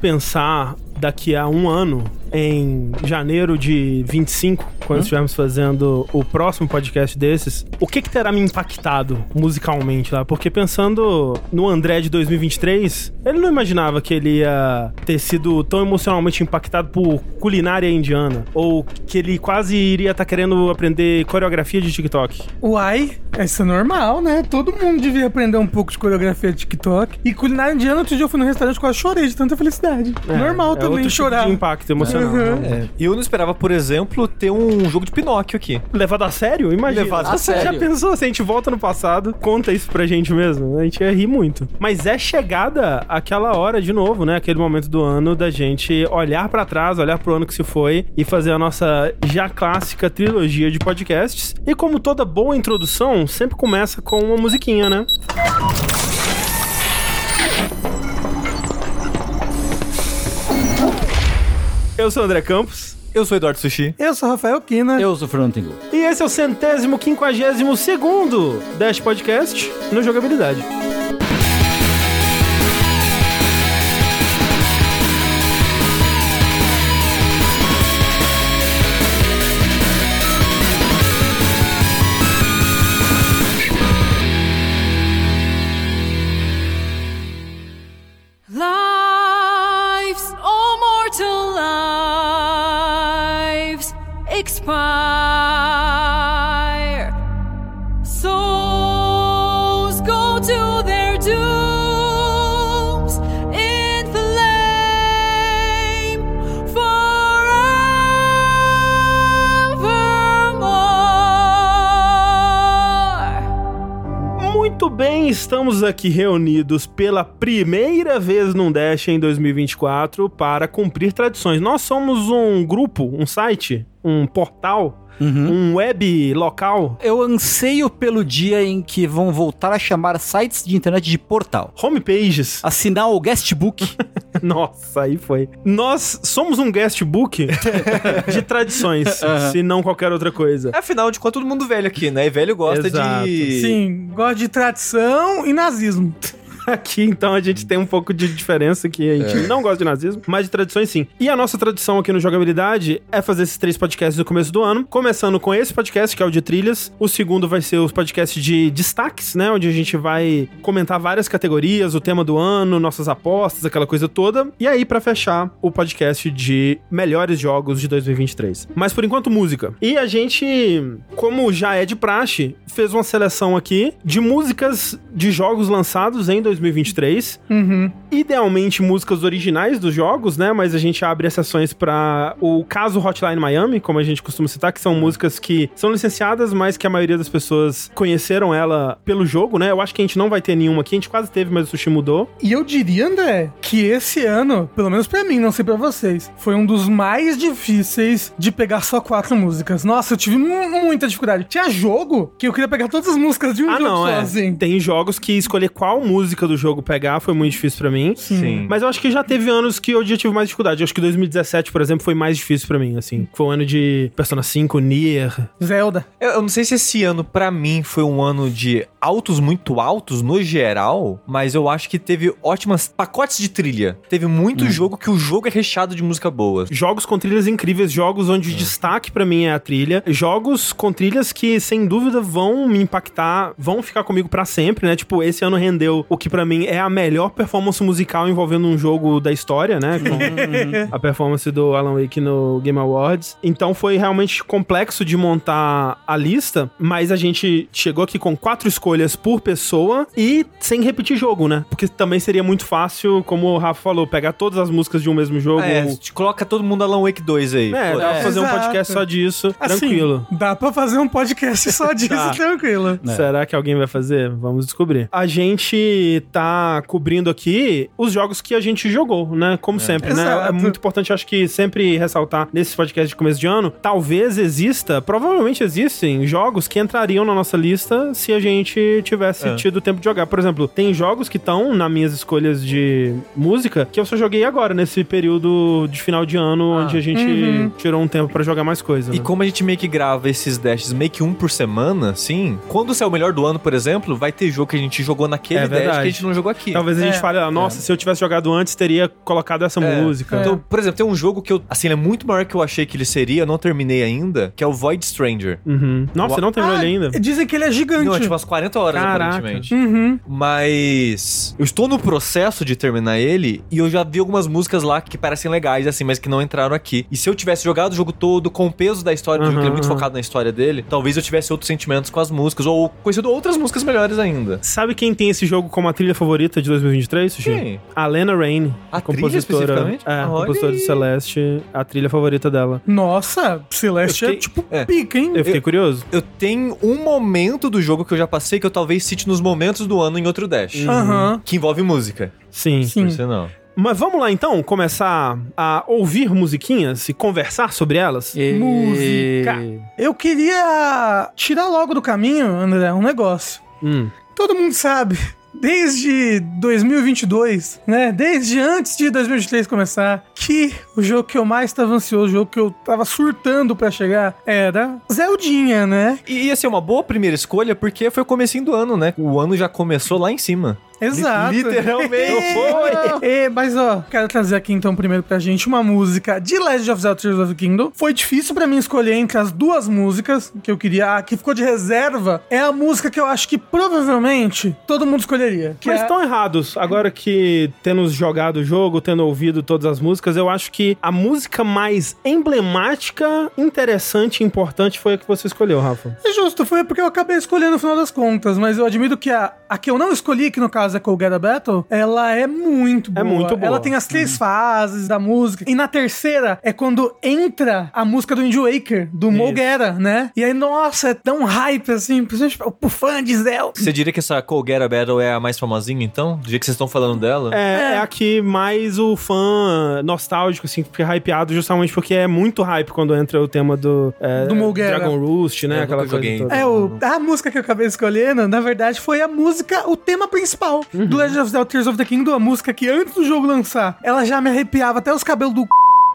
pensar daqui a um ano, em janeiro de 25, quando hum? estivermos fazendo o próximo podcast desses, o que, que terá me impactado musicalmente lá? Porque pensando no André de 2023, ele não imaginava que ele ia ter sido tão emocionalmente impactado por culinária indiana, ou que ele quase iria estar tá querendo aprender coreografia de TikTok. Uai, isso é normal, né? Todo mundo devia aprender um pouco de coreografia de TikTok. E culinária indiana, outro dia eu fui no restaurante e quase chorei de tanta felicidade. É, normal é também chorar. Tipo de impacto emocional. Uhum. É. Eu não esperava, por exemplo, ter um jogo de Pinóquio aqui. Levado a sério? Imagina. Levado a Você sério. já pensou se a gente volta no passado, conta isso pra gente mesmo? A gente ia rir muito. Mas é chegada aquela hora de novo, né? Aquele momento do ano da gente olhar para trás, olhar pro ano que se foi e fazer a nossa já clássica trilogia de podcasts. E como toda boa introdução, sempre começa com uma musiquinha, né? Eu sou o André Campos. Eu sou Eduardo Sushi. Eu sou Rafael Kina. Eu sou Fernando Tengu. E esse é o centésimo quinquagésimo segundo Dash Podcast no Jogabilidade. qua. Estamos aqui reunidos pela primeira vez num Dash em 2024 para cumprir tradições. Nós somos um grupo, um site, um portal Uhum. um web local. Eu anseio pelo dia em que vão voltar a chamar sites de internet de portal. Homepages. Assinar o guestbook. Nossa, aí foi. Nós somos um guestbook de tradições, uhum. se não qualquer outra coisa. Afinal de contas, todo mundo velho aqui, né? E velho gosta Exato. de. Sim, gosta de tradição e nazismo. Aqui, então, a gente tem um pouco de diferença que a gente é. não gosta de nazismo, mas de tradições sim. E a nossa tradição aqui no Jogabilidade é fazer esses três podcasts no começo do ano, começando com esse podcast, que é o de trilhas. O segundo vai ser os podcasts de destaques, né? Onde a gente vai comentar várias categorias, o tema do ano, nossas apostas, aquela coisa toda. E aí, para fechar, o podcast de melhores jogos de 2023. Mas por enquanto, música. E a gente, como já é de praxe, fez uma seleção aqui de músicas de jogos lançados em 2023. 2023. Uhum. Idealmente músicas originais dos jogos, né? Mas a gente abre exceções para o caso Hotline Miami, como a gente costuma citar, que são músicas que são licenciadas, mas que a maioria das pessoas conheceram ela pelo jogo, né? Eu acho que a gente não vai ter nenhuma aqui, a gente quase teve, mas o Sushi mudou. E eu diria, André, que esse ano, pelo menos para mim, não sei para vocês, foi um dos mais difíceis de pegar só quatro músicas. Nossa, eu tive muita dificuldade. Tinha jogo que eu queria pegar todas as músicas de um ah, jogo não, é. assim. Tem jogos que escolher qual música do jogo pegar foi muito difícil para mim. Sim. Mas eu acho que já teve anos que eu já tive mais dificuldade. Eu acho que 2017, por exemplo, foi mais difícil para mim, assim. Foi um ano de Persona 5, Nier. Zelda. Eu, eu não sei se esse ano, para mim, foi um ano de altos muito altos no geral, mas eu acho que teve ótimas pacotes de trilha. Teve muito hum. jogo que o jogo é recheado de música boa. Jogos com trilhas incríveis, jogos onde o destaque para mim é a trilha. Jogos com trilhas que, sem dúvida, vão me impactar, vão ficar comigo para sempre, né? Tipo, esse ano rendeu o que para mim é a melhor performance musical envolvendo um jogo da história, né? Com a performance do Alan Wake no Game Awards. Então foi realmente complexo de montar a lista, mas a gente chegou aqui com quatro escolhas por pessoa e sem repetir jogo, né? Porque também seria muito fácil, como o Rafa falou, pegar todas as músicas de um mesmo jogo. É, coloca todo mundo Alan Wake 2 aí. É, dá pra fazer Exato. um podcast só disso, assim, tranquilo. Dá pra fazer um podcast só disso, tá. tranquilo. É. Será que alguém vai fazer? Vamos descobrir. A gente tá cobrindo aqui os jogos que a gente jogou, né? Como é. sempre, né? Exato. né? É muito importante, acho que sempre ressaltar nesse podcast de começo de ano, talvez exista, provavelmente existem jogos que entrariam na nossa lista se a gente tivesse é. tido tempo de jogar. Por exemplo, tem jogos que estão nas minhas escolhas de música que eu só joguei agora, nesse período de final de ano, ah. onde a gente uhum. tirou um tempo para jogar mais coisa. E né? como a gente meio que grava esses dashes meio que um por semana, sim, quando ser o melhor do ano, por exemplo, vai ter jogo que a gente jogou naquele é dash que a gente não jogou aqui. Talvez a gente é. fale, ah, nossa, nossa, se eu tivesse jogado antes, teria colocado essa É. música. Então, por exemplo, tem um jogo que eu. Assim, ele é muito maior que eu achei que ele seria, eu não terminei ainda, que é o Void Stranger. Uhum. Nossa, você não terminou Ah, ele ainda? Dizem que ele é gigante. Não, é tipo umas 40 horas, Caraca. aparentemente. Uhum. Mas eu estou no processo de terminar ele e eu já vi algumas músicas lá que parecem legais, assim, mas que não entraram aqui. E se eu tivesse jogado o jogo todo com o peso da história do jogo, que é Aham, muito aham. focado na história dele, talvez eu tivesse outros sentimentos com as músicas, ou conhecido outras músicas melhores ainda. Sabe quem tem esse jogo como a trilha favorita de 2023, Sushi? Quem? A Lena Rain. A trilha compositora. especificamente? É, Olha compositora de. Celeste, a trilha favorita dela. Nossa, Celeste Eu é fiquei- tipo é. pica, hein? Eu fiquei curioso. Eu tenho um momento do jogo que eu já passei que eu talvez cite nos momentos do ano em outro Dash. Aham. Que envolve música. Sim. Sim. Por sinal. Mas vamos lá então começar a ouvir musiquinhas e conversar sobre elas? E- Música. Eu queria tirar logo do caminho, André, um negócio. Hum. Todo mundo sabe, desde 2022, né? Desde antes de 2023 começar, que o jogo que eu mais estava ansioso, o jogo que eu tava surtando pra chegar, era Zeldinha, né? E ia ser uma boa primeira escolha porque foi o comecinho do ano, né? O ano já começou lá em cima. Exato. literalmente foi. É, mas ó, quero trazer aqui então primeiro pra gente uma música de Legend of Zelda Tears of the Kingdom. Foi difícil pra mim escolher entre as duas músicas que eu queria. A que ficou de reserva é a música que eu acho que provavelmente todo mundo escolheria. Mas é... estão errados. Agora que tendo jogado o jogo, tendo ouvido todas as músicas, eu acho que a música mais emblemática, interessante e importante foi a que você escolheu, Rafa. É justo, foi porque eu acabei escolhendo no final das contas, mas eu admito que a, a que eu não escolhi, que no caso é Colgata Battle, ela é muito boa. É muito boa. Ela tem as três fases da música. E na terceira é quando entra a música do Wind Waker, do Mogera, né? E aí, nossa, é tão hype assim, principalmente pro fã de Zelda. Você diria que essa Colgera Battle é a mais famosinha, então? Do jeito que vocês estão falando dela? É, É. é a que mais o fã nostálgico, assim, fica hypeado justamente porque é muito hype quando entra o tema do, é, Do Mulguera. Dragon Roost, né? Eu Aquela coisa toda. É, o, a música que eu acabei escolhendo, na verdade, foi a música, o tema principal do Legend of Zelda Tears of the Kingdom, a música que antes do jogo lançar, ela já me arrepiava até os cabelos do c...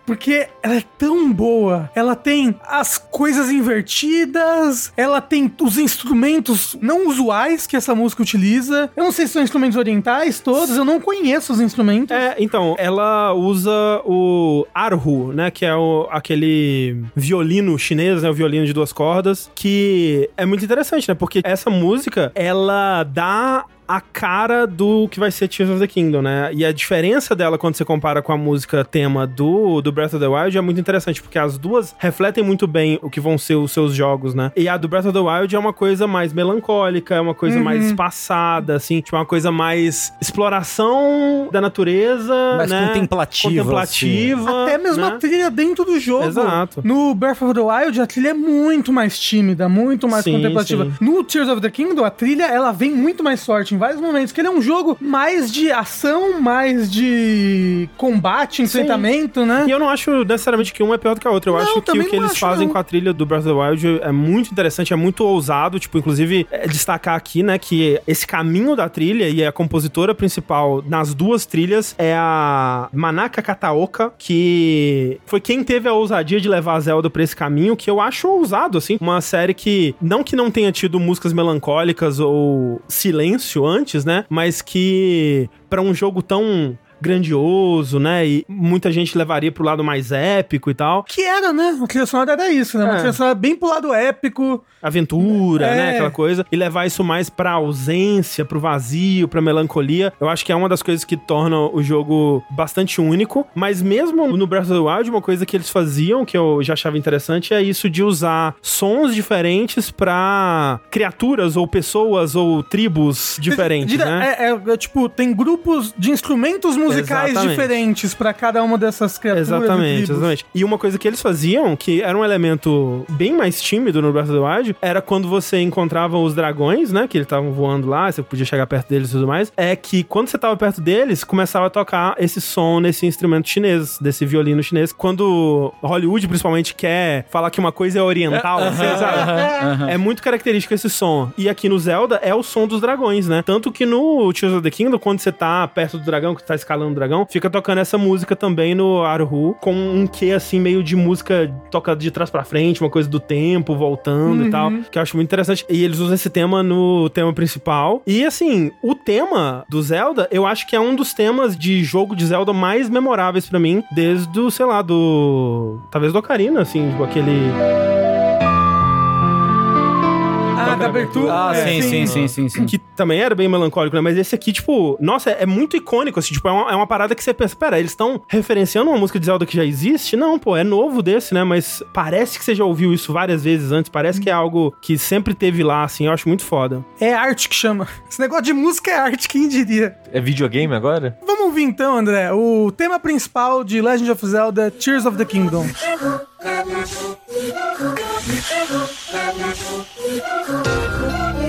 Porque ela é tão boa. Ela tem as coisas invertidas, ela tem os instrumentos não usuais que essa música utiliza. Eu não sei se são instrumentos orientais todos, eu não conheço os instrumentos. É, então, ela usa o arhu, né? Que é o, aquele violino chinês, né? O violino de duas cordas, que é muito interessante, né? Porque essa música, ela dá a cara do que vai ser Tears of the Kingdom, né? E a diferença dela quando você compara com a música tema do, do Breath of the Wild é muito interessante, porque as duas refletem muito bem o que vão ser os seus jogos, né? E a do Breath of the Wild é uma coisa mais melancólica, é uma coisa mais espaçada, assim, tipo, uma coisa mais exploração da natureza, Mais né? contemplativa, Contemplativa. Até mesmo né? a trilha dentro do jogo. Exato. No Breath of the Wild, a trilha é muito mais tímida, muito mais Sim, contemplativa. sim. No Tears of the Kingdom, a trilha, ela vem muito mais forte em vários momentos, que ele é um jogo mais de ação, mais de combate, enfrentamento, né? E eu não acho necessariamente que uma é pior do que a outra. Eu Não, acho que o que eles acho, fazem não. com a trilha do Breath of the Wild é muito interessante, é muito ousado. Tipo, inclusive, é destacar aqui, né, que esse caminho da trilha e a compositora principal nas duas trilhas é a Manaka Kataoka, que foi quem teve a ousadia de levar a Zelda pra esse caminho, que eu acho ousado, assim. Uma série que, não que não tenha tido músicas melancólicas ou silêncio antes, né, mas que pra um jogo tão grandioso, né? E muita gente levaria pro lado mais épico e tal. Que era, né? A trilha sonora era isso, né? Uma É. trilha sonora bem pro lado épico. Aventura, É. né? Aquela coisa. E levar isso mais pra ausência, pro vazio, pra melancolia. Eu acho que é uma das coisas que torna o jogo bastante único. Mas mesmo no Breath of the Wild, uma coisa que eles faziam, que eu já achava interessante, é isso de usar sons diferentes pra criaturas ou pessoas ou tribos diferentes, né? é, é, é, tipo, tem grupos de instrumentos musicais Exatamente. diferentes pra cada uma dessas criaturas. Exatamente, exatamente. E uma coisa que eles faziam, que era um elemento bem mais tímido no Breath of the Wild, era quando você encontrava os dragões, né? Que eles estavam voando lá, você podia chegar perto deles e tudo mais. É que quando você tava perto deles, começava a tocar esse som nesse instrumento chinês, desse violino chinês. Quando Hollywood, principalmente, quer falar que uma coisa é oriental, assim, sabe? É muito característico esse som. E aqui no Zelda é o som dos dragões, né? Tanto que no Tears of the Kingdom, quando você tá perto do dragão, que tá escalando focada no dragão, fica tocando essa música também no Arhu, com um quê, assim, meio de música tocada de trás pra frente, uma coisa do tempo, voltando e tal, que eu acho muito interessante. E eles usam esse tema no tema principal. E, assim, o tema do Zelda, eu acho que é um dos temas de jogo de Zelda mais memoráveis pra mim, desde o, sei lá, do... talvez do Ocarina, assim, tipo, aquele... Ah, da abertura. Ah, é, sim, sim, sim, sim, sim. que também era bem melancólico, né? Mas esse aqui, tipo, nossa, é, é muito icônico, assim, tipo, é uma, é uma parada que você pensa, pera, eles estão referenciando uma música de Zelda que já existe? Não, pô, é novo desse, né? Mas parece que você já ouviu isso várias vezes antes, parece que é algo que sempre teve lá, assim, eu acho muito foda. É arte que chama. Esse negócio de música é arte, quem diria? É videogame agora? Vamos ouvir então, André, o tema principal de Legend of Zelda Tears of the Kingdom. Let me show you. Let me show. Let me show you. Let me show you.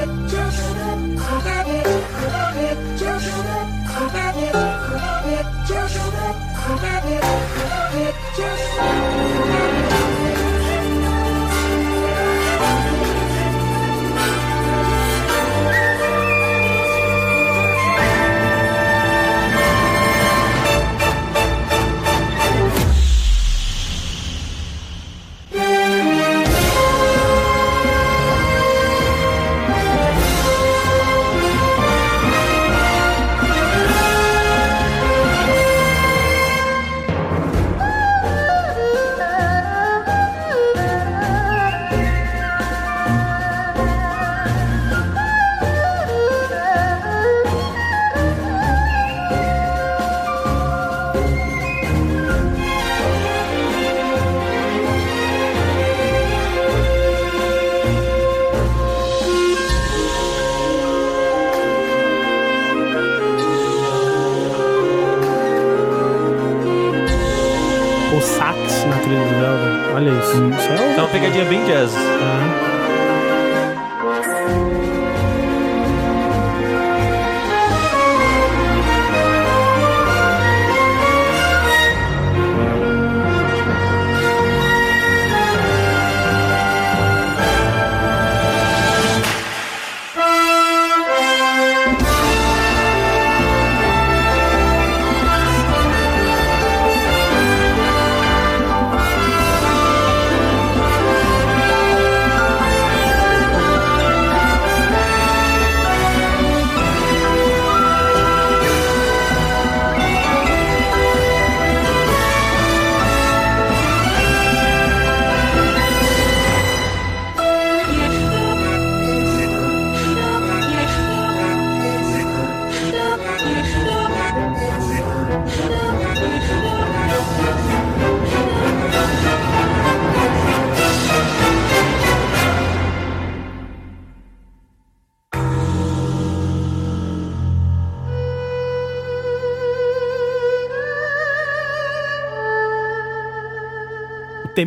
Trilha do Zelda, olha isso. Isso é É uma pegadinha bem jazz. o...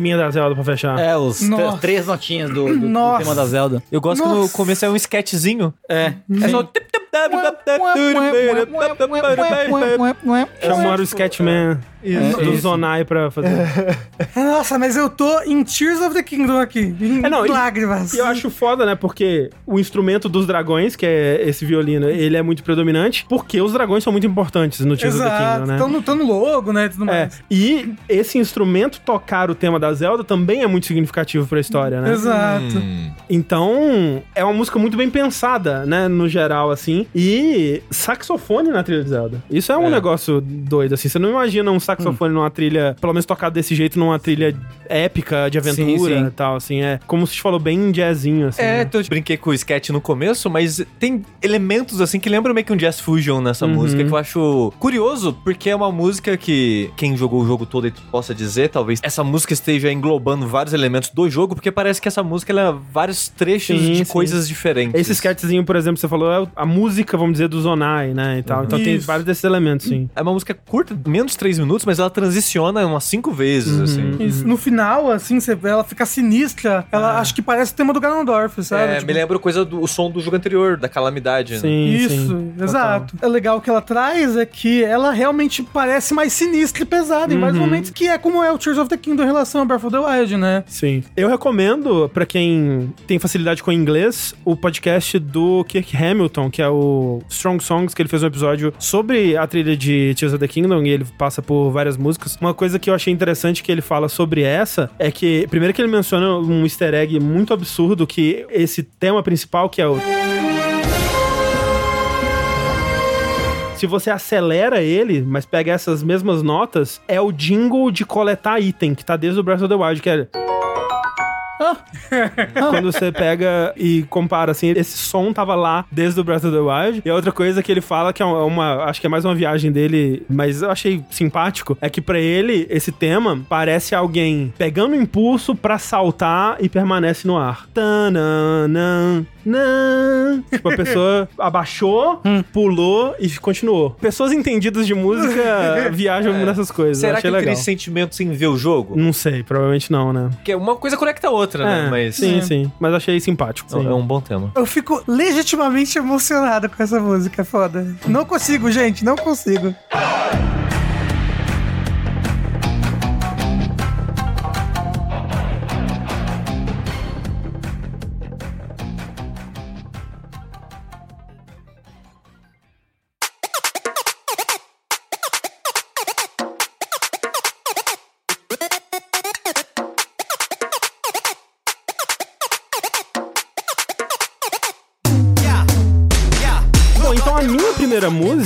teminha da Zelda pra fechar. É, os Nossa. tr- três notinhas do, do- do Nossa. tema da Zelda. Eu gosto que no Nossa. começo é um sketchzinho. É. É só... Chamaram o Sketchman do Zonai pra fazer. Nossa, mas eu tô em Tears of the Kingdom aqui. Em É, não, lágrimas. E eu acho foda, né? Porque o instrumento dos dragões, que é esse violino, ele é muito predominante, porque os dragões são muito importantes no Tears of the Exato. Kingdom, né? Tão no, tão no logo, né? e Tudo É, mais. e esse instrumento tocar o tema da Zelda também é muito significativo pra história, né? Exato. Então, é uma música muito bem pensada, né, no geral, assim. E saxofone na trilha de Zelda. Isso é um É. negócio doido, assim. Você não imagina um saxofone numa trilha, pelo menos tocado desse jeito, numa trilha épica, de aventura Sim, sim. e tal, assim. É como se falou bem jazzinho, assim. É, né? então eu brinquei com o sketch no começo, mas tem elementos assim que lembram meio que um jazz fusion nessa Uhum. música que eu acho curioso, porque é uma música que quem jogou o jogo todo aí possa dizer, talvez essa música esteja englobando vários elementos do jogo, porque parece que essa música ela é vários trechos Sim, de sim. coisas diferentes. Esse sketchzinho, por exemplo, você falou, é a música, vamos dizer, do Zonai, né, e tal. Então tem Isso. vários desses elementos, sim. É uma música curta, menos de 3 minutos, minutos, mas ela transiciona umas cinco vezes, assim. Isso, no final, assim, você vê ela fica sinistra. Ela acho que parece o tema do Ganondorf, sabe? É, Tipo, me lembra coisa do o som do jogo anterior, da calamidade, né? Sim, Isso, sim. exato. É legal que ela traz é que ela realmente parece mais sinistra e pesada em vários momentos, que é como é o Tears of the Kingdom em relação a Breath of the Wild, né? Sim. Eu recomendo, pra quem tem facilidade com inglês, o podcast do Kirk Hamilton, que é o Strong Songs, que ele fez um episódio sobre a trilha de Tears of the Kingdom, e ele passa por várias músicas. Uma coisa que eu achei interessante que ele fala sobre essa é que, primeiro que ele menciona um easter egg muito absurdo, que esse tema principal, que é o... Se você acelera ele, mas pega essas mesmas notas, é o jingle de coletar item, que tá desde o Breath of the Wild, que é... Quando você pega e compara, assim, esse som tava lá desde o Breath of the Wild. E a outra coisa que ele fala, que é uma. Acho que é mais uma viagem dele, mas eu achei simpático, é que pra ele, esse tema parece alguém pegando impulso pra saltar e permanece no ar. Tananã. Não. Tipo, a pessoa abaixou, pulou e continuou. Pessoas entendidas de música viajam nessas coisas. Será que legal. cria esse sentimento sem ver o jogo? Não sei, provavelmente não, né? Porque uma coisa conecta a outra, né? É, Mas sim, sim. Mas achei simpático. é sim. um bom tema. Eu fico legitimamente emocionado com essa música, é foda. Não consigo, gente, não consigo.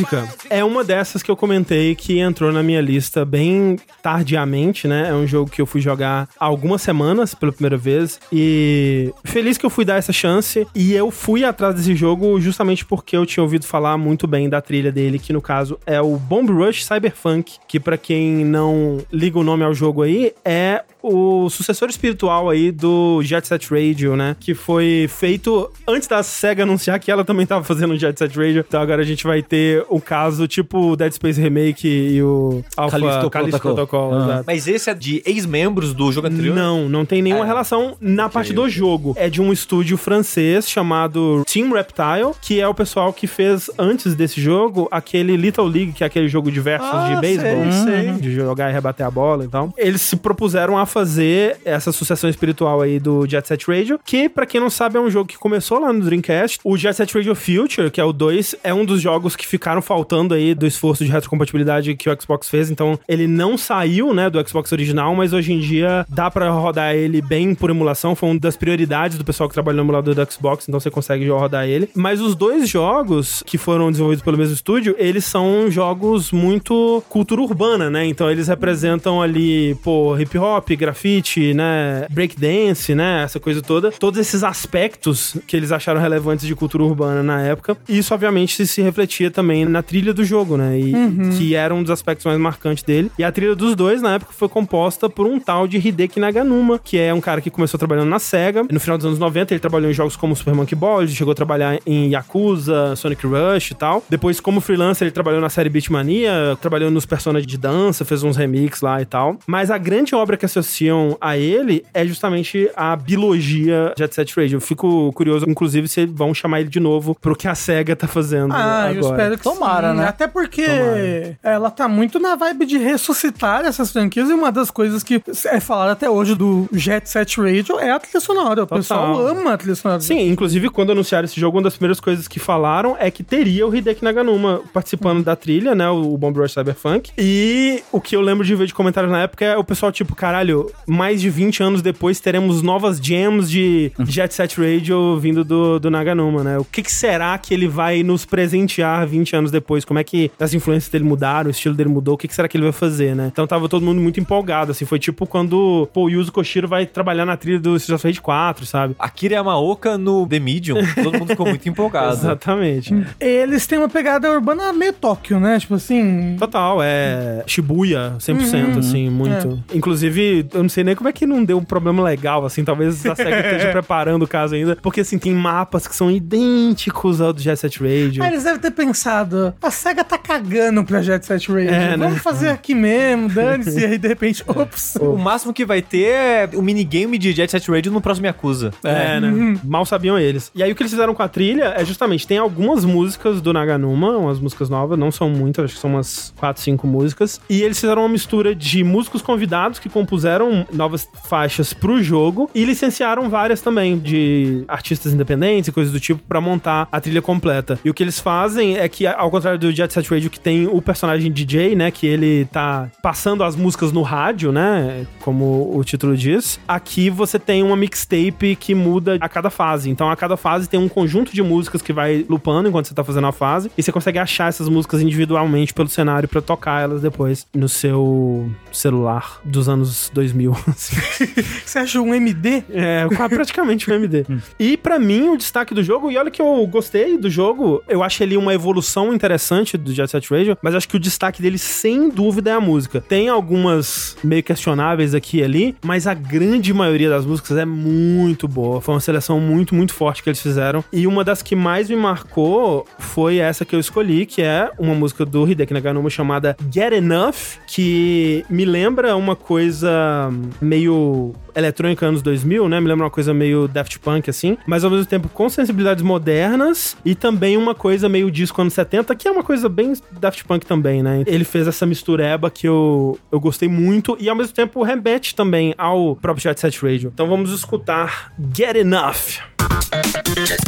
Música é uma dessas que eu comentei que entrou na minha lista bem tardiamente, né? É um jogo que eu fui jogar há algumas semanas pela primeira vez e feliz que eu fui dar essa chance e eu fui atrás desse jogo justamente porque eu tinha ouvido falar muito bem da trilha dele, que no caso é o Bomb Rush Cyberpunk, que pra quem não liga o nome ao jogo aí, é o sucessor espiritual aí do Jet Set Radio, né? Que foi feito antes da SEGA anunciar que ela também tava fazendo o Jet Set Radio. Então agora a gente vai ter o caso tipo o Dead Space Remake e o Alpha Callisto Callisto Protocol. Protocol. Ah. Mas esse é de ex-membros do jogo anterior? Não, não tem nenhuma É. relação na parte do jogo. É de um estúdio francês chamado Team Reptile, que é o pessoal que fez antes desse jogo aquele Little League, que é aquele jogo de versus Ah, de beisebol. sei, sei. De jogar e rebater a bola e tal. Eles se propuseram a fazer essa sucessão espiritual aí do Jet Set Radio, que, pra quem não sabe, é um jogo que começou lá no Dreamcast. O Jet Set Radio Future, que é o 2, é um dos jogos que ficaram faltando aí do esforço de retrocompatibilidade que o Xbox fez. Então, ele não saiu, né, do Xbox original, mas hoje em dia dá pra rodar ele bem por emulação. Foi uma das prioridades do pessoal que trabalha no emulador do Xbox, então você consegue rodar ele. Mas os dois jogos que foram desenvolvidos pelo mesmo estúdio, eles são jogos muito cultura urbana, né? Então eles representam ali, pô, hip hop, grafite, né? Breakdance, né? Essa coisa toda. Todos esses aspectos que eles acharam relevantes de cultura urbana na época. E isso, obviamente, se refletia também na trilha do jogo, né? E que era um dos aspectos mais marcantes dele. E a trilha dos dois, na época, foi composta por um tal de Hideki Naganuma, que é um cara que começou trabalhando na SEGA. No final dos anos 90, ele trabalhou em jogos como Super Monkey Ball, ele chegou a trabalhar em Yakuza, Sonic Rush e tal. Depois, como freelancer, ele trabalhou na série Beatmania, trabalhou nos personagens de dança, fez uns remix lá e tal. Mas a grande obra que associam a ele é justamente a biologia Jet Set Radio. Eu fico curioso, inclusive, se vão chamar ele de novo pro que a SEGA tá fazendo Ah, agora. eu espero que Tomara, sim. né? Até porque Tomara. ela tá muito na vibe de ressuscitar essas franquias e uma das coisas que é falada até hoje do Jet Set Radio é a trilha sonora. O Total. pessoal ama a trilha sonora. Sim, inclusive quando anunciaram esse jogo, uma das primeiras coisas que falaram é que teria o Hideki Naganuma participando da trilha, né? O Bomb Rush Cyberpunk. E o que eu lembro de ver de comentários na época é o pessoal tipo, caralho, mais de 20 anos depois teremos novas jams de Jet Set Radio vindo do, do Naganuma, né? O que, que será que ele vai nos presentear 20 anos depois? Como é que as influências dele mudaram, o estilo dele mudou? O que, que será que ele vai fazer, né? Então tava todo mundo muito empolgado, assim. Foi tipo quando pô, o Yuzo Koshiro vai trabalhar na trilha do Street of Rage 4, sabe? Akira Yamaoka no The Medium. Todo mundo ficou muito empolgado. Exatamente. Eles têm uma pegada urbana meio Tóquio, né? Tipo assim. Total, é Shibuya, 100%, assim, muito. Inclusive, eu não sei nem como é que não deu um problema legal, assim, talvez a SEGA esteja preparando o caso ainda, porque, assim, tem mapas que são idênticos ao do Jet Set Radio. Ah, eles devem ter pensado, a SEGA tá cagando pra Jet Set Radio. É, né? Vamos fazer aqui mesmo, dane-se. e aí, de repente, ops. O máximo que vai ter é o minigame de Jet Set Radio no próximo Yakuza. É, né? Mal sabiam eles. E aí o que eles fizeram com a trilha é justamente, tem algumas músicas do Naganuma, umas músicas novas, não são muitas, acho que são umas 4, 5 músicas. E eles fizeram uma mistura de músicos convidados que compuseram novas faixas pro jogo e licenciaram várias também de artistas independentes e coisas do tipo pra montar a trilha completa. E o que eles fazem é que, ao contrário do Jet Set Radio, que tem o personagem DJ, né, que ele tá passando as músicas no rádio, né, como o título diz, aqui você tem uma mixtape que muda a cada fase. Então, a cada fase tem um conjunto de músicas que vai lupando enquanto você tá fazendo a fase, e você consegue achar essas músicas individualmente pelo cenário pra tocar elas depois no seu celular dos anos 2000. assim. Você acha um MD? É, praticamente um MD. e pra mim, o destaque do jogo, e olha que eu gostei do jogo, eu acho ele uma evolução interessante do Jet Set Radio, mas acho que o destaque dele, sem dúvida, é a música. Tem algumas meio questionáveis aqui e ali, mas a grande maioria das músicas é muito boa. Foi uma seleção muito, muito forte que eles fizeram. E uma das que mais me marcou foi essa que eu escolhi, que é uma música do Hideki Naganuma chamada Get Enough, que me lembra uma coisa meio eletrônica anos 2000, né? Me lembra uma coisa meio Daft Punk, assim, mas ao mesmo tempo com sensibilidades modernas e também uma coisa meio disco anos 70, que é uma coisa bem Daft Punk também, né? Ele fez essa mistureba que eu, eu gostei muito e ao mesmo tempo remete também ao próprio Jet Set Radio. Então vamos escutar Get Enough.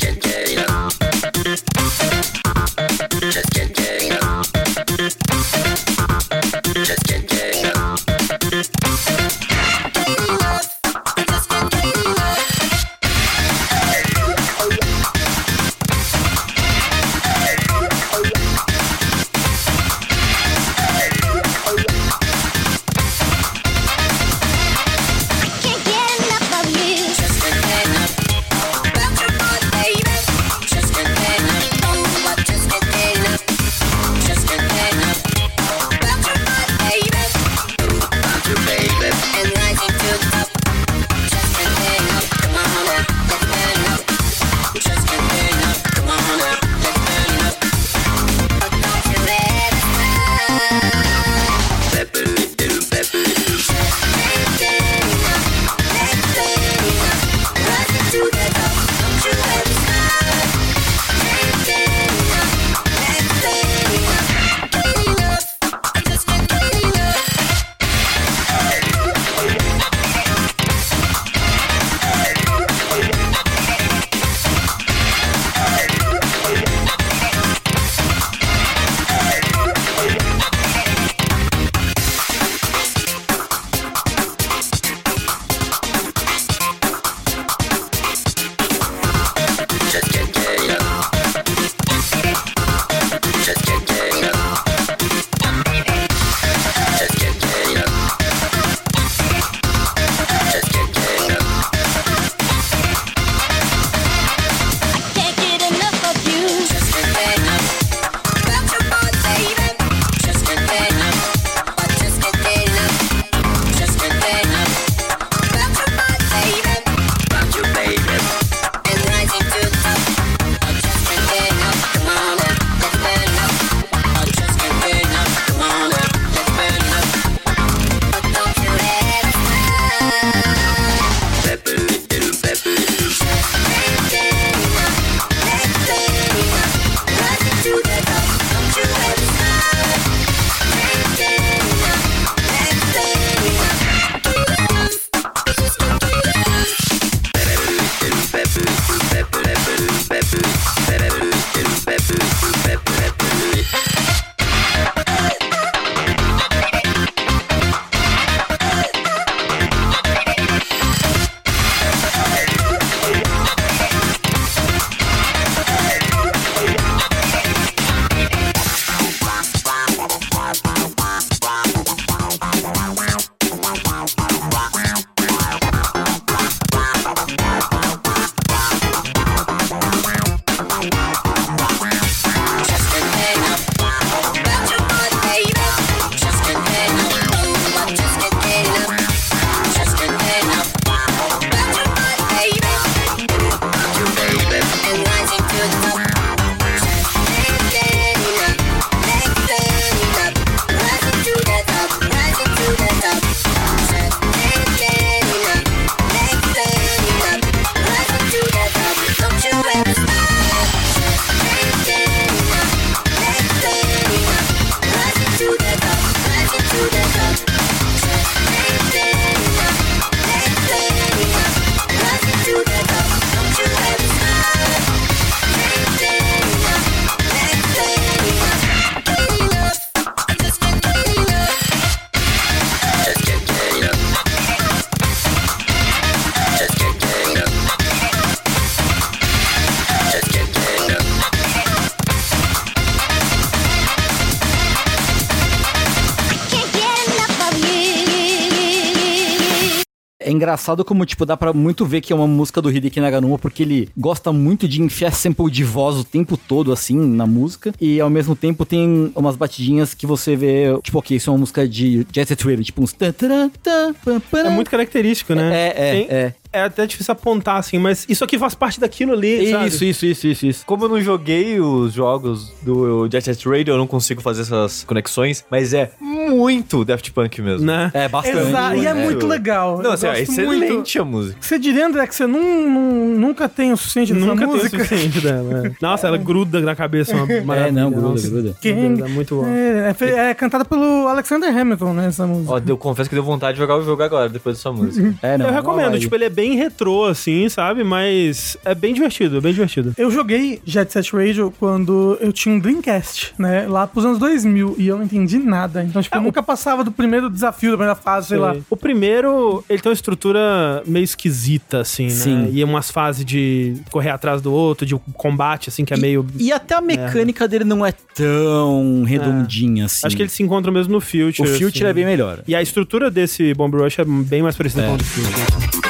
Can't get. Just enough. Engraçado como, tipo, dá pra muito ver que é uma música do Hideki Naganuma, porque ele gosta muito de enfiar sample de voz o tempo todo, assim, na música. E ao mesmo tempo tem umas batidinhas que você vê, tipo, ok, isso é uma música de Jet Set Radio, tipo uns... É muito característico, né? É, é, Tem- é. É até difícil apontar, assim, mas isso aqui faz parte daquilo ali, sabe? Isso, isso, isso, isso, isso. Como eu não joguei os jogos do Jet Set Radio, eu não consigo fazer essas conexões, mas é muito Daft Punk mesmo. Né? É, bastante. Exato, e é É. muito legal. Não, assim, é excelente muito. a música. Você diria, André, que você nun- nun- nunca tem o suficiente dessa Nunca tem o música? suficiente dela. é. Nossa, ela gruda na cabeça uma É, não, gruda, Nossa. gruda. Quem- É muito bom. É, é é cantada pelo Alexander Hamilton, né, essa música. Ó, eu confesso que deu vontade de jogar o jogo agora, depois dessa música. É, não. eu é recomendo, tipo, ele é bem retrô, assim, sabe? Mas é bem divertido, é bem divertido. Eu joguei Jet Set Radio quando eu tinha um Dreamcast, né? Lá pros anos 2000. E eu não entendi nada. Então, tipo, eu nunca passava do primeiro desafio, da primeira fase, sei lá. O primeiro, ele tem uma estrutura meio esquisita, assim, né? Sim. E umas fases de correr atrás do outro, de combate, assim, que é meio... E até a mecânica dele não é tão redondinha assim. Acho que eles se encontram mesmo no Future. O Future assim. é bem melhor. E a estrutura desse Bomb Rush é bem mais parecida É. com o do Future.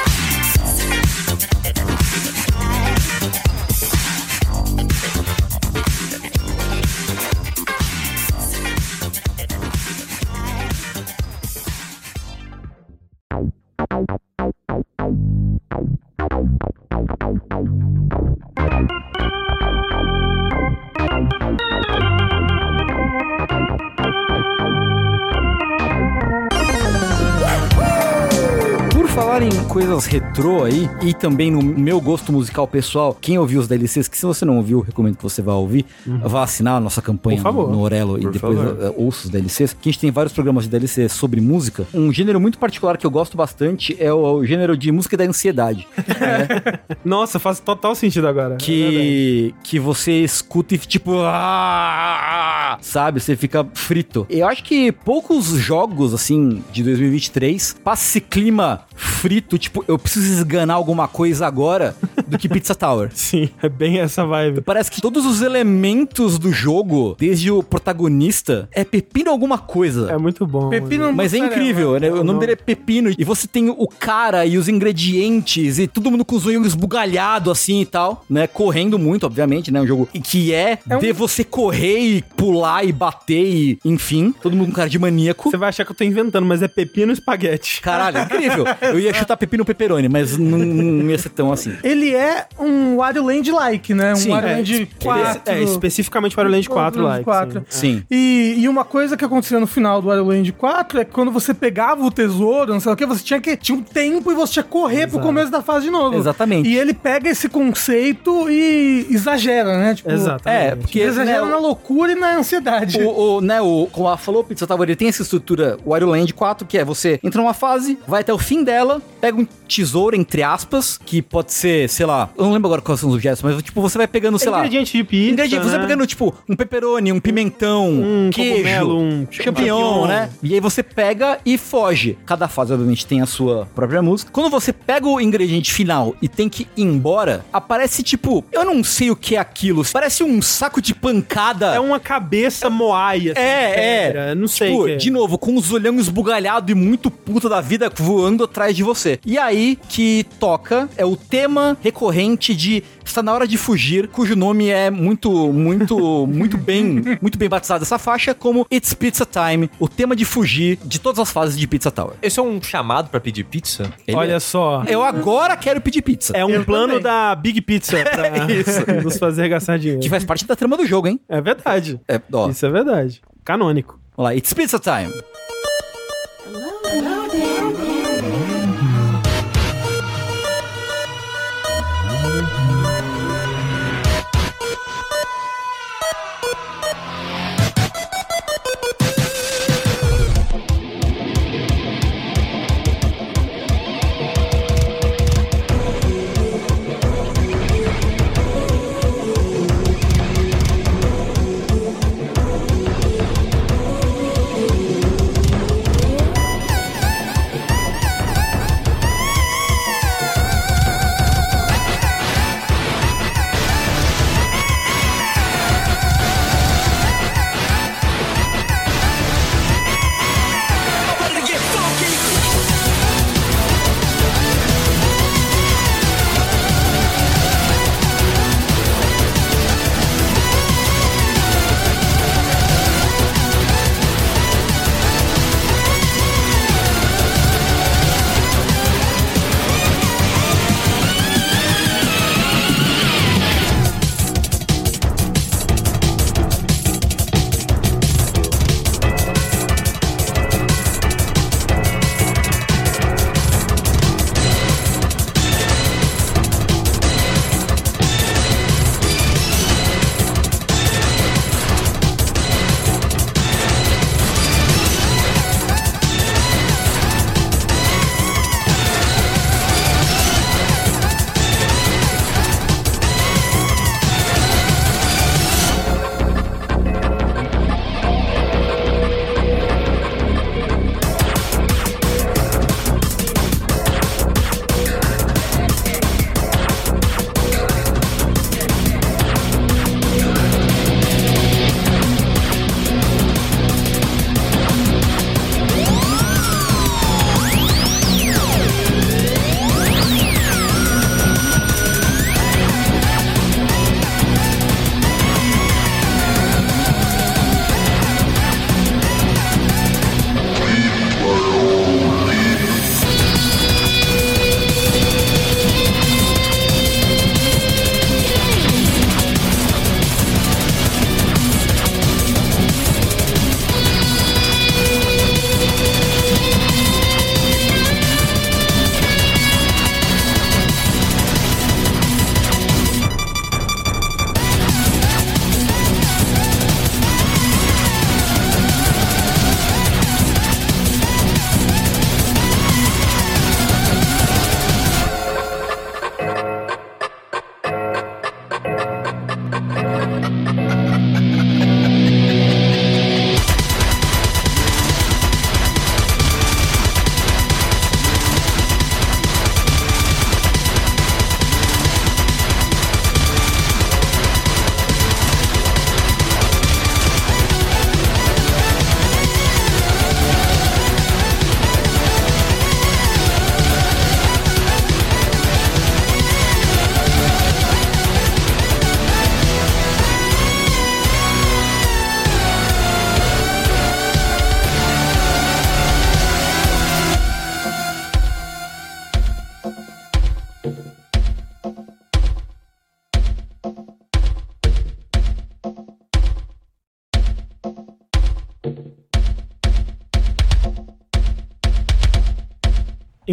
Coisas retrô aí, e também no meu gosto musical pessoal, quem ouviu os DLCs, que se você não ouviu, recomendo que você vá ouvir, vá assinar a nossa campanha no, no Orelo e depois favor. eh, ouça os DLCs, que a gente tem vários programas de DLC sobre música. Um gênero muito particular que eu gosto bastante é o, o gênero de música da ansiedade. Nossa, faz total sentido agora. É que, que você escuta e tipo, "Ah", sabe? Você fica frito. Eu acho que poucos jogos, assim, de 2023 passa esse clima frito, tipo, eu preciso esganar alguma coisa agora, do que Pizza Tower. Sim, é bem essa vibe. Parece que todos os elementos do jogo, desde o protagonista, é pepino alguma coisa. É muito bom. Pepino Mas é incrível, né? O nome dele é Pepino. E você tem o cara e os ingredientes e todo mundo com os olhos esbugalhado assim e tal, né? Correndo muito, obviamente, né? Um jogo que é, É um- de você correr e pular e bater e, enfim, todo mundo com cara de maníaco. Você vai achar que eu tô inventando, mas é pepino e espaguete. Caralho, incrível. Eu ia chutar pepino pepperoni, mas não, não ia ser tão assim. Ele é um Wario Land-like, né? Um Sim, Wario É, Land 4. é, especificamente para o Land 4 lá. Quatro. Sim. E, e uma coisa que acontecia no final do Wario Land 4 é que quando você pegava o tesouro, não sei o que, você tinha que. Tinha um tempo e você tinha que correr pro começo da fase de novo. Exatamente. E ele pega esse conceito e exagera, né? Tipo, Exatamente. É, porque Exagera né, na loucura e na ansiedade. O, o, né, o, como ela falou, o Pizza Tower, ele tem essa estrutura Wario Land 4, que é você entra numa fase, vai até o fim dela, pega um tesouro, entre aspas, que pode ser, sei lá, eu não lembro agora quais são os objetos, mas tipo, você vai pegando, sei lá... Ingrediente de pizza, Ingrediente, você né? vai pegando, tipo, um pepperoni, um pimentão, Um queijo, cogumelo, um champignon, né? E aí você pega e foge. Cada fase, obviamente, tem a sua própria música. Quando você pega o ingrediente final e tem que ir embora, aparece, tipo, eu não sei o que é aquilo, parece um saco de pancada. É uma cabeça moai, assim, É, é. Não sei. Tipo, é. de novo, com os olhão esbugalhado e muito puta da vida voando atrás de você. E aí que toca é o tema recorrente de Está na hora de fugir, cujo nome é muito, muito, muito bem, muito bem batizado essa faixa como It's Pizza Time, o tema de fugir de todas as fases de Pizza Tower. Esse é um chamado pra pedir pizza? Ele Olha é- só. Eu agora quero pedir pizza. É um Eu plano também. da Big Pizza pra Isso. nos fazer gastar dinheiro. Que faz parte da trama do jogo, hein? É verdade. É, ó, Isso é verdade. Canônico. vamos lá, It's Pizza Time.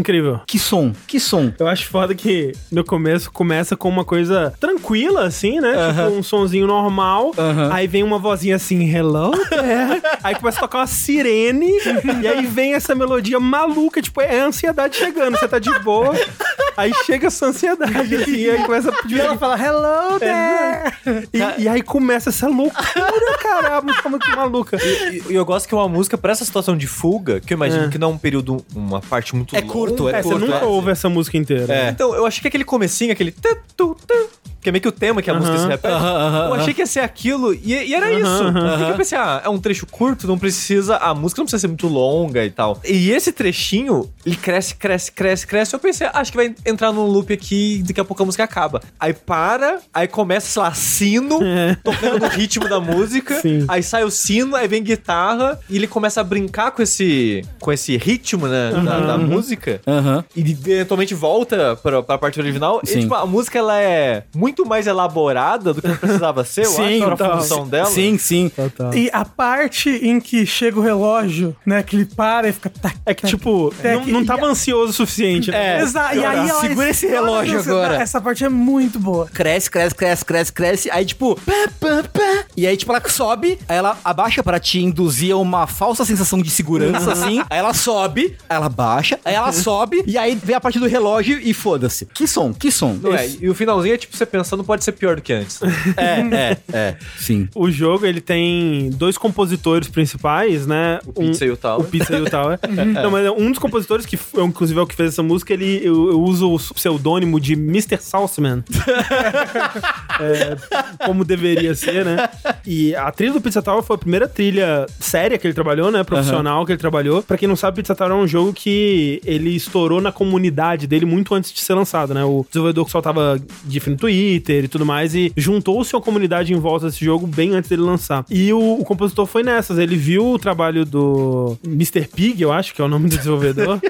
Incrível. Que som, que som. Eu acho foda que no começo começa com uma coisa tranquila, assim, né? Tipo um sonzinho normal. Aham. Aí vem uma vozinha assim, hello there. aí começa a tocar uma sirene. e aí vem essa melodia maluca. Tipo, é a ansiedade chegando. Você tá de boa. Aí chega essa ansiedade, assim. E aí começa a pedir. E ela fala, hello there! E, e aí começa essa loucura, cara. A música é muito maluca. E e eu gosto que é uma música pra essa situação de fuga, que eu imagino É. que não é um período, uma parte muito É longa. curto, é É, você curto. nunca é. ouve essa música inteira. É. Então, eu achei que aquele comecinho, aquele... tu, tu, tu, que é meio que o tema que a música se repete. Aham, aham, eu achei que ia ser aquilo e, e era isso. Porque eu pensei, ah, é um trecho curto, não precisa... A música não precisa ser muito longa e tal. E esse trechinho, ele cresce, cresce, cresce, cresce. Eu pensei, acho que vai entrar num loop aqui e daqui a pouco a música acaba. Aí para, aí começa, sei lá, sino, tocando no ritmo da música. Sim. Aí sai o sino, aí vem guitarra e ele começa a brincar com esse, com esse ritmo, né, da, da música. E eventualmente volta pra, pra parte original. Sim. E, tipo, a música, ela é muito mais elaborada do que precisava ser, eu Sim, acho, total. função dela. Sim, sim. Total. E a parte em que chega o relógio, né? Que ele para e fica. Tac, É que, tac, tipo, É não, que- não tava ansioso o suficiente, né? É. Exato. E aí ela Segura esse relógio Nossa, agora. Essa parte é muito boa. Cresce, cresce, cresce, cresce, cresce. Aí, tipo, pá, pá, pá. E aí, tipo, ela sobe, aí ela abaixa pra te induzir a uma falsa sensação de segurança, assim. Aí ela sobe, aí ela baixa, aí ela sobe, e aí vem a parte do relógio e foda-se. Que som, que som. Não é, e o finalzinho é tipo você pensando pode ser pior do que antes. É, é, é. Sim. O jogo, ele tem dois compositores principais, né? O Pizza e o Tower. O Pizza e o Tower. Não, mas um dos compositores, que inclusive é o que fez essa música, ele, eu, eu uso o pseudônimo de Mr. Salsman. É, como deveria ser, né? E a trilha do Pizza Tower foi a primeira trilha séria que ele trabalhou, né? Profissional que ele trabalhou. Pra quem não sabe, Pizza Tower é um jogo que ele estourou na comunidade dele muito antes de ser lançado, né? O desenvolvedor que soltava GIF no Twitter e tudo mais, e juntou-se a comunidade em volta desse jogo bem antes dele lançar. E o, o compositor foi nessas. Ele viu o trabalho do Mr. Pig, eu acho que é o nome do desenvolvedor.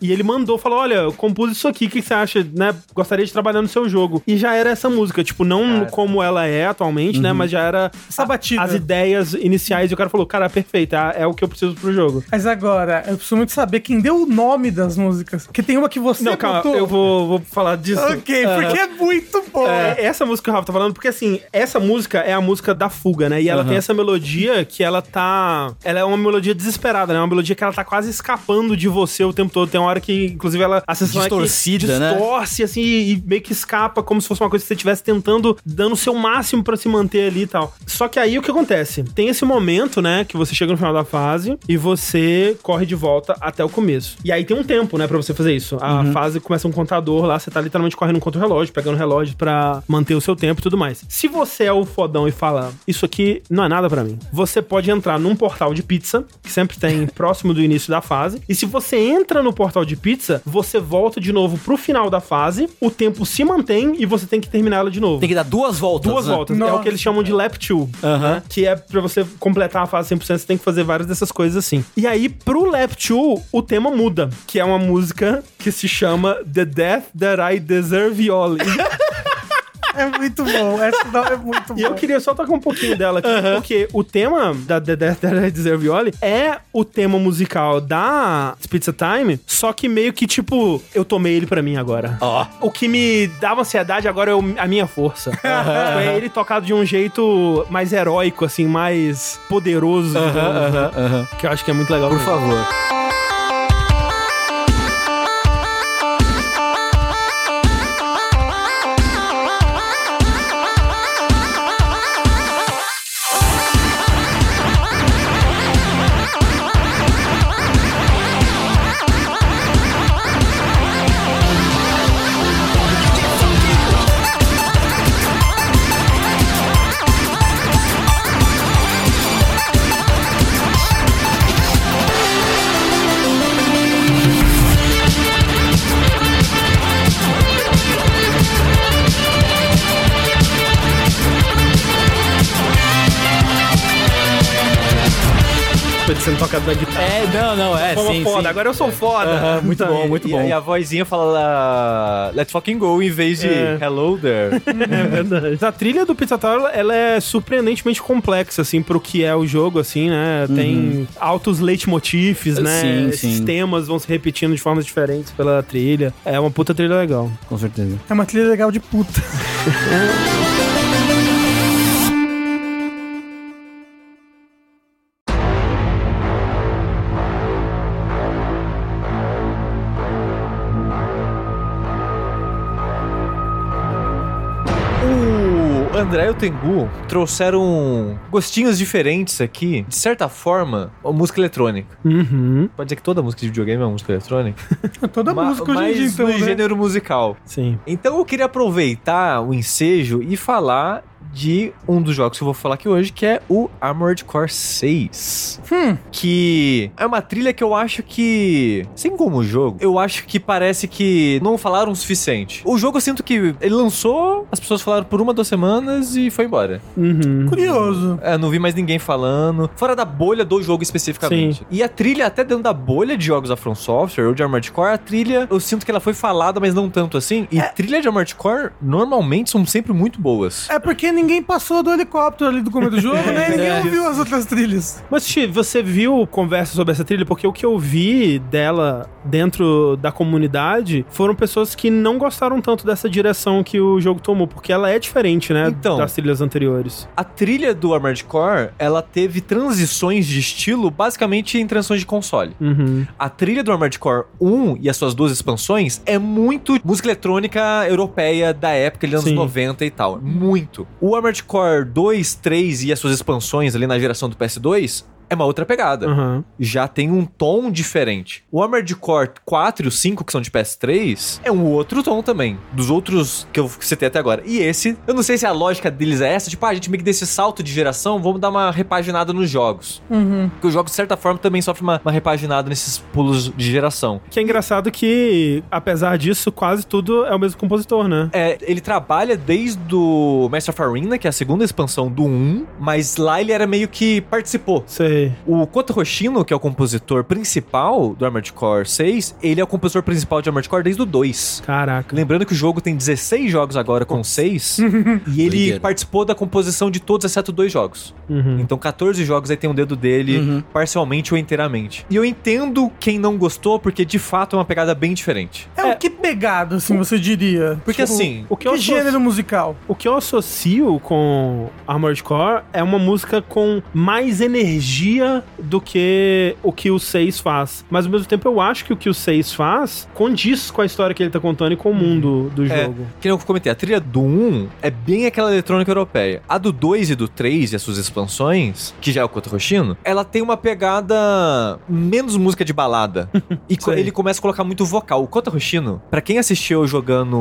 E ele mandou, falou: Olha, eu compus isso aqui, o que você acha, né? Gostaria de trabalhar no seu jogo. E já era essa música, tipo, não como ela é atualmente, né? Mas já era Essa a- batida. as ideias iniciais. E o cara falou: Cara, perfeito, é, é o que eu preciso pro jogo. Mas agora, eu preciso muito saber quem deu o nome das músicas. Porque tem uma que você não, calma, botou. eu vou, vou falar disso. Ok, porque é muito boa. É, essa música que o Rafa tá falando, porque assim, essa música é a música da fuga, né? E ela tem essa melodia que ela tá. Ela é uma melodia desesperada, né? Uma melodia que ela tá quase escapando de você o tempo todo. Tem uma hora que, inclusive, ela. A sensação Distorcida, é né? distorce, assim, e meio que escapa, como se fosse uma coisa que você estivesse tentando, dando o seu máximo pra se manter ali e tal. Só que aí o que acontece? Tem esse momento, né? Que você chega no final da fase e você corre de volta até o começo. E aí tem um tempo, né, pra você fazer isso. A fase começa um contador lá, você tá literalmente correndo contra o relógio, pegando relógio pra manter o seu tempo e tudo mais. Se você é o fodão e fala, isso aqui não é nada pra mim, você pode entrar num portal de pizza, que sempre tem próximo do início da fase, e se você entra no portal de pizza, você volta de novo pro final da fase, o tempo se mantém e você tem que terminar ela de novo. Tem que dar duas voltas. Duas né? voltas. É Nossa. o que eles chamam de lap 2, né? Que é pra você completar a fase 100%, você tem que fazer várias dessas coisas assim. E aí, pro lap 2, o tema muda, que é uma música que se chama The Death That I Deserve All. É muito bom. Essa não é muito E eu bom. queria só tocar um pouquinho dela aqui, porque o tema da The Death That I Deserve All é o tema musical da Pizza Time, só que meio que, tipo, eu tomei ele pra mim agora. Ó. O que me dava ansiedade agora é a minha força. É ele tocado de um jeito mais heróico, assim, mais poderoso. digamos, né? Que eu acho que é muito legal. Por favor. Sendo tocado na guitarra. É, não, não, é, sim, foda, sim. agora eu sou foda. Aham, muito Então, bom, muito E, bom. e a vozinha fala Let's fucking go em vez de É. Hello there. É verdade. A trilha do Pizza Tower, ela é surpreendentemente complexa, assim, pro que é o jogo, assim, né? Tem altos leitmotifs, né? Sim, Esses sim. temas vão se repetindo de formas diferentes pela trilha. É uma puta trilha legal. Com certeza. É uma trilha legal de puta. André e o Tengu trouxeram gostinhos diferentes aqui. De certa forma, a música eletrônica. Uhum. Pode dizer que toda música de videogame é música eletrônica? Toda Ma- música hoje em dia, então, no né? gênero musical. Sim. Então eu queria aproveitar o ensejo e falar de um dos jogos que eu vou falar aqui hoje, que é o Armored Core 6. Hum. Que é uma trilha que eu acho que, assim como o jogo, eu acho que parece que não falaram o suficiente. O jogo eu sinto que ele lançou, as pessoas falaram por uma, duas semanas e foi embora. Uhum. Curioso. É, não vi mais ninguém falando. Fora da bolha do jogo especificamente. Sim. E a trilha, até dentro da bolha de jogos da From Software ou de Armored Core, a trilha, eu sinto que ela foi falada, mas não tanto assim. E trilha de Armored Core, normalmente, são sempre muito boas. É porque ninguém passou do helicóptero ali do começo do jogo, né? Ninguém É. ouviu as outras trilhas. Mas, Steve, você viu conversa sobre essa trilha? Porque o que eu vi dela dentro da comunidade foram pessoas que não gostaram tanto dessa direção que o jogo tomou, porque ela é diferente, né, Então. das trilhas anteriores. A trilha do Armored Core, ela teve transições de estilo basicamente em transições de console. Uhum. A trilha do Armored Core 1 e as suas duas expansões é muito música eletrônica europeia da época, ali, anos Sim. 90 e tal. Muito. O Armored Core 2, 3 e as suas expansões ali na geração do PS2 é uma outra pegada. Aham. Já tem um tom diferente. O Armored Core 4 e o 5, que são de PS3, é um outro tom também. Dos outros que eu citei até agora. E esse, eu não sei se a lógica deles é essa, tipo, ah, a gente meio que desse salto de geração, vamos dar uma repaginada nos jogos. Uhum. Porque o jogo, de certa forma, também sofre uma, uma repaginada nesses pulos de geração. Que é engraçado que, apesar disso, quase tudo é o mesmo compositor, né? É, ele trabalha desde o Master of Arena, que é a segunda expansão do 1, mas lá ele era meio que participou. Sei. O Kota Hoshino, que é o compositor principal do Armored Core 6, ele é o compositor principal de Armored Core desde o 2. Caraca. Lembrando que o jogo tem 16 jogos agora com 6, e ele Doideira. participou da composição de todos, exceto dois jogos. Uhum. Então 14 jogos aí tem um dedo dele, Uhum. parcialmente ou inteiramente. E eu entendo quem não gostou, porque de fato é uma pegada bem diferente. É, o que pegado, assim, você diria? Porque Tipo, assim, O que, Que eu associo- gênero musical? o que eu associo com Armored Core é uma música com mais energia do que o que o 6 faz. Mas ao mesmo tempo eu acho que o que o 6 faz condiz com a história que ele tá contando e com o mundo do É, jogo. que nem eu comentei, a trilha do 1 é bem aquela eletrônica europeia. A do 2 e do 3 e as suas expansões, que já é o Kota Hoshino, ela tem uma pegada menos música de balada. e Sei. ele começa a colocar muito vocal. O Kota Hoshino, pra quem assistiu jogando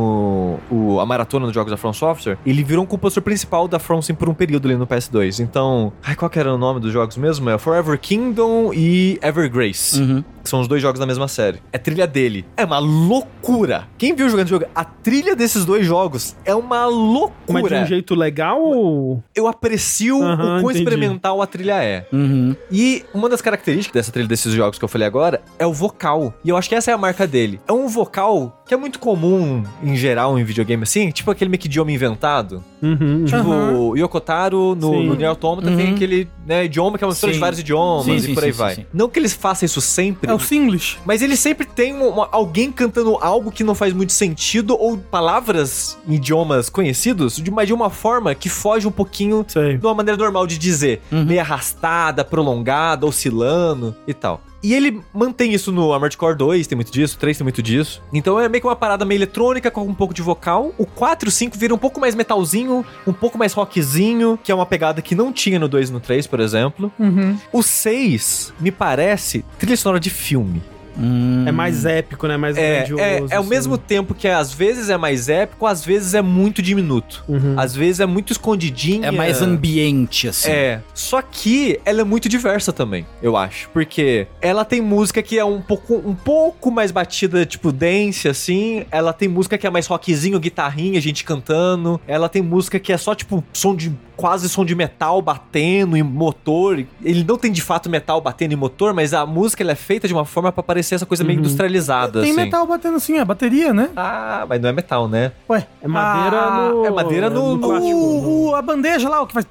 o- a maratona dos jogos da From Software, ele virou um compositor principal da From Sim por um período ali no PS2. Então, ai, qual que era o nome dos jogos mesmo? É Forever Kingdom e Evergrace Uhum. Que são os dois jogos da mesma série. É trilha dele. É uma loucura. Quem viu jogando esse jogo, a trilha desses dois jogos é uma loucura. Mas de um jeito legal ou... Eu aprecio o quão entendi. experimental a trilha é. Uhum. E uma das características dessa trilha desses jogos que eu falei agora é o vocal. E eu acho que essa é a marca dele. É um vocal que é muito comum em geral em videogame assim, tipo aquele meio que idioma inventado. Uhum. Tipo, Aham. o Yokotaro no, Sim. no Nier Automata Uhum. tem aquele né, idioma que é uma mistura de vários idiomas Sim, e sim, por aí sim, vai. sim, sim. Não que eles façam isso sempre, É o Singlish. mas ele sempre tem uma- alguém cantando algo que não faz muito sentido ou palavras em idiomas conhecidos, de, mas de uma forma que foge um pouquinho Sei. de uma maneira normal de dizer. Uhum. Meio arrastada, prolongada, oscilando e tal. E ele mantém isso no Armored Core 2, tem muito disso, 3 tem muito disso. Então é meio que uma parada meio eletrônica com um pouco de vocal. O 4 e o 5 vira um pouco mais metalzinho, um pouco mais rockzinho, que é uma pegada que não tinha no 2 e no 3, por exemplo. Uhum. O 6 me parece trilha sonora de filme. Hum. É mais épico, né? Mais É, grandioso. é, é ao assim. mesmo tempo que às vezes é mais épico, às vezes é muito diminuto. Uhum. Às vezes é muito escondidinho. É mais ambiente, assim. É, só que ela é muito diversa também, eu acho. Porque ela tem música que é um pouco, um pouco mais batida, tipo dance, assim. Ela tem música que é mais rockzinho, guitarrinha, gente cantando. Ela tem música que é só, tipo, som de quase som de metal batendo em motor. Ele não tem de fato metal batendo em motor, mas a música ela é feita de uma forma pra parecer essa coisa meio industrializada, Tem assim. metal batendo assim, é bateria, né? Ah, mas não é metal, né? Ué. É madeira Ah, no... é madeira no- no- plástico. O, o- a bandeja lá, o que faz.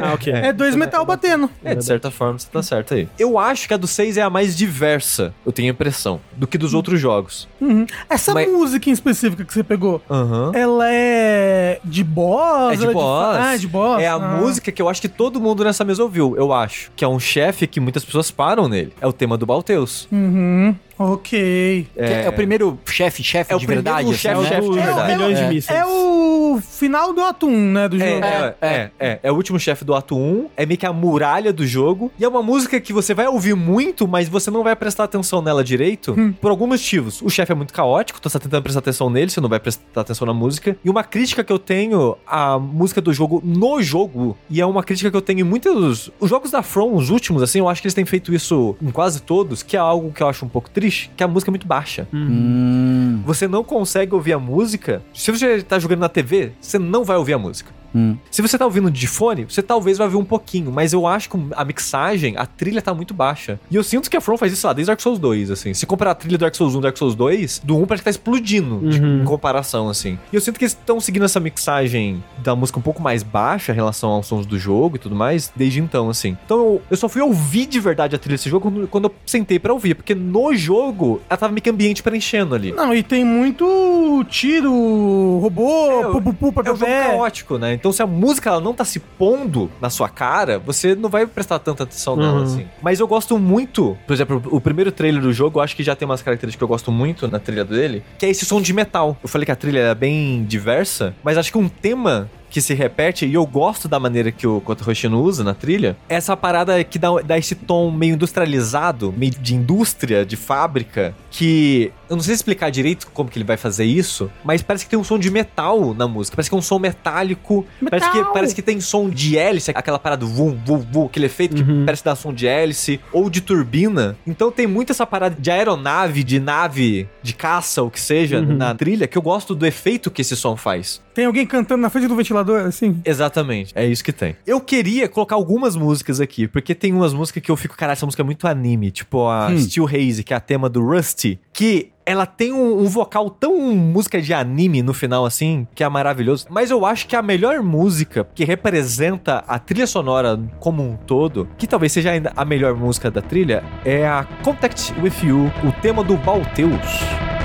Ah, ok. É dois metal batendo. É, de certa forma você tá certo aí. Eu acho que a do 6 é a mais diversa, eu tenho a impressão, do que dos outros jogos. Uhum. Essa Mas- música em específica que você pegou, ela é de boss? É de boss. Ah, é de boss. É a música que eu acho que todo mundo nessa mesa ouviu, eu acho. Que é um chefe que muitas pessoas param nele. É o tema do Balteus. Uhum. Ok. Que É, o primeiro chefe, chefe É o de verdade. assim, né? chefe de É o- verdade. milhões de é, mísseis. é o final do ato 1, né, do É, jogo. é, é, é, é o último chefe do ato 1, é meio que a muralha do jogo, e é uma música que você vai ouvir muito, mas você não vai prestar atenção nela direito, por alguns motivos. O chefe é muito caótico, então você tá tentando prestar atenção nele, você não vai prestar atenção na música. E uma crítica que eu tenho à música do jogo no jogo, e é uma crítica que eu tenho em muitos... Os jogos da From, os últimos, assim, eu acho que eles têm feito isso em quase todos, que é algo que eu acho um pouco triste, que a música é muito baixa. Hum, Você não consegue ouvir a música. Se você tá jogando na TV, você não vai ouvir a música. Hum. Se você tá ouvindo de fone, você talvez vai ouvir um pouquinho, mas eu acho que a mixagem, a trilha tá muito baixa. E eu sinto que a From faz isso lá desde Dark Souls 2, assim. Se comparar a trilha do Dark Souls 1 e Dark Souls 2, do 1 parece que tá explodindo de- Uhum. em comparação, assim. E eu sinto que eles estão seguindo essa mixagem da música um pouco mais baixa em relação aos sons do jogo e tudo mais, desde então, assim. Então eu, eu só fui ouvir de verdade a trilha desse jogo quando, quando eu sentei pra ouvir, porque no jogo ela tava meio que ambiente preenchendo ali. Não, e tem muito tiro, robô, É, pu, pu, pu, É um jogo caótico, né? Então, se a música ela não tá se pondo na sua cara, você não vai prestar tanta atenção nela, Uhum. assim. Mas eu gosto muito, por exemplo, o primeiro trailer do jogo, eu acho que já tem umas características que eu gosto muito na trilha dele, que é esse som de metal. Eu falei que a trilha é bem diversa, mas acho que um tema que se repete, e eu gosto da maneira que o Kota Hoshino usa na trilha, é essa parada que dá, dá esse tom meio industrializado, meio de indústria, de fábrica, que eu não sei explicar direito como que ele vai fazer isso, mas parece que tem um som de metal na música, parece que é um som metálico, parece que, Metal! parece que tem som de hélice, aquela parada vum, vum, vum, aquele efeito que Uhum. parece dar som de hélice, ou de turbina. Então tem muito essa parada de aeronave, de nave, de caça, o que seja, Uhum. na trilha, que eu gosto do efeito que esse som faz. Tem alguém cantando na frente do ventilador, assim. Exatamente, é isso que tem. Eu queria colocar algumas músicas aqui, porque tem umas músicas que eu fico, caralho, essa música é muito anime, tipo a Hum. Steel Haze, que é a tema do Rusty, que ela tem um, um vocal tão música de anime no final, assim, que é maravilhoso. Mas eu acho que a melhor música que representa a trilha sonora como um todo, que talvez seja ainda a melhor música da trilha, é a Contact With You, o tema do Balteus.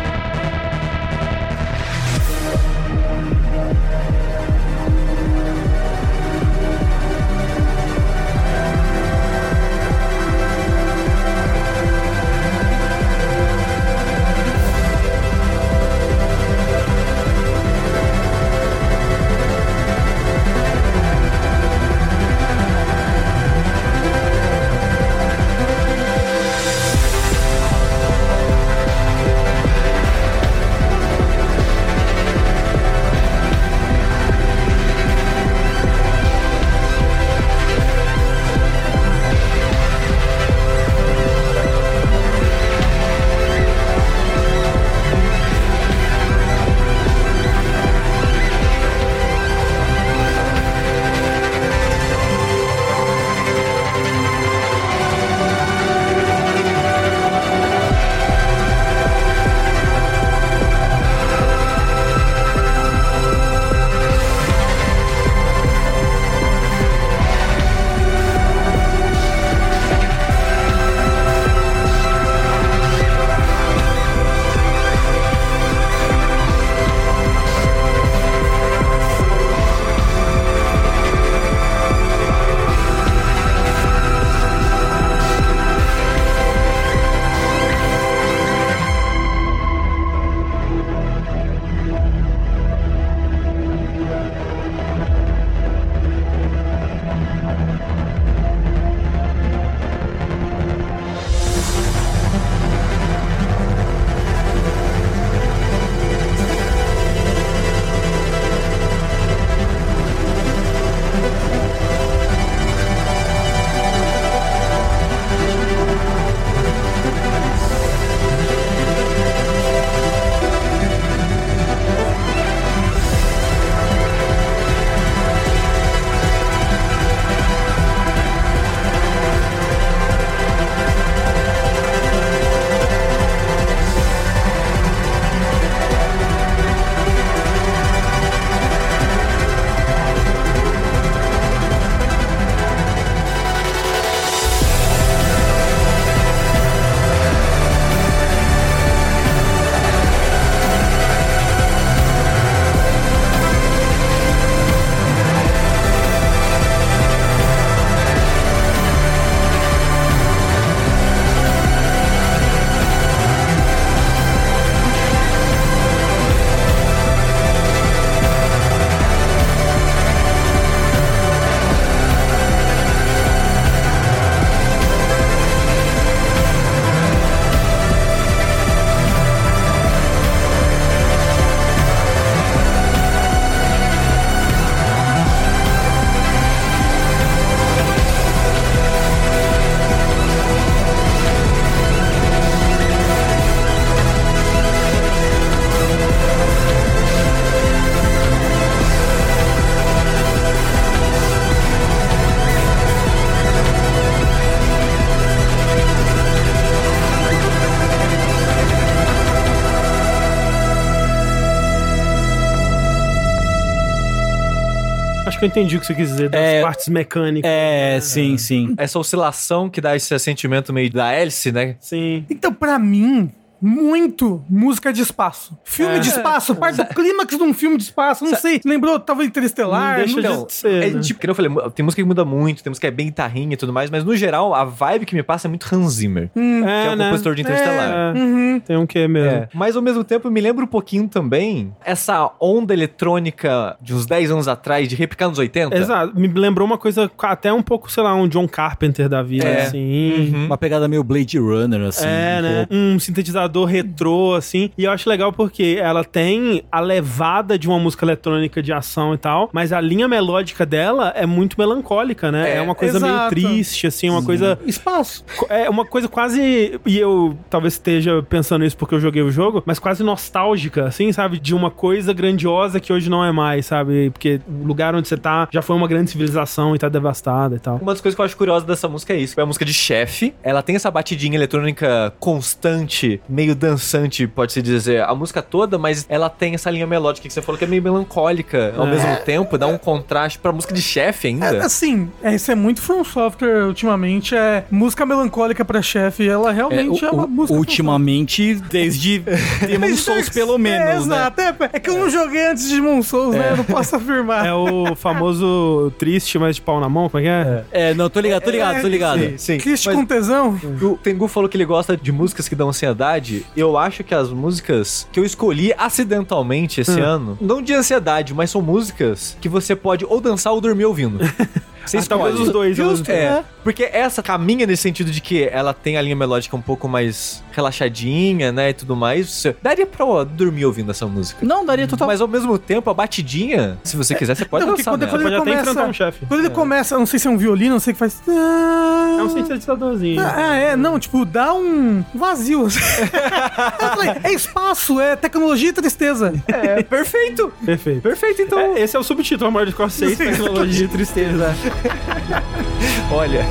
Eu entendi o que você quis dizer, das É. partes mecânicas. É, sim, sim. Essa oscilação que dá esse sentimento meio da hélice, né? Sim. Então, pra mim, muito música de espaço. Filme É. de espaço, parte do clímax de um filme de espaço, não sei. Lembrou talvez Interestelar? Não deixa não- de ser, é, né? tipo, que eu falei, tem música que muda muito, tem música que é bem guitarrinha e tudo mais, mas no geral, a vibe que me passa é muito Hans Zimmer, que é o né? compositor de Interestelar. É, Uhum. Tem um quê mesmo. É, Mas ao mesmo tempo me lembra um pouquinho também essa onda eletrônica de uns 10 anos atrás, de replicar nos 80. Exato. Me lembrou uma coisa até um pouco, sei lá, um John Carpenter da vida, É. assim. Uhum. Uma pegada meio Blade Runner, assim. É, um né? pouco. Um sintetizador retrô, assim. E eu acho legal porque ela tem a levada de uma música eletrônica de ação e tal, mas a linha melódica dela é muito melancólica, né? É, É, uma coisa meio exato. triste, assim, uma coisa. Espaço. É uma coisa quase. E eu talvez esteja pensando isso porque eu joguei o jogo, mas quase nostálgica, assim, sabe? De uma coisa grandiosa que hoje não é mais, sabe? Porque o lugar onde você tá já foi uma grande civilização e tá devastada e tal. Uma das coisas que eu acho curiosa dessa música é isso. É a música de chefe. Ela tem essa batidinha eletrônica constante, meio dançante, pode-se dizer, a música toda, mas ela tem essa linha melódica que você falou que é meio melancólica ao É. mesmo tempo, dá um contraste pra música de chefe É, ainda. assim, é, isso é muito From Software ultimamente. É música melancólica pra chefe. Ela É, realmente é, u- uma u- música. ultimamente, desde Demon Souls, pelo menos, é, né? Exato. É, é que eu não joguei antes de Demon Souls, né? Eu não posso afirmar. É o famoso triste, mas de pau na mão, como é que é? É, não, tô ligado, tô ligado, tô ligado. Sim, sim. Triste Mas com tesão. o Tengu falou que ele gosta de músicas que dão ansiedade. Eu acho que as músicas que eu escolhi acidentalmente esse ano, não de ansiedade, mas são músicas que você pode ou dançar ou dormir ouvindo. Você Ah, escolhe. os dois. Justo. eu- É, porque essa caminha nesse sentido de que ela tem a linha melódica um pouco mais relaxadinha, né, e tudo mais. Você- Daria pra ó, dormir ouvindo essa música. Não, daria total. Mas ao mesmo tempo, a batidinha, se você quiser, você pode Não, dançar quando nela. Pode ele até começa- enfrentar um chefe. Quando ele começa, não sei se é um violino, não sei o que faz. É um sintetizadorzinho. Ah, é, não, tipo, dá um vazio. falei, é espaço, é tecnologia e tristeza. É, perfeito. Perfeito. Perfeito, então. É, esse é o subtítulo, Amor de Cor 6, Tecnologia e Tristeza. Olha,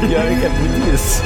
pior que é muito isso.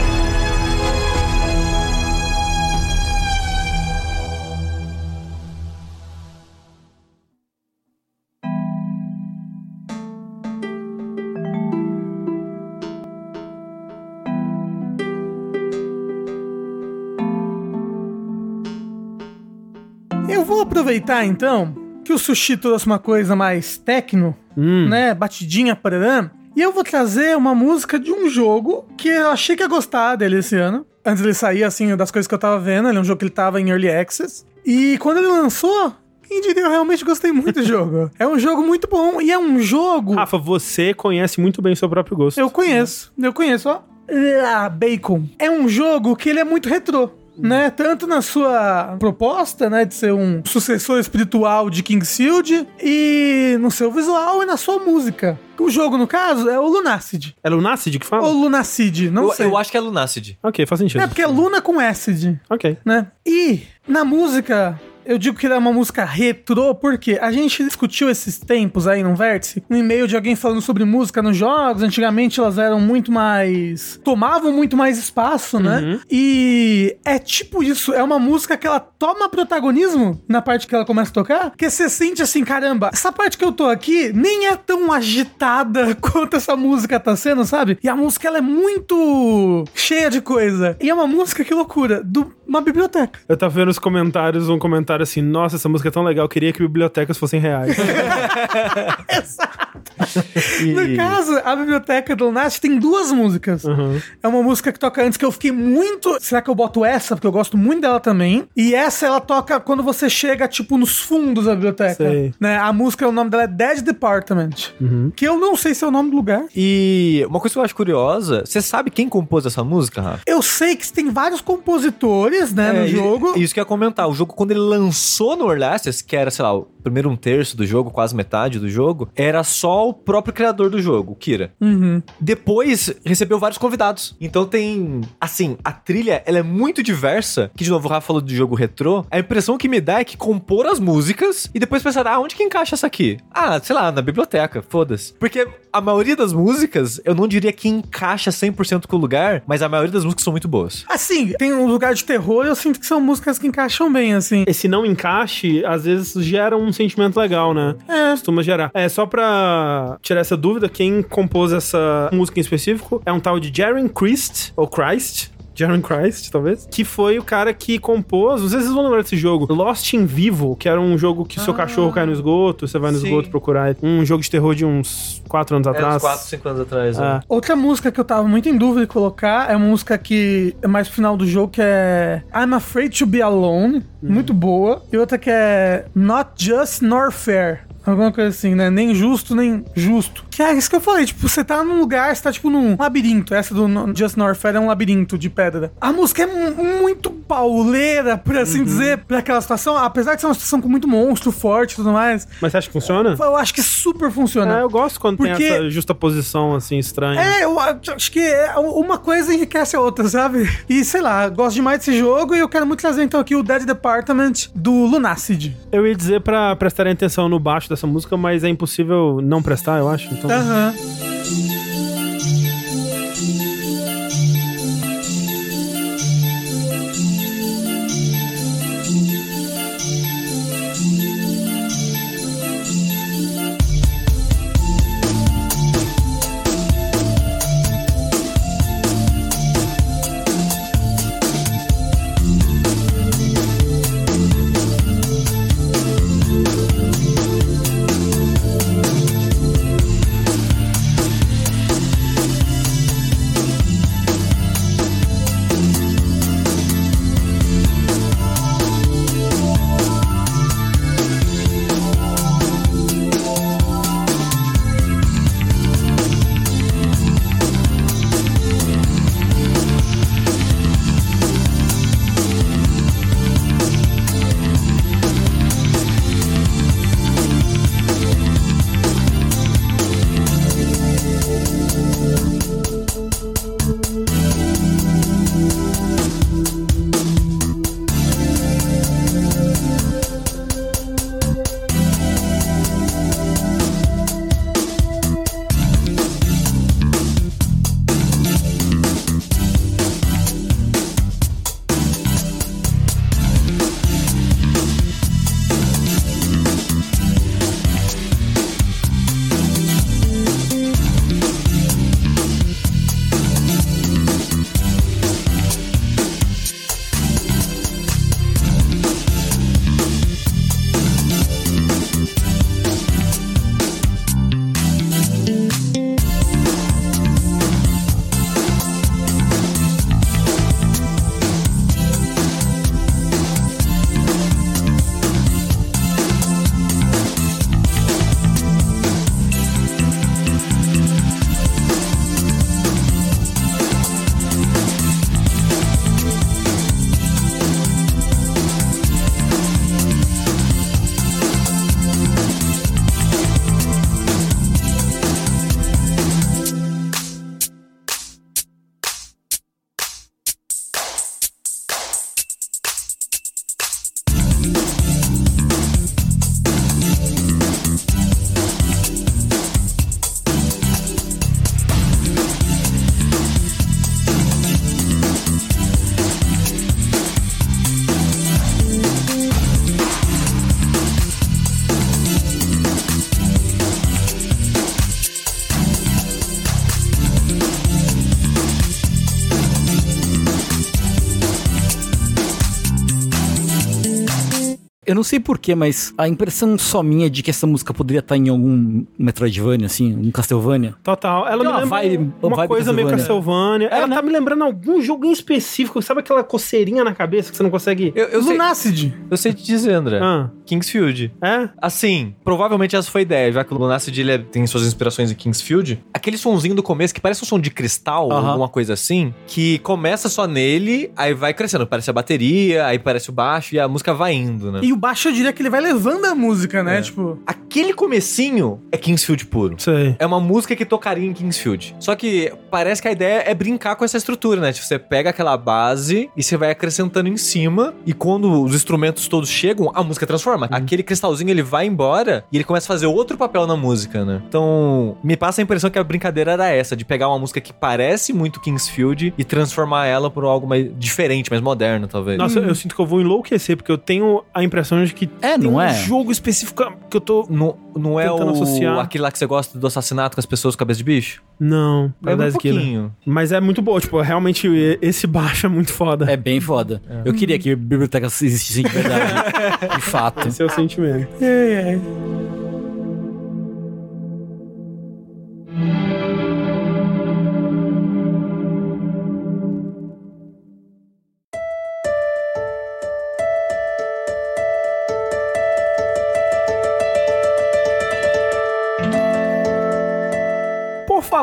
Eu vou aproveitar então que o sushi trouxe uma coisa mais techno, Hum. né? Batidinha, pararã. E eu vou trazer uma música de um jogo que eu achei que ia gostar dele esse ano. Antes dele sair, assim, das coisas que eu tava vendo. Ele é um jogo que ele tava em Early Access. E quando ele lançou, quem diria, eu realmente gostei muito do jogo. É um jogo muito bom. E é um jogo... Rafa, você conhece muito bem o seu próprio gosto. Eu conheço, eu conheço, ó. Ah, Bacon. É um jogo que ele é muito retrô. Né? Tanto na sua proposta, né, de ser um sucessor espiritual de Kingfield e no seu visual e na sua música. O jogo, no caso, é o Lunacid. É Lunacid que fala? Ou Lunacid, não Eu, sei. eu acho que é Lunacid. Ok, faz sentido. É porque é Luna com Acid, Ok. né? E na música, eu digo que ela é uma música retrô, porque a gente discutiu esses tempos aí no Vértice, um e-mail de alguém falando sobre música nos jogos. Antigamente elas eram muito mais. tomavam muito mais espaço, né? E é tipo isso, é uma música que ela toma protagonismo na parte que ela começa a tocar, que você sente assim, caramba, essa parte que eu tô aqui nem é tão agitada quanto essa música tá sendo, sabe? E a música ela é muito cheia de coisa. E é uma música, que loucura, de uma biblioteca. Eu tava vendo os comentários, um comentário assim, nossa, essa música é tão legal, eu queria que bibliotecas fossem reais. No caso, a biblioteca do Lunati tem duas músicas. Uhum. É uma música que toca antes que eu fiquei muito. Será que eu boto essa? Porque eu gosto muito dela também. E essa ela toca quando você chega, tipo, nos fundos da biblioteca. Sei. Né? A música, o nome dela é Dead Department. Que eu não sei se é o nome do lugar. E uma coisa que eu acho curiosa, você sabe quem compôs essa música, Rafa? Eu sei que tem vários compositores, né, no É, e- jogo. Isso que eu ia comentar. O jogo, quando ele lançou no Early Access, que era, sei lá, o primeiro um terço do jogo, quase metade do jogo, era só o próprio criador do jogo, o Kira. Uhum. Depois, recebeu vários convidados. Então tem... Assim, a trilha, ela é muito diversa. Que, de novo, o Rafa falou do jogo retrô. A impressão que me dá é que compor as músicas e depois pensar, ah, onde que encaixa essa aqui? Ah, sei lá, na biblioteca, foda-se. Porque a maioria das músicas, eu não diria que encaixa 100% com o lugar, mas a maioria das músicas são muito boas. Assim, tem um lugar de terror, eu sinto que são músicas que encaixam bem, assim. Esse não encaixe, às vezes, gera um sentimento legal, né? É. Costuma gerar. É, só pra tirar essa dúvida, quem compôs essa música em específico é um tal de Jaren Christ, ou Christ, Jaron Christ, talvez, que foi o cara que compôs, não sei se vocês vão lembrar desse jogo, Lost in Vivo, que era um jogo que seu Ah, cachorro cai no esgoto, você vai no sim. esgoto procurar ele. um jogo de terror de uns 4 anos É, atrás. uns 4, 5 anos atrás. É. né? Outra música que eu tava muito em dúvida de colocar é uma música que é mais pro final do jogo, que é I'm Afraid to Be Alone, muito boa. E outra que é Not Just Nor Fair. Alguma coisa assim, né? Nem justo, nem justo. Que é isso que eu falei, tipo, você tá num lugar, você tá tipo num labirinto. Essa do Just Nor Fair é um labirinto de pedra. A música é mu- muito pauleira, por assim dizer, pra aquela situação. Apesar de ser uma situação com muito monstro forte e tudo mais, Mas você acha que funciona? eu acho que super funciona. É, eu gosto quando Porque- tem essa justa posição, assim, estranha. É, eu acho que é, uma coisa enriquece a outra, sabe? E sei lá, gosto demais desse jogo e eu quero muito trazer então aqui o Dead Department do Lunacid. Eu ia dizer pra prestarem atenção no baixo dessa música, mas é impossível não prestar, eu acho. Então... Aham. Não sei porquê, mas a impressão só minha de que essa música poderia estar em algum Metroidvania, assim, um Castlevania. Total. Ela Tem me uma lembra vibe- uma vibe coisa meio Castlevania. É, Ela né? tá me lembrando algum jogo em específico. Sabe aquela coceirinha na cabeça que você não consegue... Eu, eu, sei, Lunacid. eu sei te dizer, André. Ah, Kingsfield. é? Assim, provavelmente essa foi a ideia, já que o Lunacid ele é- tem suas inspirações em Kingsfield. Aquele sonzinho do começo, que parece um som de cristal, Aham. alguma coisa assim, que começa só nele, aí vai crescendo. Parece a bateria, aí parece o baixo e a música vai indo, né? E o baixo eu diria que ele vai levando a música, né? É. Tipo, Aquele comecinho é Kingsfield puro. Sei. É uma música que tocaria em Kingsfield. Só que parece que a ideia é brincar com essa estrutura, né? Tipo, você pega aquela base e você vai acrescentando em cima. E quando os instrumentos todos chegam, a música transforma. Aquele cristalzinho ele vai embora e ele começa a fazer outro papel na música, né? Então, me passa a impressão que a brincadeira era essa, de pegar uma música que parece muito Kingsfield e transformar ela por algo mais diferente, mais moderno, talvez. Nossa, eu sinto que eu vou enlouquecer, porque eu tenho a impressão de que É, tem não um é? jogo específico que eu tô... Não, não é o, associar. aquele lá que você gosta do assassinato com as pessoas com cabeça de bicho? Não, Lembra um pouquinho. Mas é muito boa, tipo, realmente esse baixo é muito foda. É bem foda. Eu queria que bibliotecas existissem de verdade. de fato. Esse é o sentimento. Ai, ai.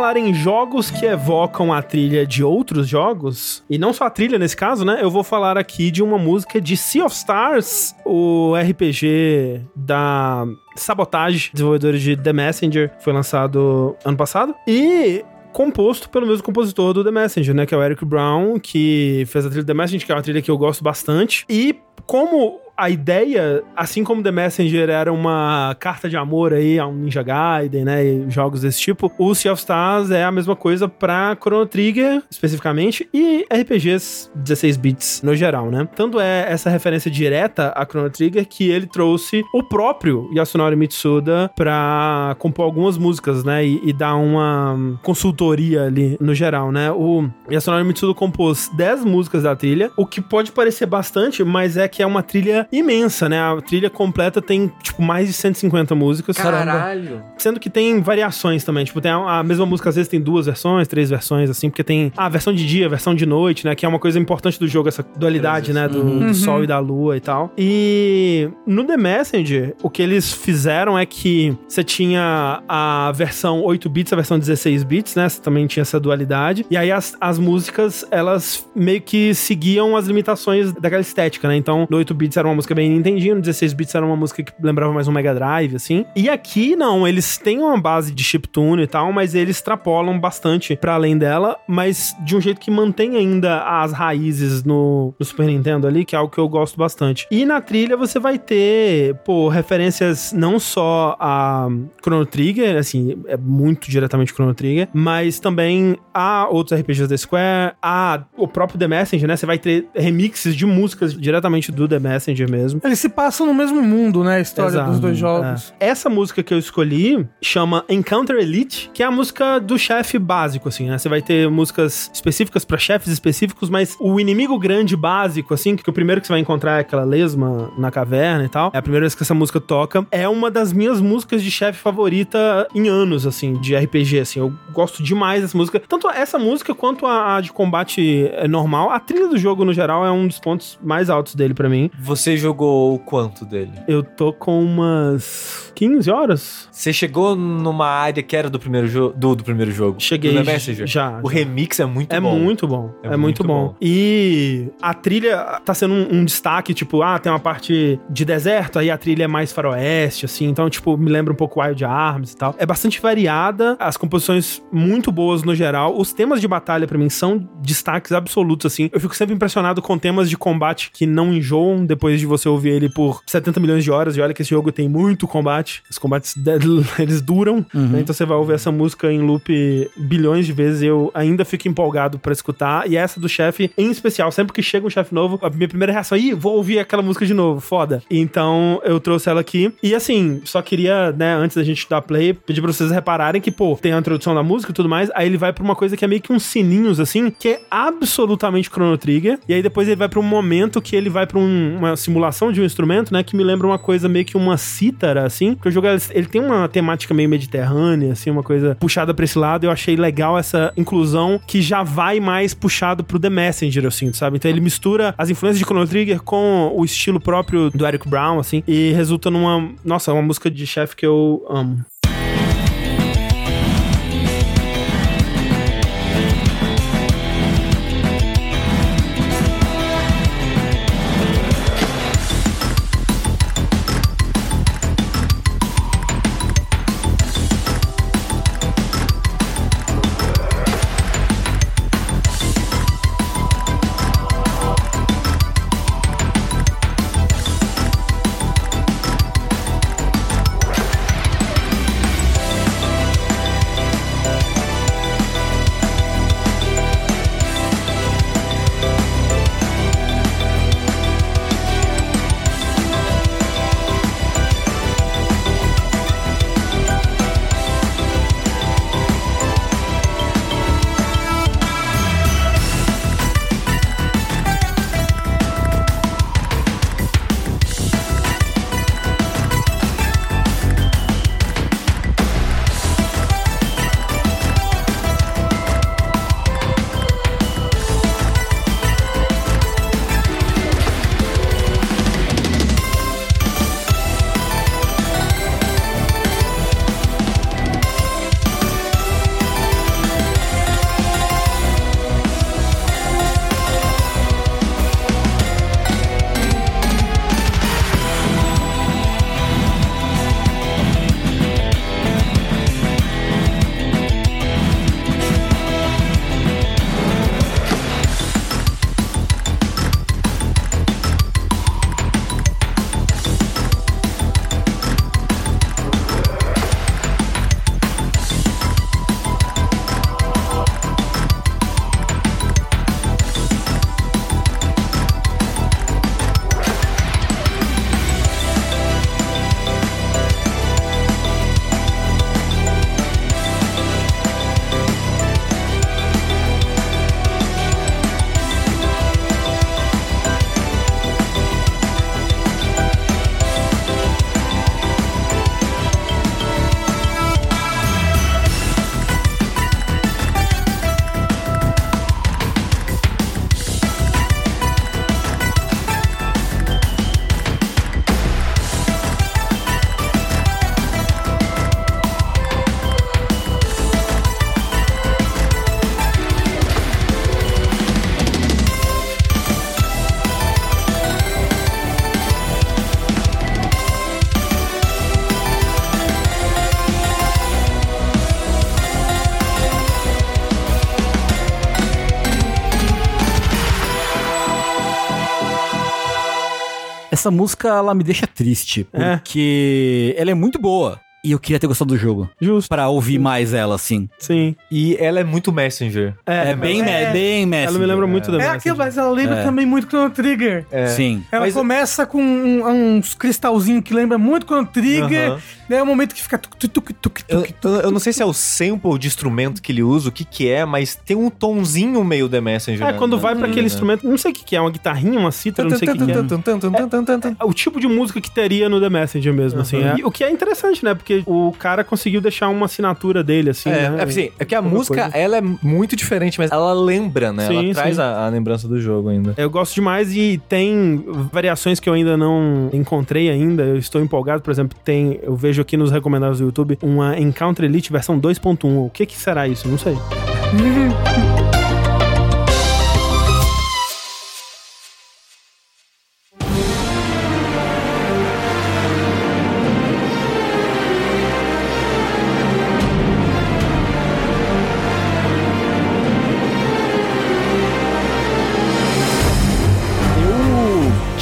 Falar em jogos que evocam a trilha de outros jogos, e não só a trilha nesse caso, né? Eu vou falar aqui de uma música de Sea of Stars, o RPG da Sabotage, desenvolvedores de The Messenger, foi lançado ano passado. E composto pelo mesmo compositor do The Messenger, né? Que é o Eric Brown, que fez a trilha The Messenger, que é uma trilha que eu gosto bastante. E como a ideia, assim como The Messenger era uma carta de amor aí a um Ninja Gaiden, né, e jogos desse tipo, o Sea of Stars é a mesma coisa pra Chrono Trigger, especificamente, e RPGs 16 bits no geral, né? Tanto é essa referência direta a Chrono Trigger que ele trouxe o próprio Yasunori Mitsuda pra compor algumas músicas, né, e, e dar uma consultoria ali no geral, né? O Yasunori Mitsuda compôs 10 músicas da trilha, o que pode parecer bastante, mas é que é uma trilha imensa, né? A trilha completa tem, tipo, mais de 150 músicas. Caralho. Sendo que tem variações também. Tipo, tem a, a mesma música, às vezes tem duas versões, três versões, assim, porque tem a versão de dia, a versão de noite, né? Que é uma coisa importante do jogo, essa dualidade, né? Do, do sol e da lua e tal. E no The Messenger, o que eles fizeram é que você tinha a versão 8 bits, a versão 16 bits, né? Você também tinha essa dualidade. E aí as, as músicas, elas meio que seguiam as limitações daquela estética, né? Então, no 8 bits era uma música bem Nintendinho, no 16 bits era uma música que lembrava mais um Mega Drive, assim. E aqui, não, eles têm uma base de chiptune e tal, mas eles extrapolam bastante pra além dela, mas de um jeito que mantém ainda as raízes no, no Super Nintendo ali, que é algo que eu gosto bastante. E na trilha você vai ter, pô, referências não só a Chrono Trigger, assim, é muito diretamente Chrono Trigger, mas também a outros RPGs da Square, a o próprio The Messenger, né? Você vai ter remixes de músicas diretamente do The Messenger mesmo. Eles se passam no mesmo mundo, né? A história Exato, dos dois jogos. é. Essa música que eu escolhi chama Encounter Elite, que é a música do chefe básico, assim, né? Você vai ter músicas específicas pra chefes específicos, mas o inimigo grande básico, assim, que o primeiro que você vai encontrar é aquela lesma na caverna e tal, é a primeira vez que essa música toca, é uma das minhas músicas de chefe favorita em anos, assim, de RPG, assim. Eu gosto demais dessa música. Tanto essa música quanto a, a de combate é, normal. A trilha do jogo, no geral, é um dos pontos mais altos dele pra mim. Você jogou o quanto dele? Eu tô com umas 15 horas. Você chegou numa área que era do primeiro, jo do, do primeiro jogo? Cheguei Do The Messenger? já. O já. remix é muito É bom. muito bom. É, É muito, muito bom. bom. E a trilha tá sendo um, um destaque, tipo, ah, tem uma parte de deserto, aí a trilha é mais faroeste, assim. Então, tipo, me lembra um pouco Wild Arms e tal. É bastante variada, as composições muito boas no geral. Os temas de batalha, pra mim, são destaques absolutos, assim. Eu fico sempre impressionado com temas de combate que não enjoam depois de você ouvir ele por 70 milhões de horas. E olha que esse jogo tem muito combate. Os combates, eles duram. né? Então você vai ouvir essa música em loop bilhões de vezes. Eu ainda fico empolgado pra escutar. E essa do chefe, em especial, sempre que chega um chefe novo, a minha primeira reação é: ih, vou ouvir aquela música de novo. Foda. Então eu trouxe ela aqui. E assim, só queria, né, antes da gente dar play, pedir pra vocês repararem que, pô, tem a introdução da música e tudo mais. Aí ele vai pra uma coisa que é meio que uns sininhos, assim, que é absolutamente Chrono Trigger. E aí depois ele vai pra um momento que ele vai pra um- uma simulação de um instrumento, né, que me lembra uma coisa meio que uma cítara, assim. Porque o jogo, ele, tem uma temática meio mediterrânea, assim, uma coisa puxada pra esse lado. Eu achei legal essa inclusão que já vai mais puxado pro The Messenger, eu sinto, sabe? Então ele mistura as influências de Chrono Trigger com o estilo próprio do Eric Brown, assim, e resulta numa, nossa, uma música de chefe que eu amo. Essa música ela me deixa triste, É. porque ela é muito boa. E eu queria ter gostado do jogo. Justo. Pra ouvir mais ela, assim. Sim. E ela é muito Messenger. É, bem, é- bem Messi. Ela me lembra muito da É Messenger. aquilo, mas ela lembra É. também muito Chrono Trigger. É. Sim. Ela Mas- começa com um- uns cristalzinhos que lembra muito Chrono Trigger. Aham. Daí é o momento que fica Eu, eu- eu não sei se é o sample de instrumento que ele usa, o que que é, mas tem um tonzinho meio The Messenger. É, né? quando vai pra aquele instrumento, não sei o que que é, uma guitarrinha, uma cítara, não sei o que que é. É o tipo de música que teria no The Messenger mesmo, assim. é. O que é interessante, né? Porque o cara conseguiu deixar uma assinatura dele, assim, É, né? é, assim, é que a música, coisa. ela é muito diferente, mas ela lembra, né? Sim, ela traz a, a lembrança do jogo ainda. Eu gosto demais e tem variações que eu ainda não encontrei ainda. Eu estou empolgado, por exemplo, tem, eu vejo aqui nos recomendados do YouTube uma Encounter Elite versão 2.1. O que que será isso? Não sei.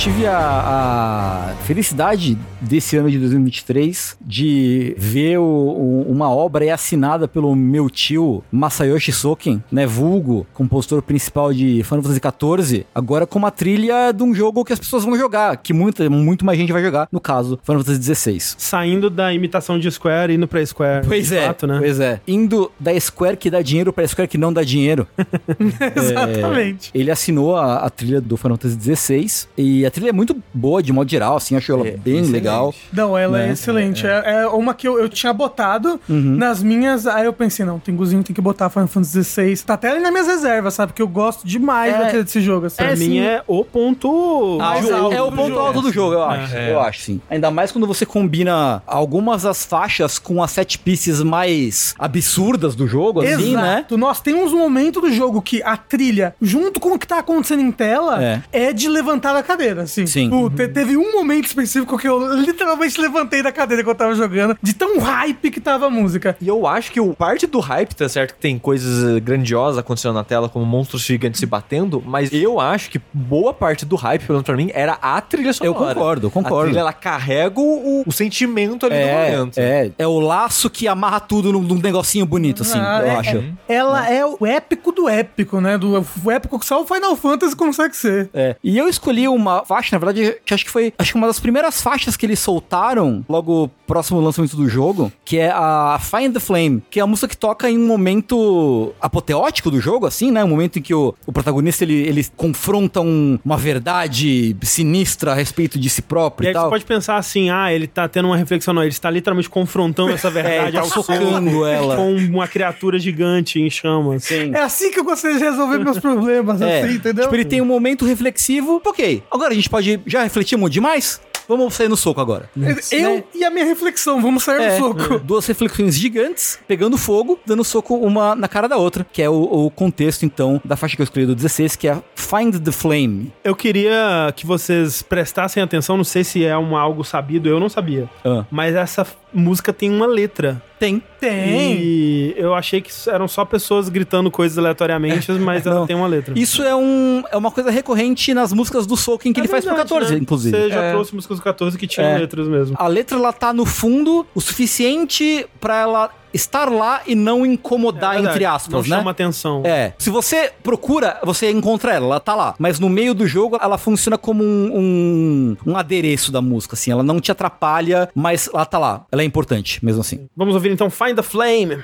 tive a, a felicidade desse ano de 2023 de ver o- o- uma obra assinada pelo meu tio Masayoshi Soken, né, vulgo, compositor principal de Final Fantasy XIV, agora com uma trilha de um jogo que as pessoas vão jogar, que muita, muito mais gente vai jogar, no caso, Final Fantasy XVI. Saindo da imitação de Square e indo pra Square. Pois de é, fato, né? pois é. Indo da Square que dá dinheiro pra Square que não dá dinheiro. Exatamente. Ele assinou a, a trilha do Final Fantasy XVI e a trilha é muito boa de modo geral, assim, acho ela É, bem excelente. legal. Não, ela é Né? excelente. É, é uma que eu, eu tinha botado Uhum. nas minhas. Aí eu pensei, não, tem Guzinho, tem que botar Final Fantasy XVI. Tá até ali nas minhas reservas, sabe? Porque eu gosto demais É. daquele, desse jogo. Assim. Pra É, mim sim. é o ponto. Mais Ah, alto é o ponto alto do jogo, eu acho. É. Eu acho, sim. Ainda mais quando você combina algumas das faixas com as set pieces mais absurdas do jogo, assim, né? Exato. Nossa, tem uns momentos do jogo que a trilha, junto com o que tá acontecendo em tela, É. é, de levantar a cadeira, assim. Sim. Te- teve um momento específico que eu literalmente levantei da cadeira que eu tava jogando, de tão hype que tava a música. E eu acho que o parte do hype, tá certo que tem coisas eh, grandiosas acontecendo na tela, como monstros gigantes se batendo, mas eu acho que boa parte do hype, pelo menos pra mim, era a trilha sonora. Eu concordo, eu concordo. A trilha, ela carrega o, o sentimento ali É, do momento. é, é o laço que amarra tudo num, num negocinho bonito, assim, Ah, eu é- acho. Ela é o épico do épico, né? Do o épico que só o Final Fantasy consegue ser. É. E eu escolhi uma faixa, na verdade, que acho que foi acho que uma das primeiras faixas que eles soltaram logo próximo ao lançamento do jogo, que é a Find the Flame, que é a música que toca em um momento apoteótico do jogo, assim, né? Um momento em que o, o protagonista ele, ele confronta um- uma verdade sinistra a respeito de si E próprio e, aí você tal. pode pensar assim, ah, ele tá tendo uma reflexão, não, ele está literalmente confrontando essa É, verdade ele tá ao socando ela. com uma criatura gigante em chamas. Sim. É assim que eu gostaria de resolver meus problemas, É, assim, entendeu? Tipo, ele tem um momento reflexivo. Ok, agora a gente pode. Já refletimos demais? Vamos sair no soco agora. Eu e a minha reflexão, vamos sair É, no soco. duas reflexões gigantes, pegando fogo, dando soco uma na cara da outra, que é o, o contexto, então, da faixa que eu escolhi do 16, que é Find the Flame. Eu queria que vocês prestassem atenção, não sei se é um algo sabido, eu não sabia. Ah. Mas essa música tem uma letra. Tem. Tem. E eu achei que eram só pessoas gritando coisas aleatoriamente, mas ela tem uma letra. Isso é, um, é uma coisa recorrente nas músicas do Soken que É ele faz pro verdade, 14, né? inclusive. Você já É. trouxe músicas do 14 que tinham É. letras mesmo. A letra, ela tá no fundo o suficiente pra ela estar lá e não incomodar, É entre aspas, não né? chama atenção. É, se você procura, você encontra ela, ela tá lá. Mas no meio do jogo, ela funciona como um, um, um adereço da música, assim. Ela não te atrapalha, mas ela tá lá. Ela é importante, mesmo assim. Vamos ouvir então Find the Flame.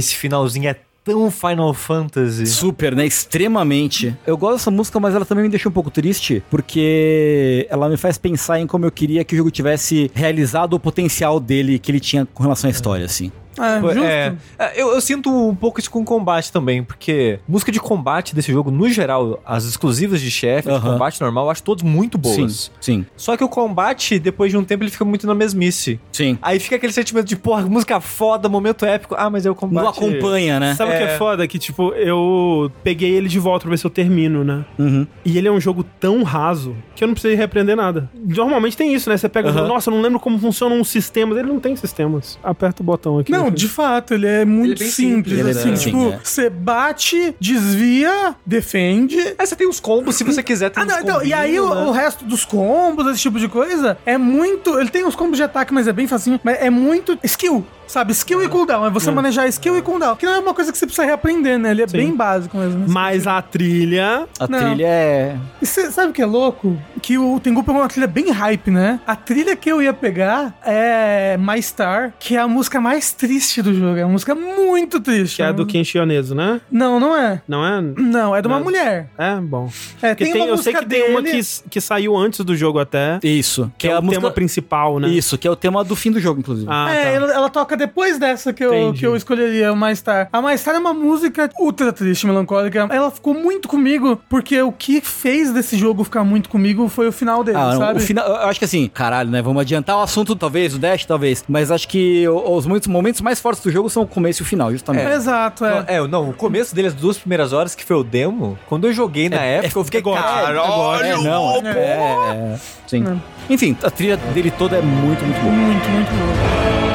Esse finalzinho é tão Final Fantasy. Super, né? Extremamente. Eu gosto dessa música, mas ela também me deixa um pouco triste, porque ela me faz pensar em como eu queria que o jogo tivesse realizado o potencial dele que ele tinha com relação à história, assim. É, Pô, justo. É, é, eu, eu sinto um pouco isso com combate também, porque música de combate desse jogo, no geral, as exclusivas de chefe, de Aham. combate normal, eu acho todas muito boas. Sim, sim, Só que o combate, depois de um tempo, ele fica muito na mesmice. sim. Aí fica aquele sentimento de, porra, música foda, momento épico. Ah, mas é o combate. Não acompanha, né? Sabe o que é É. foda? Que, tipo, eu peguei ele de volta pra ver se eu termino, né? Uhum. E ele é um jogo tão raso que eu não precisei repreender nada. Normalmente tem isso, né? Você pega, Aham. nossa, eu não lembro como funcionam os sistemas. Ele não tem sistemas. Aperta o botão aqui. Não, de fato, ele é muito Ele é simples, simples, assim. né? Tipo, Sim, é. você bate, desvia, defende. É, você tem os combos, se você quiser ter Ah, não, então, e aí o, combinhos, o né? resto dos combos, esse tipo de coisa, é muito. Ele tem os combos de ataque, mas é bem facinho. Mas é muito skill, sabe? Skill e cooldown. É você manejar skill e cooldown. Que não é uma coisa que você precisa reaprender, né? Ele é Sim. bem básico mesmo. Mas a trilha. A Não. trilha é. E você sabe o que é louco? Que o Tengu pegou uma trilha bem hype, né? A trilha que eu ia pegar é My Star, que é a música mais triste do jogo. É uma música muito triste. Que é do Kenshi Yonezu, né? Não, não é. Não é? Não, é de uma Não. mulher. É, bom. É, tem, tem, uma eu sei música que tem uma dele- que, que saiu antes do jogo até. Isso. Que é, o tema principal, né? Isso, que é o tema do fim do jogo, inclusive. Ah, é, tá. ela, ela toca depois dessa que eu, Entendi. que eu escolheria, o My Star. A My Star é uma música ultra triste, melancólica. Ela ficou muito comigo, porque o que fez desse jogo ficar muito comigo foi o final dele, Ah, não, sabe? o final, eu acho que assim, caralho, né? Vamos adiantar o assunto, talvez, o Dash, talvez. Mas acho que os momentos, momentos mais fortes do jogo são o começo e o final, justamente. Exato, é. Não, É, não, o começo dele, as duas primeiras horas, que foi o demo, quando eu joguei na época, eu fiquei, caralho, É, não, é, é, é, sim. Enfim, a trilha dele toda é muito, muito boa. Muito, muito bom.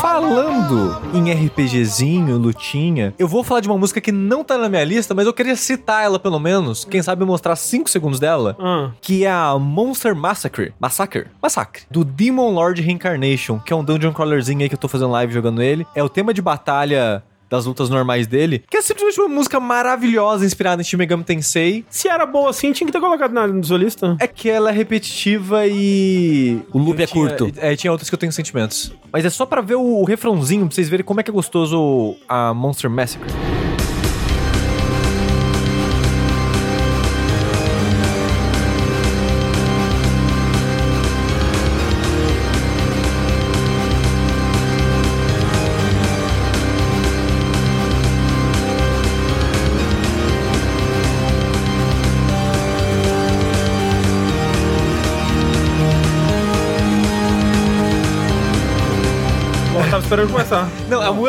Falando em RPGzinho, lutinha, eu vou falar de uma música que não tá na minha lista, mas eu queria citar ela pelo menos, quem sabe mostrar 5 segundos dela, Ah, que é a Monster Massacre, Massacre, Massacre, do Demon Lord Reincarnation, que é um dungeon crawlerzinho aí que eu tô fazendo live jogando ele. É o tema de batalha das lutas normais dele, que é simplesmente uma música maravilhosa inspirada em Shin Megami Tensei. se era boa assim, tinha que ter colocado na na sua lista. É que ela é repetitiva e. O loop é curto. É, tinha outras que eu tenho sentimentos. Mas é só pra ver o, refrãozinho, pra vocês verem como é que é gostoso a Monster Massacre. Pourquoi ça?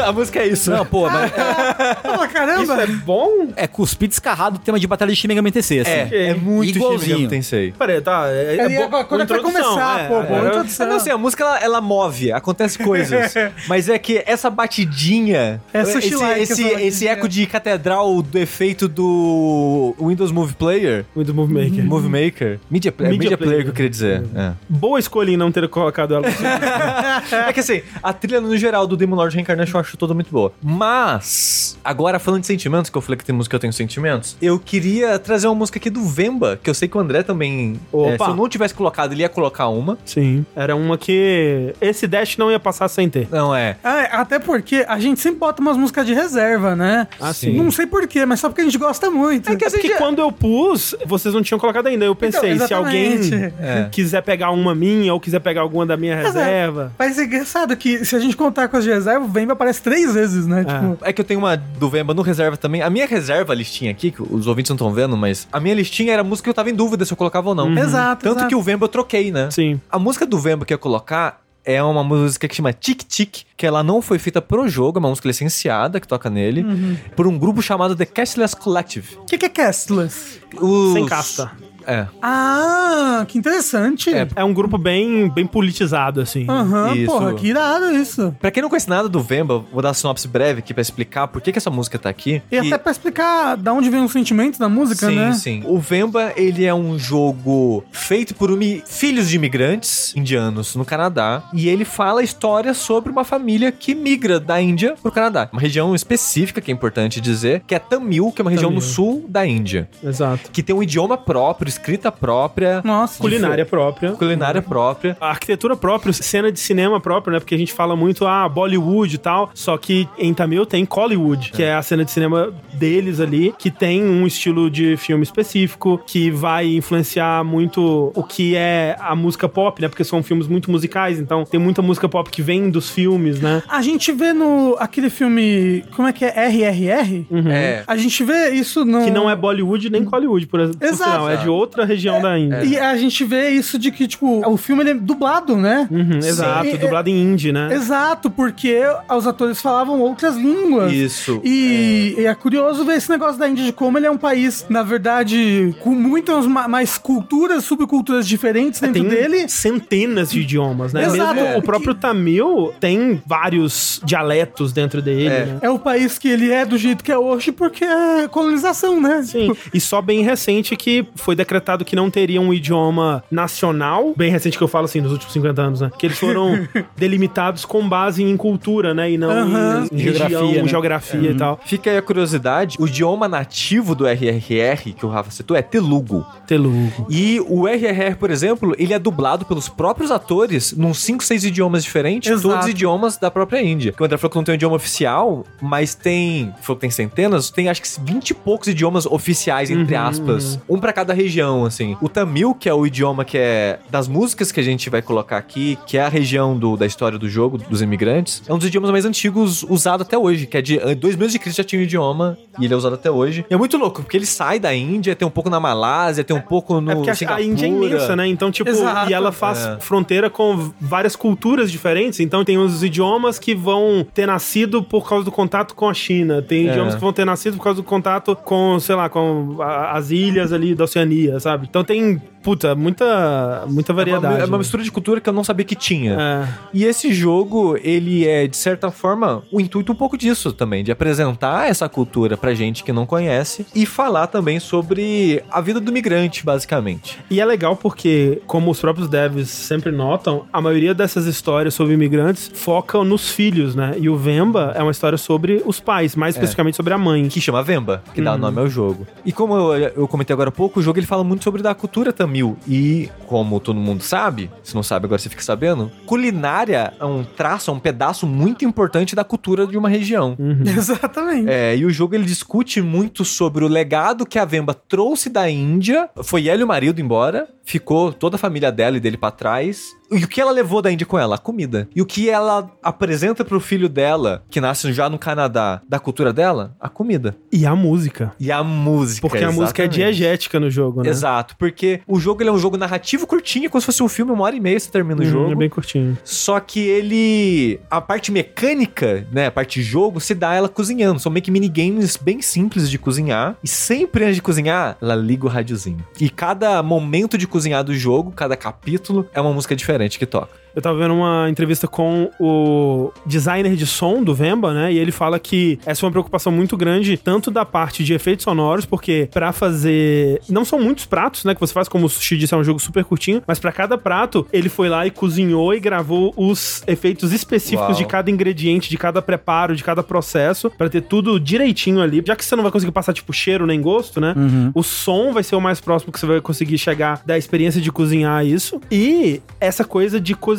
A, música é isso. Não, pô, mas Fala, Isso caramba! é bom? é cuspir descarrado o tema de batalha de Shin Megami Tensei, assim. É, é muito Shin Igualzinho. Megami Tensei. Peraí, tá. É, é, bo- agora, quando é pra começar, é, pô, é, boa é. É, não sei, a música ela, ela move, acontece coisas. mas é que essa batidinha, É esse, sushi-like esse, essa esse batidinha. eco de catedral do efeito do Windows Movie Player, Muito Movie Maker. Movie Maker, Media, é, Media Media Player Player. que eu queria dizer. É. Boa escolha em não ter colocado ela. É que assim, a trilha no geral do Demon Lord Reincarnation eu acho toda muito boa. Mas, agora falando de sentimentos, que eu falei que tem música que eu tenho sentimentos, eu queria trazer uma música aqui do Vemba, que eu sei que o André também. Opa. é, se eu não tivesse colocado, ele ia colocar uma. Sim. Era uma que esse dash não ia passar sem ter. Não é. Ah, até porque a gente sempre bota umas músicas de reserva, né? Ah, sim. Não sei porquê, mas só porque a gente gosta muito. É que É porque quando eu pus, vocês não tinham colocado ainda. Eu pensei, Então, se alguém. É. quiser pegar uma minha ou quiser pegar alguma da minha é, reserva. Mas é engraçado que se a gente contar com as de reserva, o Vemba aparece três vezes, né? Tipo, É que eu tenho uma do Vemba no reserva também. A minha reserva listinha aqui, que os ouvintes não estão vendo, mas a minha listinha era a música que eu tava em dúvida se eu colocava ou não. Exato, Tanto exato. que o Vemba eu troquei, né? Sim. A música do Vemba que eu ia colocar é uma música que chama Tic Tic, que ela não foi feita pro jogo, é uma música licenciada que toca nele, Uhum. por um grupo chamado The Castless Collective. o que, que é Castless? Os- Sem casta. É. Ah, que interessante. É, É um grupo bem, bem politizado, assim. Aham, Isso. porra, que irado isso. Pra quem não conhece nada do Vemba, vou dar uma sinopse breve aqui pra explicar por que, que essa música tá aqui. E até pra explicar da onde vem o sentimento da música, sim, né? sim. O Vemba, ele é um jogo feito por imi- filhos de imigrantes indianos no Canadá. E ele fala a história sobre uma família que migra da Índia pro Canadá. Uma região específica, que é importante dizer, que é Tamil, que é uma região Tamil. no sul da Índia. Exato. Que tem um idioma próprio, escrita própria, Nossa. Culinária própria. culinária própria. A arquitetura própria, cena de cinema própria, né? Porque a gente fala muito, ah, Bollywood e tal. Só que em Tamil tem Collywood, que é a cena de cinema deles ali, que tem um estilo de filme específico, que vai influenciar muito o que é a música pop, né? Porque são filmes muito musicais, então tem muita música pop que vem dos filmes, né? A gente vê no aquele filme, como é que é? RRR? É. A gente vê isso no... Que não é Bollywood nem Collywood, por exemplo. Exato. Não, é de outra região da Índia. E a gente vê isso de que, tipo, o filme ele é dublado, né? Uhum, exato, E- dublado em indie, né? Exato, porque os atores falavam outras línguas. Isso. E é. e é curioso ver esse negócio da Índia, de como ele é um país, na verdade, com muitas ma- mais culturas, subculturas diferentes dentro tem dele. centenas de idiomas, né? Exato. Mesmo É. o próprio Tamil tem vários dialetos dentro dele, É. né? É o país que ele é do jeito que é hoje, porque é colonização, né? Sim, e só bem recente que foi decretado que não teria um idioma nacional, bem recente que eu falo assim, nos últimos 50 anos, né? Que eles foram delimitados com base em cultura, né? E não Aham. em, em Geografia, região, né? geografia e tal. Fica aí a curiosidade, o idioma nativo do RRR, que o Rafa citou, é Telugu. Telugu. E o RRR, por exemplo, ele é dublado pelos próprios atores num 5, 6 idiomas diferentes, Exato. todos idiomas da própria Índia. Que o André falou que não tem um idioma oficial, mas tem. Falou que tem centenas, tem acho que 20 e poucos idiomas oficiais, entre aspas. Um pra cada região, assim. O Tamil, que é o idioma que é das músicas que a gente vai colocar aqui, que é a região do, da história do jogo, dos imigrantes, é um dos idiomas mais antigos usado até hoje, que é de 2000 anos de Cristo já tinha o idioma e ele é usado até hoje. E é muito louco, porque ele sai da Índia, tem um pouco na Malásia, tem um pouco no É porque a- a. Índia é imensa, né? Então, tipo, Exato. e ela faz É. fronteira com várias culturas diferentes. Então, tem os idiomas que vão ter nascido por causa do contato com a China. Tem É. idiomas que vão ter nascido por causa do contato com, sei lá, com as ilhas ali da Oceania, sabe? Então, tem, puta, muita, muita É uma, variedade. é uma né? mistura de cultura que eu não sabia que tinha. É. E esse jogo, ele é, de certa forma, o intuito um pouco disso também, de apresentar essa cultura pra gente que não conhece e falar também sobre a vida do migrante, basicamente. E é legal porque, como os próprios devs sempre notam, a maioria dessas histórias sobre imigrantes focam nos filhos, né? E o Vemba é uma história sobre os pais, mais especificamente sobre a mãe. Que chama Vemba, que dá o nome ao jogo. E como eu, eu comentei agora há pouco, o jogo ele fala muito sobre da cultura tamil. E, como todo mundo sabe, se não sabe agora você fica sabendo, culinária é um traço, é um pedaço muito importante da cultura de uma região. Exatamente. É, e o jogo ele discute muito sobre o legado que a Vemba trouxe da Índia. Foi ela e o marido embora, ficou toda a família dela e dele pra trás. E o que ela levou da Índia com ela? A comida. E o que ela apresenta pro filho dela, que nasce já no Canadá, da cultura dela? A comida. E a música. E a música. Porque a música é exatamente. diegética no jogo, né? Exato, porque o jogo é um jogo narrativo curtinho, como se fosse um filme, uma hora e meia você termina o Uhum, jogo. É bem curtinho. Só que ele. A parte mecânica, né? A parte jogo, se dá ela cozinhando. São meio que minigames bem simples de cozinhar. E sempre antes de cozinhar, ela liga o rádiozinho. E cada momento de cozinhar do jogo, cada capítulo, é uma música diferente que toca. Eu tava vendo uma entrevista com o designer de som do Vemba, né? E ele fala que essa é uma preocupação muito grande, tanto da parte de efeitos sonoros, porque pra fazer. Não são muitos pratos, né? Que você faz, como o Sushi disse, é um jogo super curtinho, mas pra cada prato, ele foi lá e cozinhou e gravou os efeitos específicos Uau. de cada ingrediente, de cada preparo, de cada processo, pra ter tudo direitinho ali. Já que você não vai conseguir passar, tipo, cheiro nem gosto, né? O som vai ser o mais próximo que você vai conseguir chegar da experiência de cozinhar isso. E essa coisa de cozinhar,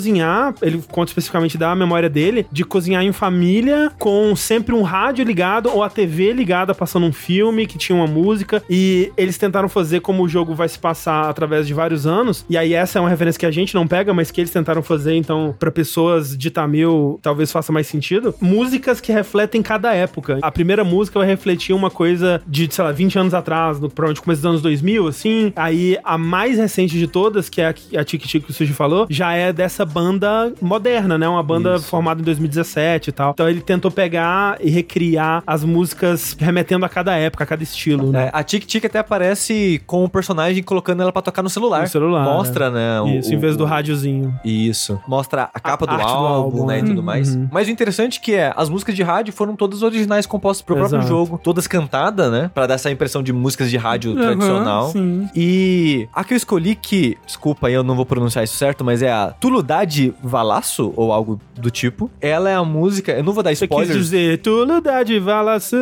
ele conta especificamente da memória dele, de cozinhar em família, com sempre um rádio ligado ou a TV ligada passando um filme que tinha uma música. E eles tentaram fazer como o jogo vai se passar através de vários anos. E aí essa é uma referência que a gente não pega, mas que eles tentaram fazer, então, pra pessoas de Tamil, talvez faça mais sentido. Músicas que refletem cada época. A primeira música vai refletir uma coisa de, sei lá, 20 anos atrás, no, provavelmente começo dos anos 2000, assim. Aí a mais recente de todas, que é a, a Tiki Tiki que o Suji falou, já é dessa banda moderna, né? Uma banda Isso. formada em 2017 e tal. Então ele tentou pegar e recriar as músicas remetendo a cada época, a cada estilo, né? É, a Tic Tic até aparece com o personagem colocando ela pra tocar no celular. No celular, Mostra, né? o- Isso, em vez do o- rádiozinho. Isso. Mostra a capa do, arte do álbum, álbum, né, e né? tudo mais. Uhum. Mas o interessante que é, as músicas de rádio foram todas originais compostas pro próprio Exato. jogo, todas cantadas, né, Pra dar essa impressão de músicas de rádio Aham, tradicional. sim. E a que eu escolhi que, desculpa aí, eu não vou pronunciar isso certo, mas é a Tuludade Valaço, ou algo do tipo. Ela é a música, eu não vou dar Você quis spoilers. dizer, Tuludade Valaçu.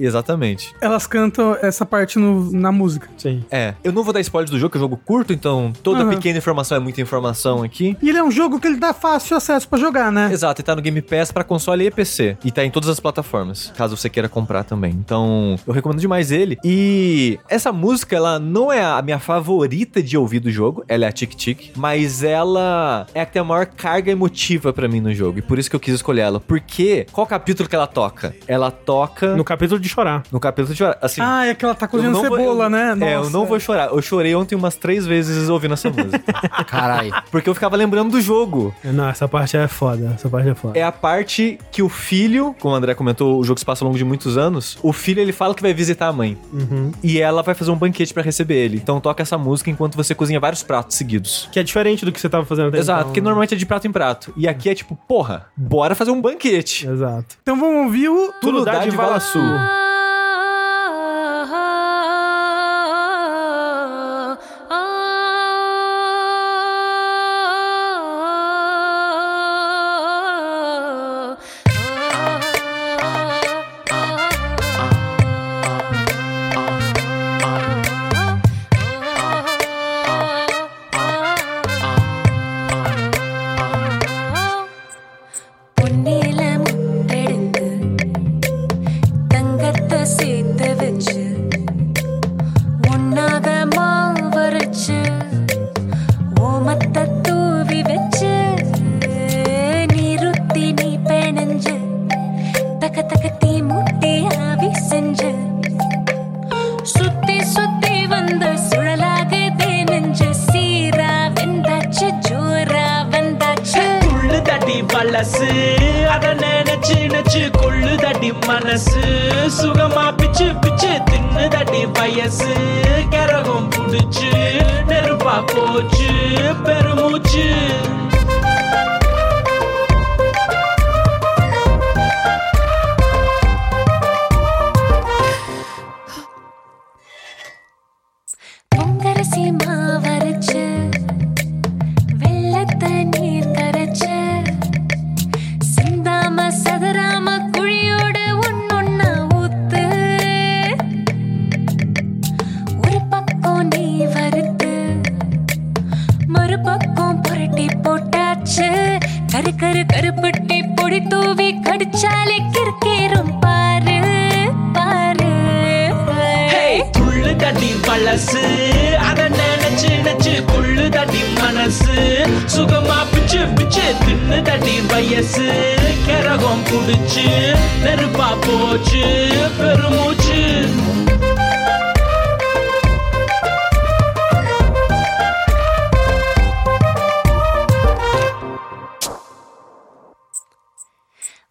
Exatamente. Elas cantam essa parte no- na música. Sim. É, eu não vou dar spoilers do jogo, que é um jogo curto, então toda Aham. pequena informação é muita informação aqui. E ele é um jogo que ele dá fácil acesso pra jogar, né? Exato, e tá no Game Pass pra console e PC. E tá em todas as plataformas, caso você queira comprar também. Então, eu recomendo demais ele. E essa música, ela não é a minha favorita de ouvir do jogo, ela é a Tic Tic, mas ela é a tem a maior carga emotiva pra mim no jogo. E por isso que eu quis escolher ela. Porque, qual capítulo que ela toca? Ela toca No capítulo de chorar. no capítulo de assim, Ah, é que ela tá cozinhando não vou- cebola, eu- né? É, eu Nossa. não vou chorar. Eu chorei ontem umas três vezes ouvindo essa música. Caralho. porque eu ficava lembrando do jogo. Não, essa parte é foda. Essa parte é foda. É a parte que o filho, como o André comentou, o jogo se passa ao longo de muitos anos. O filho ele fala que vai visitar a mãe. Uhum. E ela vai fazer um banquete pra receber ele. Então toca essa música enquanto você cozinha vários pratos seguidos. Que é diferente do que você tava fazendo até Exato, então, porque? normalmente é de prato em prato. E aqui é tipo, porra, bora fazer um banquete. Exato. Então vamos ouvir o Tudo, Tudo dá de Valaçu.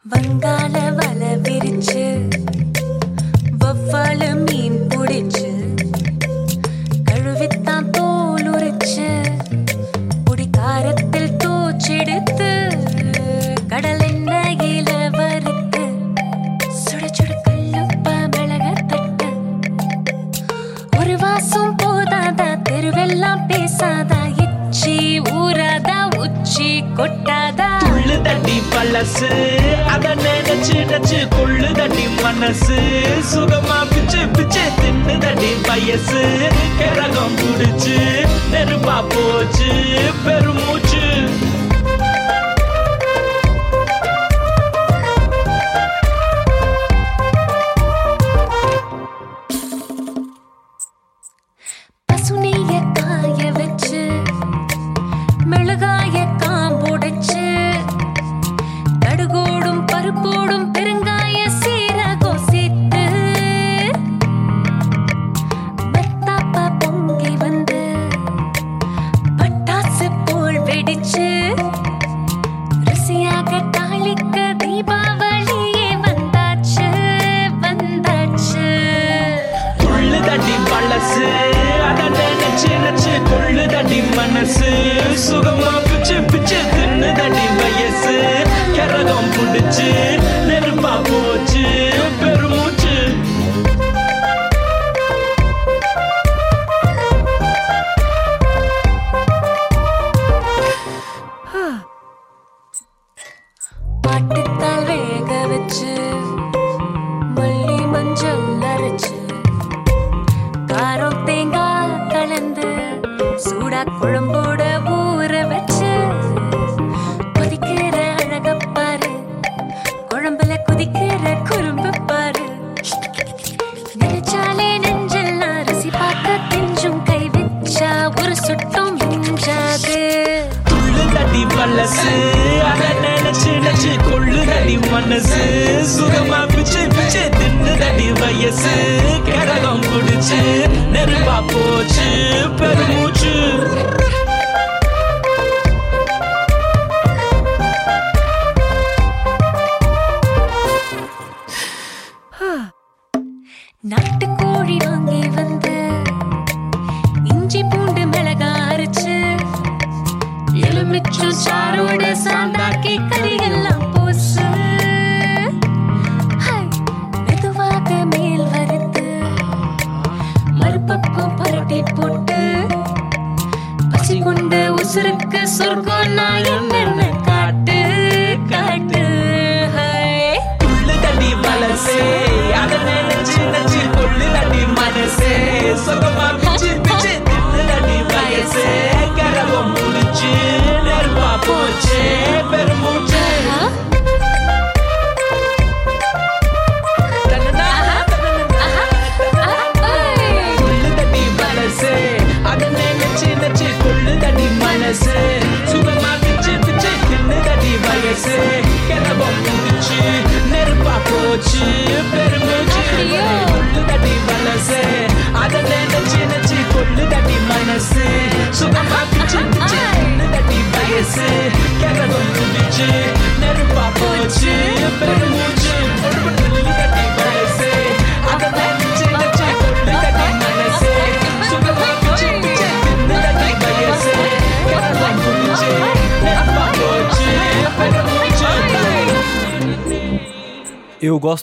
வங்காள வல விரிச்சு வவ்வால மீன் பிடிச்சு கழுவித்தான் தோல் உரிச்சு பொடிக்காரத்தில் தூச்செடுத்து தட்டி பழசு. அத நினைச்சு நச்சு கொள்ளு தட்டி மனசு. சுகமா பிச்சு பிச்சு தின்னு தட்டி வயசு. கரகம் புடிச்சு நெருப்பா போச்சு. பெருமூச்சு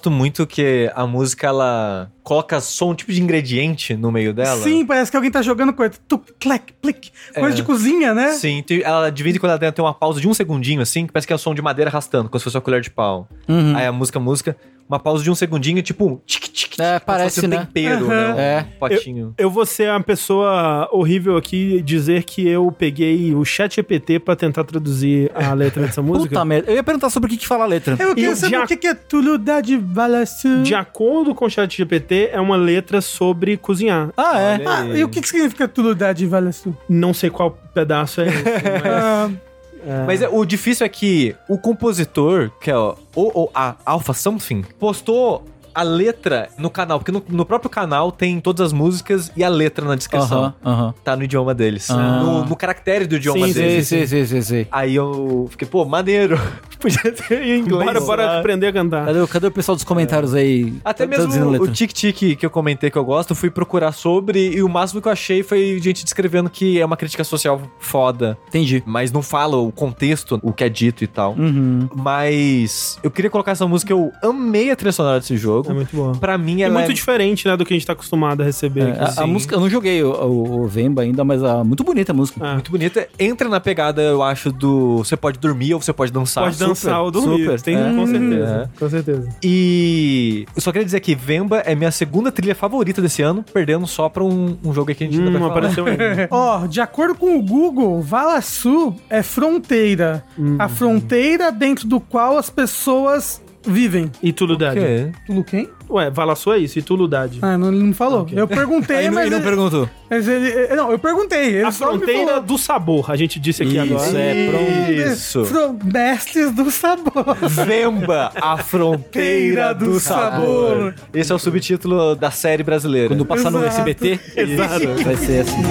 gosto muito que a música, ela coloca som, um tipo de ingrediente no meio dela. Sim, parece que alguém tá jogando coisa. Tuc, clac, plic. Coisa É. de cozinha, né? Sim, ela de vez em quando ela tem uma pausa de um segundinho, assim, que parece que é o som de madeira arrastando, como se fosse uma colher de pau. Uhum. Aí a música, a música, uma pausa de um segundinho, tipo um tic tic, É, parece, um né? tempero, Aham. né? Um É. potinho. Eu vou ser uma pessoa horrível aqui e dizer que eu peguei o chat GPT pra tentar traduzir a letra dessa música. Puta merda. Eu ia perguntar sobre o que, que fala a letra. Eu queria E saber o que, que é tudo da de acordo com o chat GPT, é uma letra sobre cozinhar. Ah, é. Ah, e o que, que significa tudo da de balanço? Não sei qual pedaço é esse, mas... Ah, Mas é, o difícil é que o compositor, que é o, o, o- a Alpha Something, postou a letra no canal, porque no, no próprio canal tem todas as músicas e a letra na descrição. Aham, aham. Tá no idioma deles. Ah. No, no caractere do idioma Sim, deles. Sim, sim, sim, sim, sim. Aí eu fiquei, pô, maneiro. Podia ter em inglês. Bora, bora né? aprender a cantar. Cadê, o- cadê o pessoal dos comentários aí? Até traduzindo mesmo o tic-tic que eu comentei que eu gosto, fui procurar sobre e o máximo que eu achei foi gente descrevendo que é uma crítica social foda, Entendi. mas não fala o contexto, o que é dito e tal. Uhum. Mas eu queria colocar essa música, eu amei a trilha sonora desse jogo. É muito boa. Pra mim É ela muito é... diferente, né, do que a gente tá acostumado a receber É, aqui. a, a Sim. música, eu não joguei o, o, o Vemba ainda, mas a, muito bonita a música. Ah, Muito bonita. Entra na pegada, eu acho, do. Você pode dormir ou você pode dançar. pode dançar ou dormir. super. Tem, É. Com certeza. É. Com certeza. E eu só queria dizer que Vemba é minha segunda trilha favorita desse ano, perdendo só pra um, um jogo que a gente ainda Hum, vai falar. apareceu ainda. Ó, de acordo com o Google, Valaçu é fronteira. Hum. A fronteira dentro do qual as pessoas vivem. E Tuludade. Que? Tulu quem? Ué, Valaçu é isso, e Tuludade. Ah, não, ele não falou. Eu perguntei, Aí não, mas, ele não ele, perguntou. mas ele- ele- Não, eu perguntei. Ele a só me fronteira falou. do sabor, a gente disse aqui Isso, agora. é, pronto. Isso. Fro- Mestres do sabor. Vemba, a fronteira do sabor. Esse é o subtítulo da série brasileira. Quando passar no Exato. SBT, Exato. vai ser assim.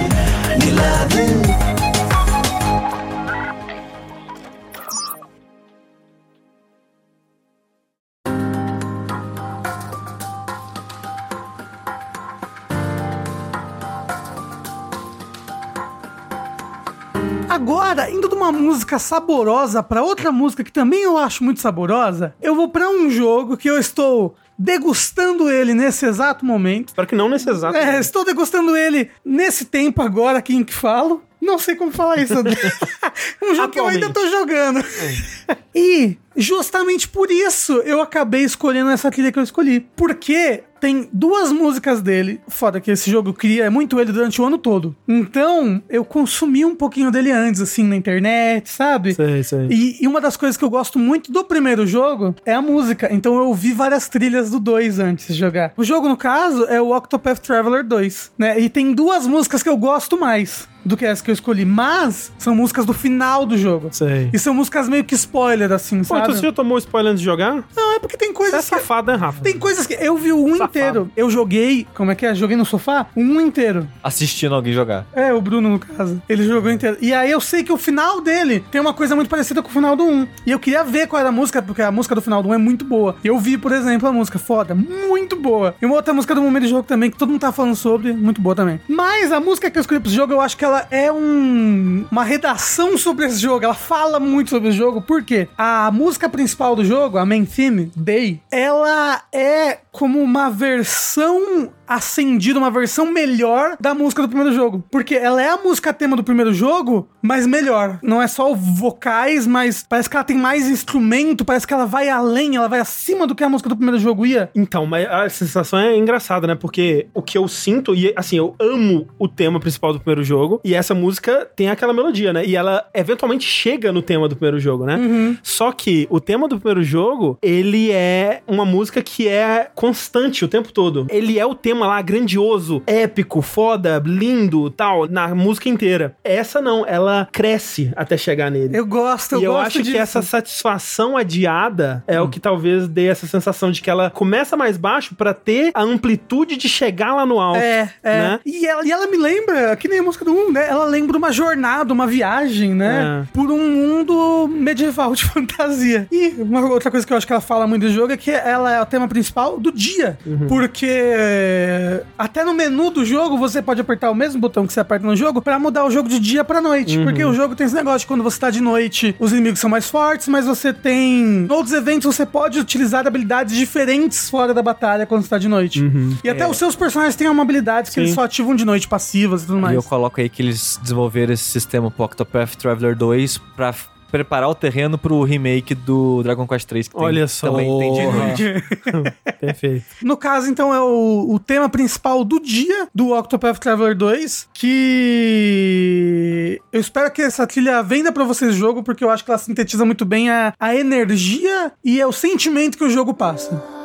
Música saborosa pra outra música que também eu acho muito saborosa, eu vou pra um jogo que eu estou degustando ele nesse exato momento. Espero que não nesse exato. É, estou degustando ele nesse tempo agora aqui em que falo. Não sei como falar isso. um jogo que eu ainda tô jogando. e justamente por isso eu acabei escolhendo essa trilha que eu escolhi. Porque tem duas músicas dele. Foda que esse jogo cria muito ele durante o ano todo. Então, eu consumi um pouquinho dele antes, assim, na internet, sabe? Sei, sei. E, e uma das coisas que eu gosto muito do primeiro jogo é a música. Então eu ouvi várias trilhas do 2 antes de jogar. O jogo, no caso, é o Octopath Traveler 2, né? E tem duas músicas que eu gosto mais do que essa que eu escolhi, mas são músicas do final do jogo. Sei. E são músicas meio que spoiler, assim, Pô, sabe? então você já tomou spoiler antes de jogar? Não, é porque tem Você é coisas que... safado, né, Rafa? Tem coisas que... Eu vi o um Safado. inteiro. Eu joguei... Como é que é? Joguei no sofá? O um inteiro. Assistindo alguém jogar. É, o Bruno, no caso. Ele jogou inteiro. E aí eu sei que o final dele tem uma coisa muito parecida com o final do 1. E eu queria ver qual era a música, porque a música do final do 1 é muito boa. Eu vi, por exemplo, a música foda, muito boa. E uma outra música do momento do jogo também, que todo mundo tá falando sobre, muito boa também. Mas a música que eu escolhi pro jogo, eu acho que ela é um uma redação sobre esse jogo. Ela fala muito sobre o jogo, porque a música principal do jogo, a main theme, Day, ela é como uma versão acendida, uma versão melhor da música do primeiro jogo. Porque ela é a música tema do primeiro jogo, mas melhor. Não é só vocais, mas parece que ela tem mais instrumento, parece que ela vai além, ela vai acima do que a música do primeiro jogo ia. Então, mas a sensação é engraçada, né? Porque o que eu sinto, e assim, eu amo o tema principal do primeiro jogo, e essa música tem aquela melodia, né? E ela eventualmente chega no tema do primeiro jogo, né? Só que o tema do primeiro jogo, ele é uma música que é constante o tempo todo. Ele é o tema lá grandioso, épico, foda, lindo, tal, na música inteira. Essa não, ela cresce até chegar nele. Eu gosto, eu e eu gosto acho disso. que essa satisfação adiada é o que talvez dê essa sensação de que ela começa mais baixo pra ter a amplitude de chegar lá no alto. É, é. Né? E, ela, e ela me lembra, que nem a música do 1, né? Ela lembra uma jornada, uma viagem, né? É. Por um mundo medieval de fantasia. E uma outra coisa que eu acho que ela fala muito do jogo é que ela é o tema principal do dia. Uhum. Porque é, até no menu do jogo você pode apertar o mesmo botão que você aperta no jogo pra mudar o jogo de dia pra noite. Uhum. Porque o jogo tem esse negócio de quando você tá de noite, os inimigos são mais fortes, mas você tem. Outros eventos você pode utilizar habilidades diferentes fora da batalha quando você tá de noite. E até os seus personagens têm uma habilidade que Uhum. Sim. eles só ativam de noite, passivas e tudo mais. E eu coloco aí que eles desenvolveram esse sistema pro Octopath Traveler 2 pra preparar o terreno pro remake do Dragon Quest 3 que tem- Olha só. também tem de noite. Perfeito. No caso, então, é o, o tema principal do dia do Octopath Traveler 2, que eu espero que essa trilha venda pra vocês o jogo, porque eu acho que ela sintetiza muito bem a, a energia e é o sentimento que o jogo passa.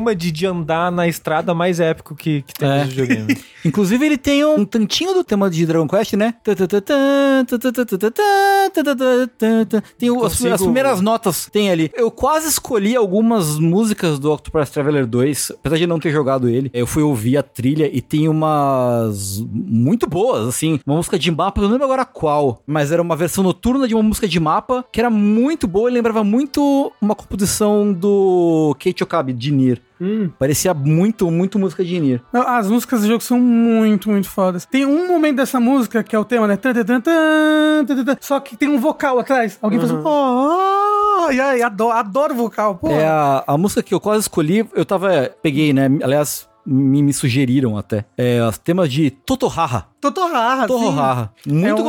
Tema de, de andar na estrada mais épico que, que tem É. nos videogames. Inclusive, ele tem um tantinho do tema de Dragon Quest, né? Tem o- as, Consigo- as primeiras notas tem ali. Eu quase escolhi algumas músicas do Octopath Traveler 2, apesar de não ter jogado ele. Eu fui ouvir a trilha e tem umas muito boas, assim. Uma música de mapa, eu não lembro agora qual, mas era uma versão noturna de uma música de mapa que era muito boa e lembrava muito uma composição do Kate Okabe, de Nier. Hum. Parecia muito, muito música de Nier. As músicas do jogo são muito, muito fodas. Tem um momento dessa música que é o tema, né? Só que tem um vocal atrás. Alguém faz um. Oh, oh, e aí, adoro, adoro vocal. Pô. É a, a música que eu quase escolhi, eu tava. Peguei, né? Aliás, me, me sugeriram até. É os temas de Totohaha. Totorraha. Totohaha. Muito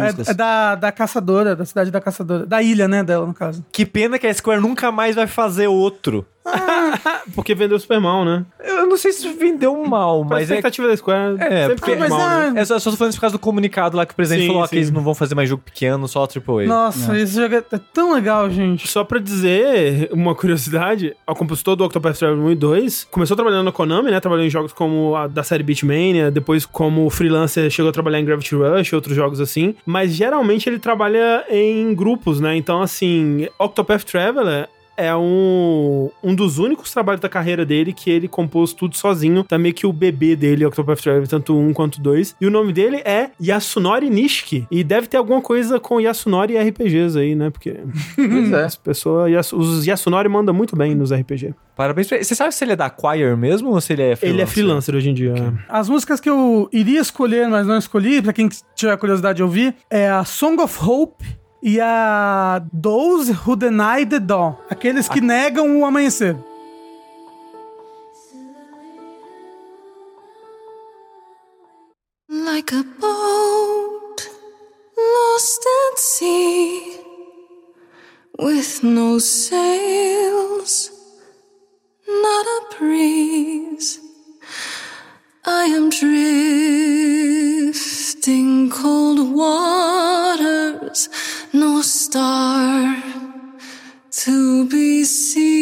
é as é, é da, da caçadora, da cidade da caçadora. Da ilha, né, dela, no caso. que pena que a Square nunca mais vai fazer outro. Porque vendeu super mal, né? Eu não sei se vendeu mal, Mas mas a é expectativa da Square É, sempre porque- mas mal, é- né? É só, só tô falando isso por causa do comunicado lá que o presidente Sim, falou sim. que eles não vão fazer mais jogo pequeno, só AAA. Nossa, esse jogo é é tão legal, gente. Só pra dizer uma curiosidade, o compositor do Octopath Traveler 1 e 2 começou trabalhando na Konami, né? Trabalhou em jogos como a da série Beatmania, depois como freelancer chegou a trabalhar em Gravity Rush, outros jogos assim. Mas geralmente ele trabalha em grupos, né? Então, assim, Octopath Traveler é um, um dos únicos trabalhos da carreira dele que ele compôs tudo sozinho. Tá meio que o bebê dele, Octopath Traveler, tanto um quanto dois. E o nome dele é Yasunori Nishiki. E deve ter alguma coisa com Yasunori e RPGs aí, né? Porque Pois é. as pessoas, os Yasunori mandam muito bem nos RPG. Parabéns pra ele. Você sabe se ele é da Choir mesmo ou se ele é freelancer? Ele é freelancer hoje em dia. As músicas que eu iria escolher, mas não escolhi, pra quem tiver curiosidade de ouvir, é a Song of Hope e a Those Who Deny the Dawn. Aqueles que negam o amanhecer. like a boat lost at sea with no sails, not a breeze. I am drifting cold waters, no star to be seen.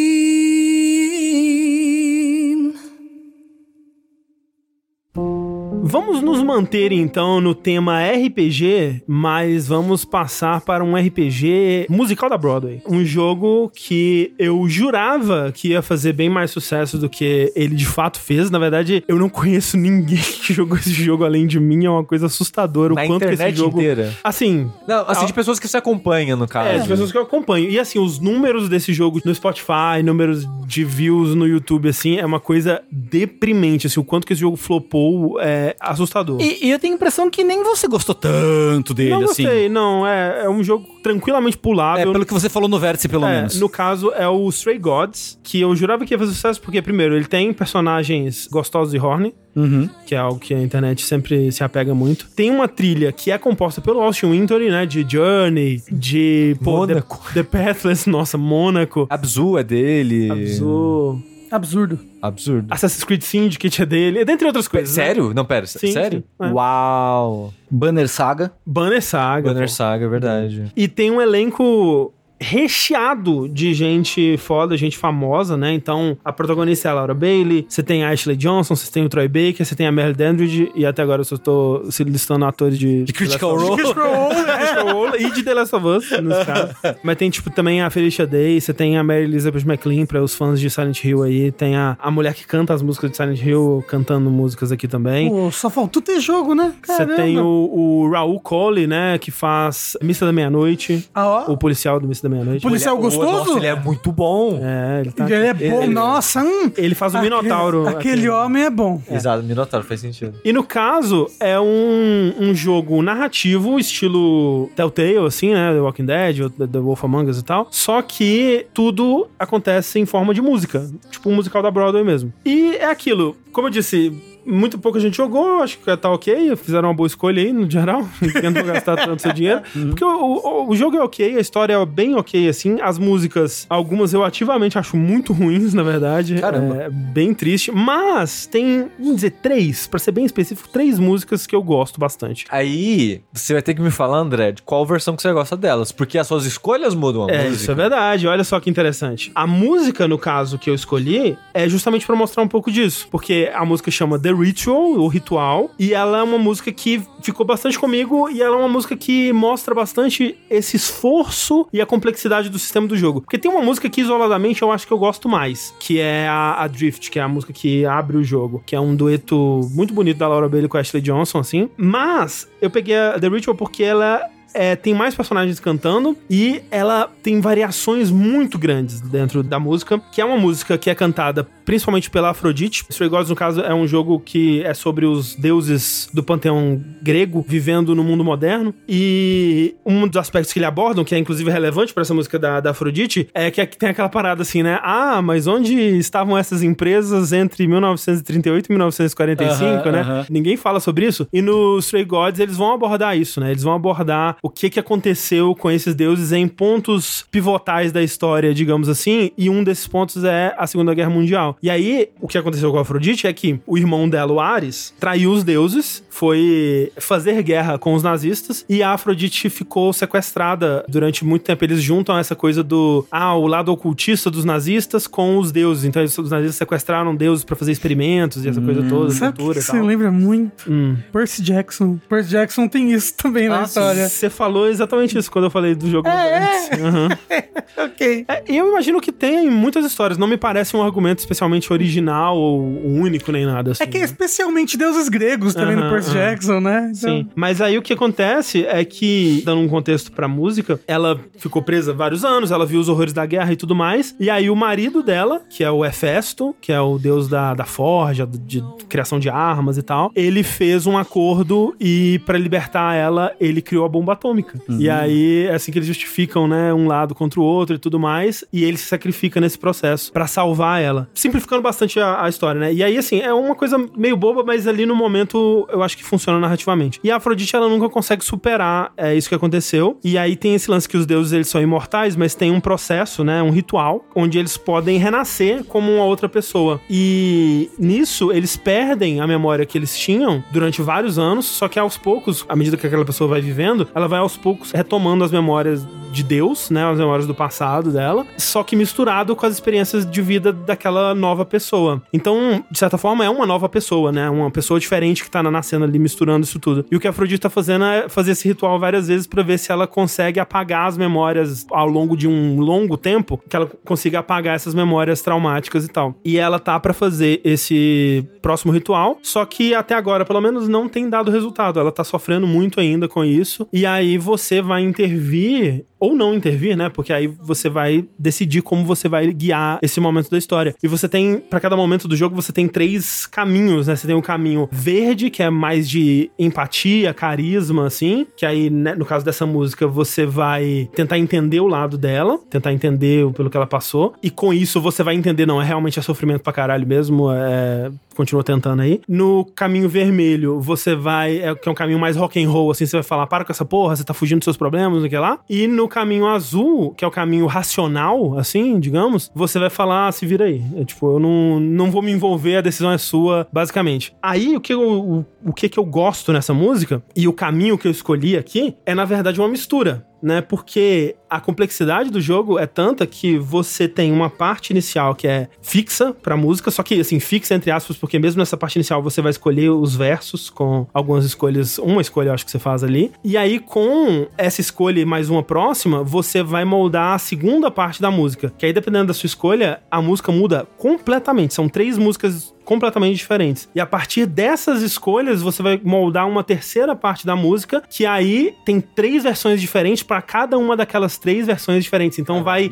Vamos nos manter então no tema RPG, mas vamos passar para um RPG musical da Broadway. Um jogo que eu jurava que ia fazer bem mais sucesso do que ele de fato fez. Na verdade, eu não conheço ninguém que jogou esse jogo além de mim. É uma coisa assustadora o Na quanto que esse jogo. inteira. Assim, Não, assim, Ah. de pessoas que você acompanha, no caso. é, de pessoas que eu acompanho. E assim, os números desse jogo no Spotify, números de views no YouTube, assim, é uma coisa deprimente. Assim, o quanto que esse jogo flopou é assustador. E, e eu tenho a impressão que nem você gostou tanto dele, não assim. gostei, não. É, é um jogo tranquilamente É, pulável. pelo que você falou no vértice, pelo É, menos. no caso, é o Stray Gods, que eu jurava que ia fazer sucesso, porque, primeiro, ele tem personagens gostosos e horny, Uhum. que é algo que a internet sempre se apega muito. Tem uma trilha que é composta pelo Austin Wintory, né? De Journey, de... pô, The, Mônaco. The Pathless, nossa, Mônaco. Abzu é dele. Abzu. Absurdo. Absurdo. Assassin's Creed Syndicate é dele, dentre outras coisas. né? Sério? Não, pera. Sim, sério? sim, é. Uau. Banner Saga. Banner Saga. Banner pô. Saga, é verdade. E tem um elenco recheado de gente foda, gente famosa, né? Então, a protagonista é a Laura Bailey, você tem a Ashley Johnson, você tem o Troy Baker, você tem a Meryl Dandridge, e até agora eu só tô se listando atores de... De Critical The Last of Us. Role. Critical Role e de The Last of Us, nesse caso. Mas tem, tipo, também a Felicia Day, você tem a Mary Elizabeth McLean, pra os fãs de Silent Hill aí, tem a, a mulher que canta as músicas de Silent Hill, cantando músicas aqui também. Pô, só faltou ter jogo, né? Você tem o, o Raul Cole, né, que faz Missa da Meia-Noite, Ah, ó. o policial do Missa da Meia-Noite. Policial Ele é- gostoso? Nossa, ele é muito bom. É, ele tá. Ele é bom, ele- nossa. Hum. Ele faz o Minotauro. Aquele, aquele homem é bom. Exato, Minotauro, faz sentido. E no caso, é um, um jogo narrativo, estilo Telltale, assim, né? The Walking Dead, The Wolf Among Us e tal. Só que tudo acontece em forma de música. Tipo um musical da Broadway mesmo. E é aquilo, como eu disse. Muito pouca gente jogou, acho que tá ok, fizeram uma boa escolha aí, no geral, não gastar tanto seu dinheiro. Porque o, o, o jogo é ok, a história é bem ok, assim, as músicas, algumas eu ativamente acho muito ruins, na verdade. Caramba. É bem triste, mas tem, vamos dizer, três, pra ser bem específico, três músicas que eu gosto bastante. Aí, você vai ter que me falar, André, de qual versão que você gosta delas. Porque as suas escolhas mudam a É, música. isso é verdade. Olha só que interessante. A música, no caso, que eu escolhi, é justamente pra mostrar um pouco disso. Porque a música chama The Ritual, o ritual, e ela é uma música que ficou bastante comigo, e ela é uma música que mostra bastante esse esforço e a complexidade do sistema do jogo. Porque tem uma música que, isoladamente, eu acho que eu gosto mais, que é a, a Drift, que é a música que abre o jogo, que é um dueto muito bonito da Laura Bailey com a Ashley Johnson, assim. Mas eu peguei a The Ritual porque ela é, tem mais personagens cantando e ela tem variações muito grandes dentro da música, que é uma música que é cantada principalmente pela Afrodite. Stray Gods, no caso, é um jogo que é sobre os deuses do panteão grego vivendo no mundo moderno. E um dos aspectos que ele abordam, que é inclusive relevante para essa música da, da Afrodite, é que tem aquela parada assim, né? Ah, mas onde estavam essas empresas entre 1938 e 1945, Aham, né? aham. Ninguém fala sobre isso. E no Stray Gods eles vão abordar isso, né? Eles vão abordar o que que aconteceu com esses deuses em pontos pivotais da história, digamos assim. E um desses pontos é a Segunda Guerra Mundial. E aí, o que aconteceu com a Afrodite é que o irmão dela, o Ares, traiu os deuses, foi fazer guerra com os nazistas e a Afrodite ficou sequestrada durante muito tempo. Eles juntam essa coisa do, ah, o lado ocultista dos nazistas com os deuses. Então, os nazistas sequestraram deuses pra fazer experimentos e essa coisa toda, Sabe o tortura que você lembra muito? Hum. Percy Jackson. Percy Jackson tem isso também na Ah, história. Você falou exatamente isso quando eu falei do jogo. É, Aham. Ok. É, eu imagino que tem muitas histórias. Não me parece um argumento especialmente original ou único nem nada assim. É que é especialmente deuses gregos também Aham, no Percy aham. Jackson, né? Então, Sim. Mas aí o que acontece é que, dando um contexto pra música, ela ficou presa vários anos, ela viu os horrores da guerra e tudo mais. E aí o marido dela, que é o Hefesto, que é o deus da, da forja, de criação de armas e tal, ele fez um acordo e pra libertar ela, ele criou a bomba atômica. E aí é assim que eles justificam, né, um lado contra o outro e tudo mais, e ele se sacrifica nesse processo pra salvar ela. Simplificando bastante a, a história, né? E aí, assim, é uma coisa meio boba, mas ali no momento eu acho que funciona narrativamente. E a Afrodite, ela nunca consegue superar é, isso que aconteceu. E aí tem esse lance que os deuses, eles são imortais, mas tem um processo, né, um ritual, onde eles podem renascer como uma outra pessoa. E nisso, eles perdem a memória que eles tinham durante vários anos, só que aos poucos, à medida que aquela pessoa vai vivendo, ela vai aos poucos retomando as memórias de Deus, né, as memórias do passado dela, só que misturado com as experiências de vida daquela nova pessoa. Então, de certa forma, é uma nova pessoa, né, uma pessoa diferente que tá nascendo ali misturando isso tudo. E o que a Afrodite tá fazendo é fazer esse ritual várias vezes pra ver se ela consegue apagar as memórias ao longo de um longo tempo, que ela consiga apagar essas memórias traumáticas e tal. E ela tá pra fazer esse próximo ritual, só que até agora, pelo menos, não tem dado resultado. Ela tá sofrendo muito ainda com isso. E aí você vai intervir ou não intervir, né? Porque aí você vai decidir como você vai guiar esse momento da história. E você tem, pra cada momento do jogo, você tem três caminhos, né? Você tem o caminho verde, que é mais de empatia, carisma, assim. Que aí, né, no caso dessa música, você vai tentar entender o lado dela, tentar entender pelo que ela passou. E com isso você vai entender, não, é realmente é sofrimento pra caralho mesmo, é. Continua tentando aí. No caminho vermelho, você vai. É, que é um caminho mais rock and roll, assim, você vai falar, para com essa porra, você tá fugindo dos seus problemas, não sei o que lá. E no caminho azul, que é o caminho racional, assim, digamos, você vai falar, ah, se vira aí. É, tipo, eu não, não vou me envolver, a decisão é sua, basicamente. Aí, o que, eu, o, o que que eu gosto nessa música, e o caminho que eu escolhi aqui, é na verdade uma mistura né? Porque a complexidade do jogo é tanta que você tem uma parte inicial que é fixa pra música, só que assim, fixa entre aspas, porque mesmo nessa parte inicial você vai escolher os versos com algumas escolhas, uma escolha eu acho que você faz ali. E aí com essa escolha e mais uma próxima, você vai moldar a segunda parte da música. Que aí dependendo da sua escolha, a música muda completamente. São três músicas completamente diferentes. E a partir dessas escolhas, você vai moldar uma terceira parte da música, que aí tem três versões diferentes para cada uma daquelas três versões diferentes. Então vai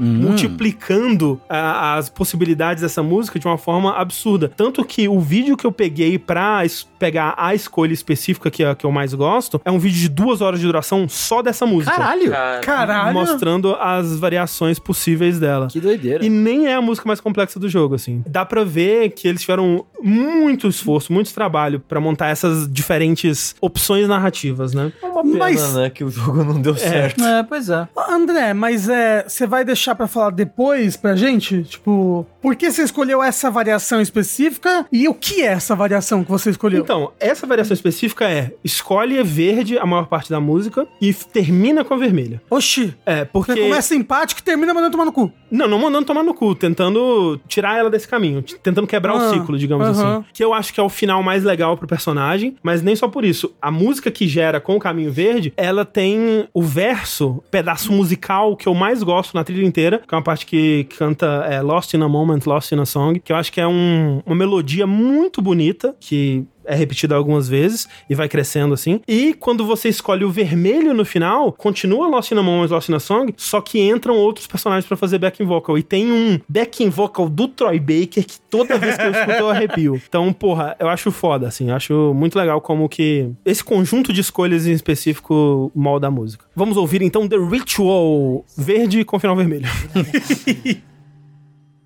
multiplicando ah, as possibilidades dessa música de uma forma absurda. Tanto que o vídeo que eu peguei pra es- pegar a escolha específica que, é- que eu mais gosto é um vídeo de duas horas de duração só dessa música. Caralho! Caralho. Mostrando as variações possíveis dela. Que doideira. E nem é a música mais complexa do jogo, assim. Dá pra ver que eles tiveram tiveram muito esforço, muito trabalho pra montar essas diferentes opções narrativas, né? Uma pena, Mas- né, que o jogo não deu certo. É, pois é. André, mas é, você vai deixar pra falar depois pra gente? Tipo, por que você escolheu essa variação específica e o que é essa variação que você escolheu? Então, essa variação específica é escolhe verde a maior parte da música e termina com a vermelha. Oxi, É, porque. você começa empático e termina mandando tomar no cu. Não, não mandando tomar no cu, tentando tirar ela desse caminho, tentando quebrar Ah, o ciclo, digamos aham. assim. Que eu acho que é o final mais legal pro personagem, mas nem só por isso. A música que gera com o Caminho Verde, ela tem o verso, pedaço musical que eu mais gosto na trilha inteira, que é uma parte que canta é, Lost in a Moment, Lost in a Song, que eu acho que é um- uma melodia muito bonita, que é repetida algumas vezes e vai crescendo assim. E quando você escolhe o vermelho no final, continua Lost in a Moment, Lost in a Song, só que entram outros personagens pra fazer backing vocal. E tem um backing vocal do Troy Baker que toda vez que eu escuto eu arrepio. Então, porra, eu acho foda, assim. eu Acho muito legal como que esse conjunto de escolhas em específico molda a música. Vamos ouvir então The Ritual, verde com final vermelho.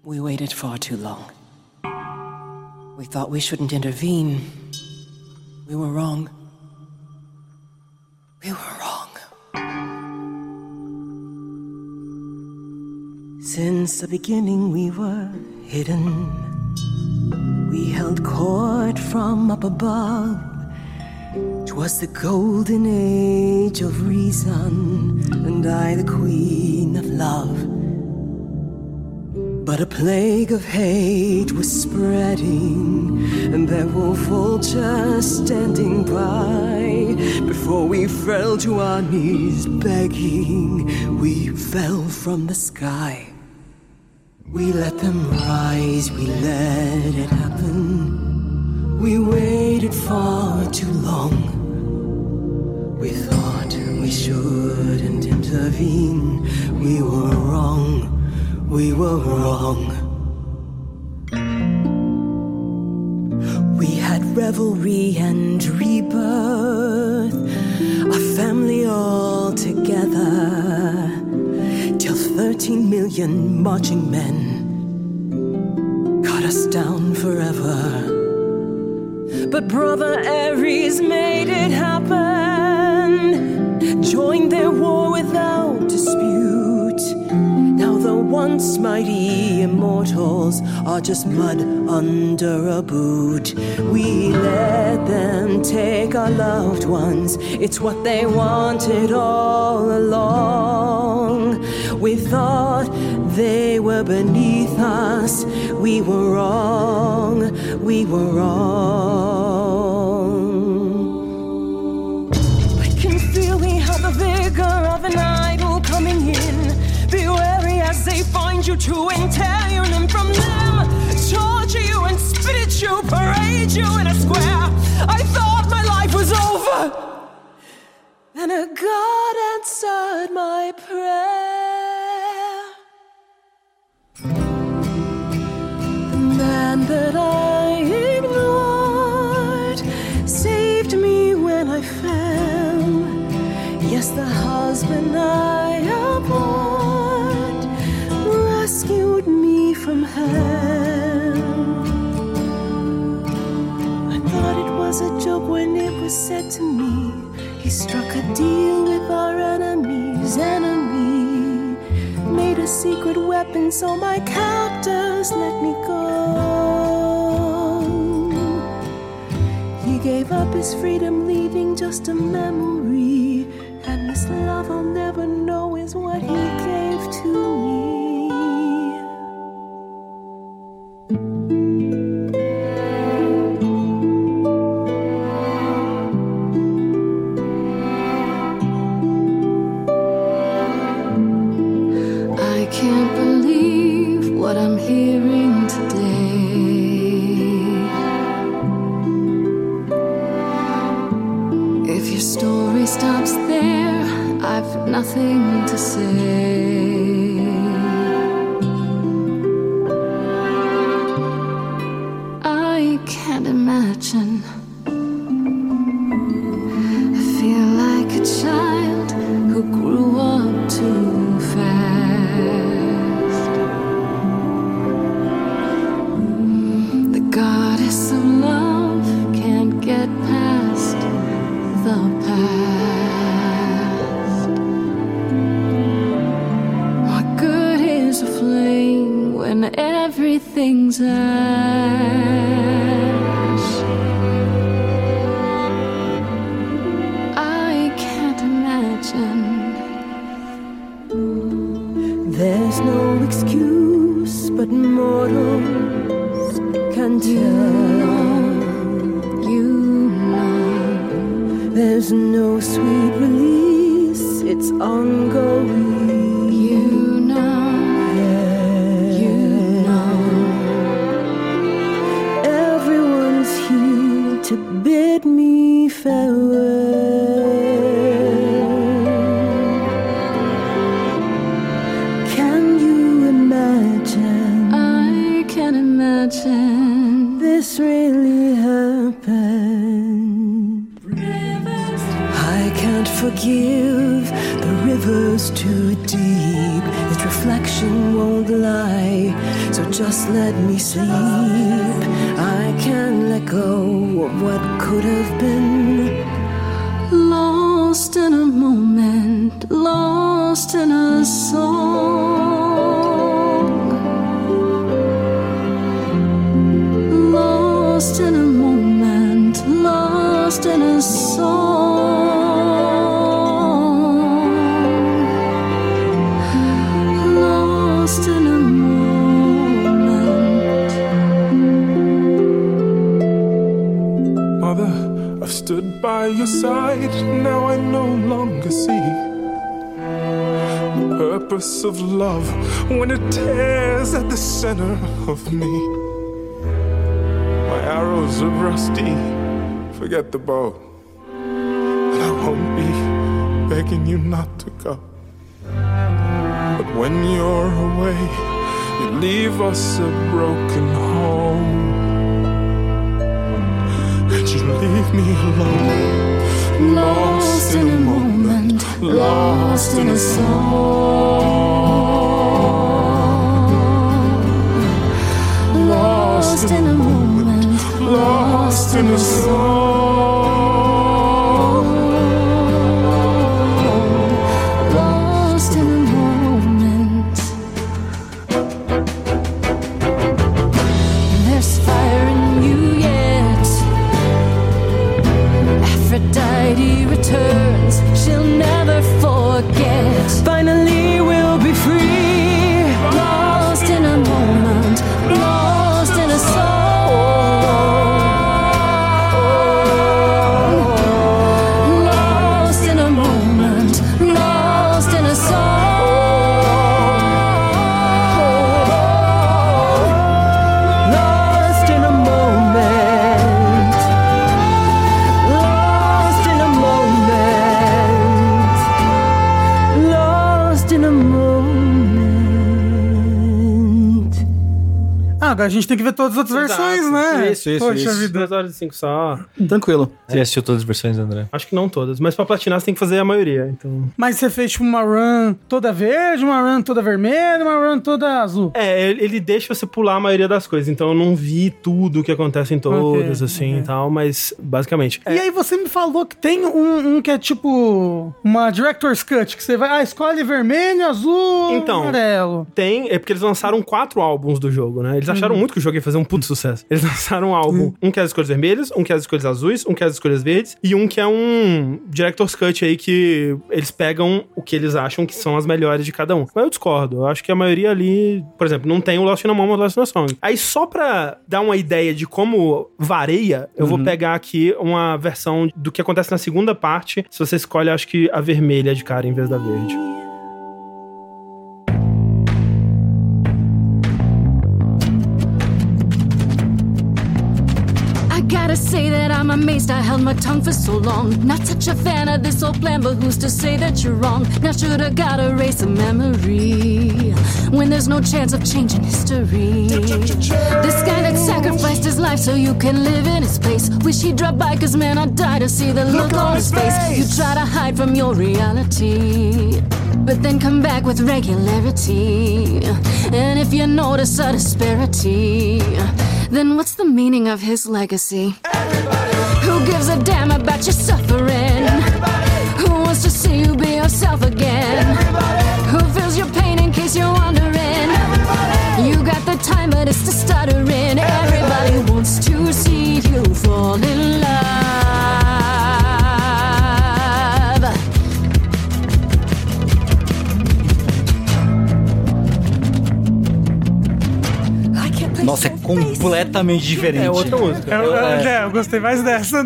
We waited far too long. We thought we shouldn't intervene. We were wrong. We were wrong. Since the beginning, we were hidden. We held court from up above. 'Twas the golden age of reason, and I the queen of love. But a plague of hate was spreading, and there were vultures standing by. Before we fell to our knees begging, we fell from the sky. We let them rise, we let it happen. We waited far too long. We thought we shouldn't intervene. We were wrong. We were wrong. We had revelry and rebirth, a family all together, till 13 million marching men cut us down forever. But brother Ares made it happen, joined their war without dispute. Once mighty immortals are just mud under a boot. We let them take our loved ones, it's what they wanted all along. We thought they were beneath us, we were wrong, we were wrong. I can feel we have the vigor of an idol coming in. As they find you to entail your from them. Torture you and spit at you, parade you in a square. I thought my life was over. Then a God answered my prayer. The man that I ignored saved me when I fell. Yes, the husband I when it was said to me. He struck a deal with our enemy's enemy. Made a secret weapon so my captors let me go. He gave up his freedom, leaving just a memory. And this love I'll never know is what he gave to me. Nothing purpose of love when it tears at the center of me. My arrows are rusty, forget the bow, and I won't be begging you not to go. But when you're away, you leave us a broken home. And you leave me alone, lost in a moment, lost in a song, lost in a moment, lost in a song, a gente tem que ver todas as outras versões, né? Isso, isso, Poxa isso. vida. Duas horas e cinco só. Tranquilo. Você assistiu todas as versões, André? Acho que não todas, mas pra platinar você tem que fazer a maioria, então... Mas você fez tipo uma run toda verde, uma run toda vermelha, uma run toda azul. É, ele deixa você pular a maioria das coisas, então eu não vi tudo o que acontece em todas, Ok, assim, ok. e tal, mas basicamente... E aí você me falou que tem um, um que é tipo uma Director's Cut, que você vai, ah, escolhe vermelho, azul, Então. amarelo. Tem, é porque eles lançaram quatro álbuns do jogo, né? Eles acharam muito que o jogo ia fazer um puto sucesso. Eles lançaram um álbum, um que é as escolhas vermelhas, um que é as escolhas azuis, um que é as escolhas verdes, e um que é um Director's Cut aí que eles pegam o que eles acham que são as melhores de cada um. Mas eu discordo. Eu acho que a maioria ali, por exemplo, não tem o Lost in a Moment, Lost in a Song. Aí só pra dar uma ideia de como varia, eu vou pegar aqui uma versão do que acontece na segunda parte, se você escolhe, acho que a vermelha de cara em vez da verde. Amazed I held my tongue for so long. Not such a fan of this old plan, but who's to say that you're wrong? Now should I gotta erase a memory when there's no chance of changing history. This guy that sacrificed his life so you can live in his place. Wish he'd drop by, cause man, I'd die to see the look, on his face. You try to hide from your reality. But then come back with regularity. And if you notice a disparity, then what's the meaning of his legacy? Who gives a damn about your suffering? Who wants to see you be yourself again? Who Nossa, é completamente diferente. É outra música. Eu, eu- é, eu gostei mais dessa.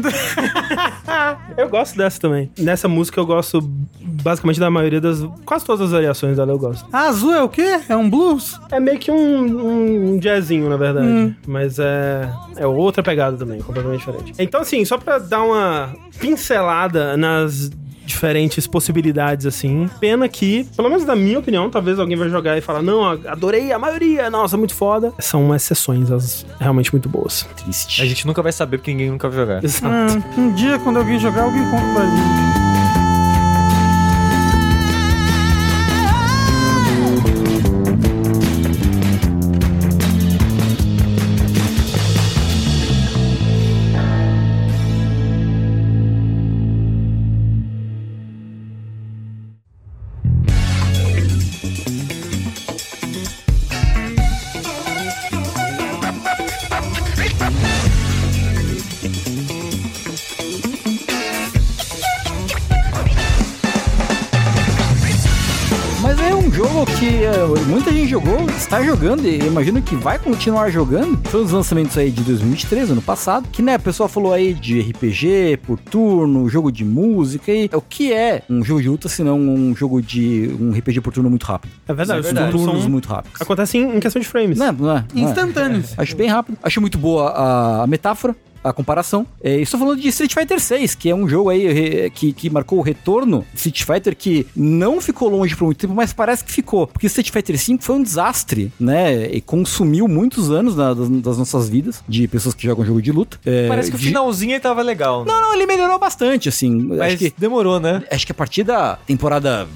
Eu gosto dessa também. Nessa música eu gosto basicamente da maioria das. Quase todas as variações dela eu gosto. A azul é o quê? É um blues? É meio que um, um jazzinho, na verdade. Mas é, é outra pegada também, completamente diferente. Então, assim, só pra dar uma pincelada nas diferentes possibilidades, assim. Pena que, pelo menos na minha opinião, talvez alguém vai jogar e falar, não, adorei a maioria, nossa, muito foda. São exceções, as realmente muito boas. Triste. A gente nunca vai saber porque ninguém nunca vai jogar. Exato. Ah, um dia, quando alguém jogar, alguém conta pra gente. Está jogando e imagino que vai continuar jogando. Foi um dos lançamentos aí de 2023, ano passado, que né, o pessoal falou aí de RPG por turno, jogo de música e o que é um jogo de luta se não um jogo de um RPG por turno muito rápido. É verdade, Isso é os verdade. turnos são- muito rápidos. Acontece em, em questão de frames. Não é, não é, não é. Instantâneos. Acho bem rápido. Acho muito boa a, a metáfora. A comparação. É, estou falando de Street Fighter 6, que é um jogo aí re- que, que marcou o retorno de Street Fighter que não ficou longe por muito tempo, mas parece que ficou. Porque Street Fighter 5 foi um desastre, né? E consumiu muitos anos na- das, das nossas vidas de pessoas que jogam jogo de luta. É, Parece que o de- finalzinho aí tava legal. né? Não, não, ele melhorou bastante, assim. Mas Acho que, demorou, né? acho que a partir da temporada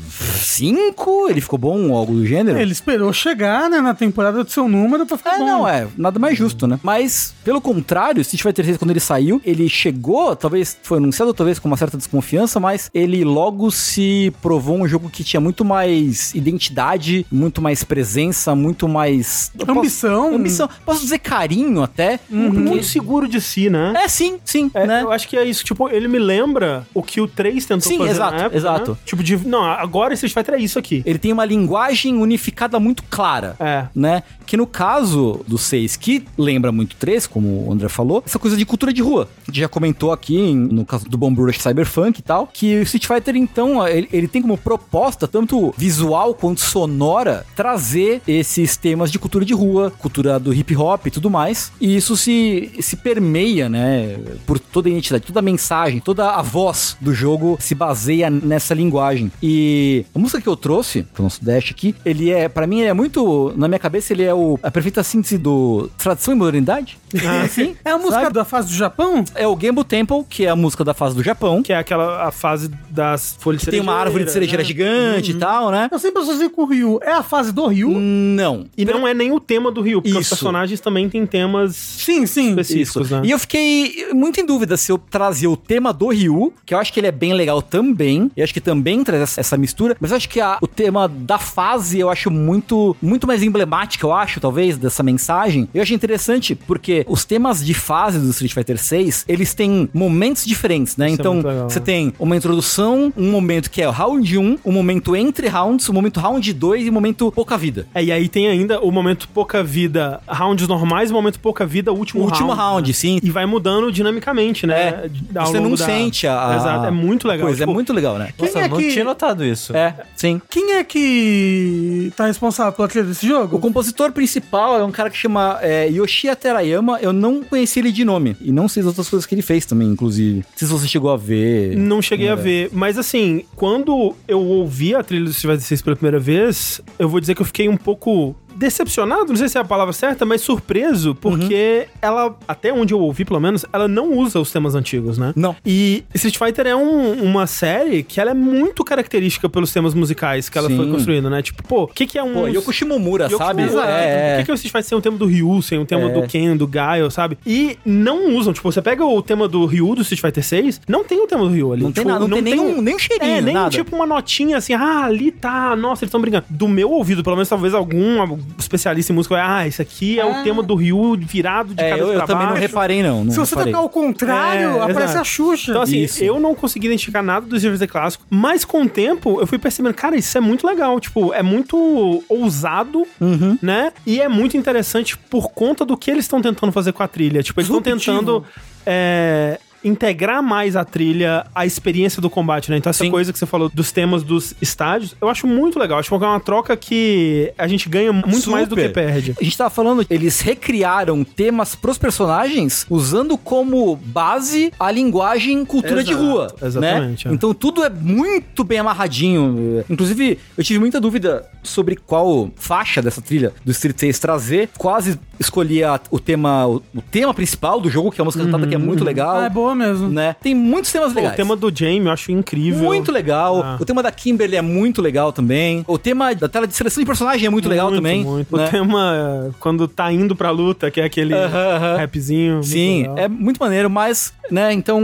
5 ele ficou bom, ou algo do gênero. Ele esperou chegar, né, na temporada do seu número pra ficar É, bom. não, é, nada mais justo, né? Mas, pelo contrário, Street Fighter 6, quando ele saiu, ele chegou, talvez foi anunciado, talvez com uma certa desconfiança, mas ele logo se provou um jogo que tinha muito mais identidade, muito mais presença, muito mais... eu posso- Ambição. ambição. Posso dizer carinho até? porque- Muito seguro de si, né? É, sim, sim, É, né? Eu acho que é isso. Tipo, ele me lembra o que o 3 tentou Sim, fazer exato, época, exato. né? Tipo, de... Não, agora Street Fighter é isso aqui. Ele tem uma linguagem unificada muito clara. É. né? Que no caso do 6, que lembra muito 3, como o André falou, essa coisa de cultura de rua. A gente já comentou aqui, em- no caso do Bomb Rush Cyberpunk e tal, que o Street Fighter, então, ele, ele tem como proposta, tanto visual quanto sonora, trazer esses temas de cultura de rua, cultura do hip hop e tudo mais. E isso se, se permeia, né, por toda a identidade, toda a mensagem, toda a voz do jogo se baseia nessa linguagem. E a música que eu trouxe pro nosso Dash aqui, ele é, pra mim, ele é muito, na minha cabeça, ele é o, a perfeita síntese do tradição e modernidade. Assim, É a música sabe? da fase do Japão? É o Gembo Temple, que é a música da fase do Japão. Que é aquela a fase das folhas de Tem uma árvore de cerejeira né? gigante e tal, né? Eu sempre associei com o Ryu. É a fase do Ryu? Não. E não é nem o tema do Rio, porque os Isso. personagens também têm temas Sim, sim. específicos, Isso. né? E eu fiquei muito em dúvida se eu trazia o tema do Ryu, que eu acho que ele é bem legal também. E acho que também traz essa, essa mistura. Mas eu acho que a- o tema da fase eu acho muito, muito mais emblemático, eu acho, talvez, dessa mensagem. Eu acho interessante porque os temas de fase do Street Fighter 6, eles têm momentos diferentes, né? Isso é então, legal, você né? tem uma introdução, um momento que é o round 1, um momento entre rounds, um momento round 2 e um momento pouca vida. É, e aí tem ainda o momento pouca vida, rounds normais, o momento pouca vida, último O round. último round, né? sim. E vai mudando dinamicamente, né? É. Você não da- sente a, Exato, é muito legal. Coisa, Tipo, é muito legal, né? Quem Nossa, é eu não que- tinha notado isso. É, sim. Quem é que tá responsável pela trilha desse jogo? O compositor principal é um cara que chama é, Yoshia Terayama. Eu não conheci ele de nome. E não sei as outras coisas que ele fez também, inclusive. Não sei se você chegou a ver. Não cheguei É. a ver. Mas assim, quando eu ouvi a trilha do Fighter 6 pela primeira vez, eu vou dizer que eu fiquei um pouco decepcionado, não sei se é a palavra certa, mas surpreso, porque ela, até onde eu ouvi pelo menos, ela não usa os temas antigos, né? Não. E Street Fighter é um- uma série que ela é muito característica pelos temas musicais que ela Sim. foi construindo, né? Tipo, pô, o que que é um... Pô, Yoko Shimomura, Yoko sabe? Shimomura, É, Por é. que, que o Street Fighter tem um tema do Ryu, sem um tema É. do Ken, do Gaio, sabe? E não usam, tipo, você pega o tema do Ryu do Street Fighter 6, não tem o tema do Ryu ali. Não tem Tipo, nada, não, tem, nenhum, nem um cheirinho, É, nem nada. tipo uma notinha assim, ah, ali tá, nossa, eles estão brincando. Do meu ouvido, pelo menos talvez algum especialista em música vai, ah, esse aqui é o tema do Ryu virado de É, cabeça eu, eu também não reparei, não. não Se você reparei. tocar ao contrário, É, aparece exato. a Xuxa. Então, assim, Isso. eu não consegui identificar nada do Street Fighter clássico, mas com o tempo eu fui percebendo, cara, isso é muito legal. Tipo, é muito ousado, Uhum. né? E é muito interessante por conta do que eles estão tentando fazer com a trilha. Tipo, eles estão tentando. é, integrar mais a trilha à experiência do combate, né? Então essa Sim. coisa que você falou dos temas dos estádios, eu acho muito legal. Acho que é uma troca que a gente ganha muito mais do que Super. perde. A gente tava falando, eles recriaram temas pros personagens usando como base a linguagem cultura de Exato, rua. exatamente, Né? é. Então tudo é muito bem amarradinho. Inclusive, eu tive muita dúvida sobre qual faixa dessa trilha do Street 6 trazer. Quase escolhi a- o tema o, o tema principal do jogo, que é a música cantada que é muito legal. Ah, é boa mesmo. Né? Tem muitos temas Pô, legais. o tema do Jamie eu acho incrível. Muito legal. Ah. O tema da Kimberly é muito legal também. O tema da tela de seleção de personagem é muito, legal também. Muito. né? O tema, quando tá indo pra luta, que é aquele Aham, aham. rapzinho. muito Sim, legal. é muito maneiro, mas, né, então,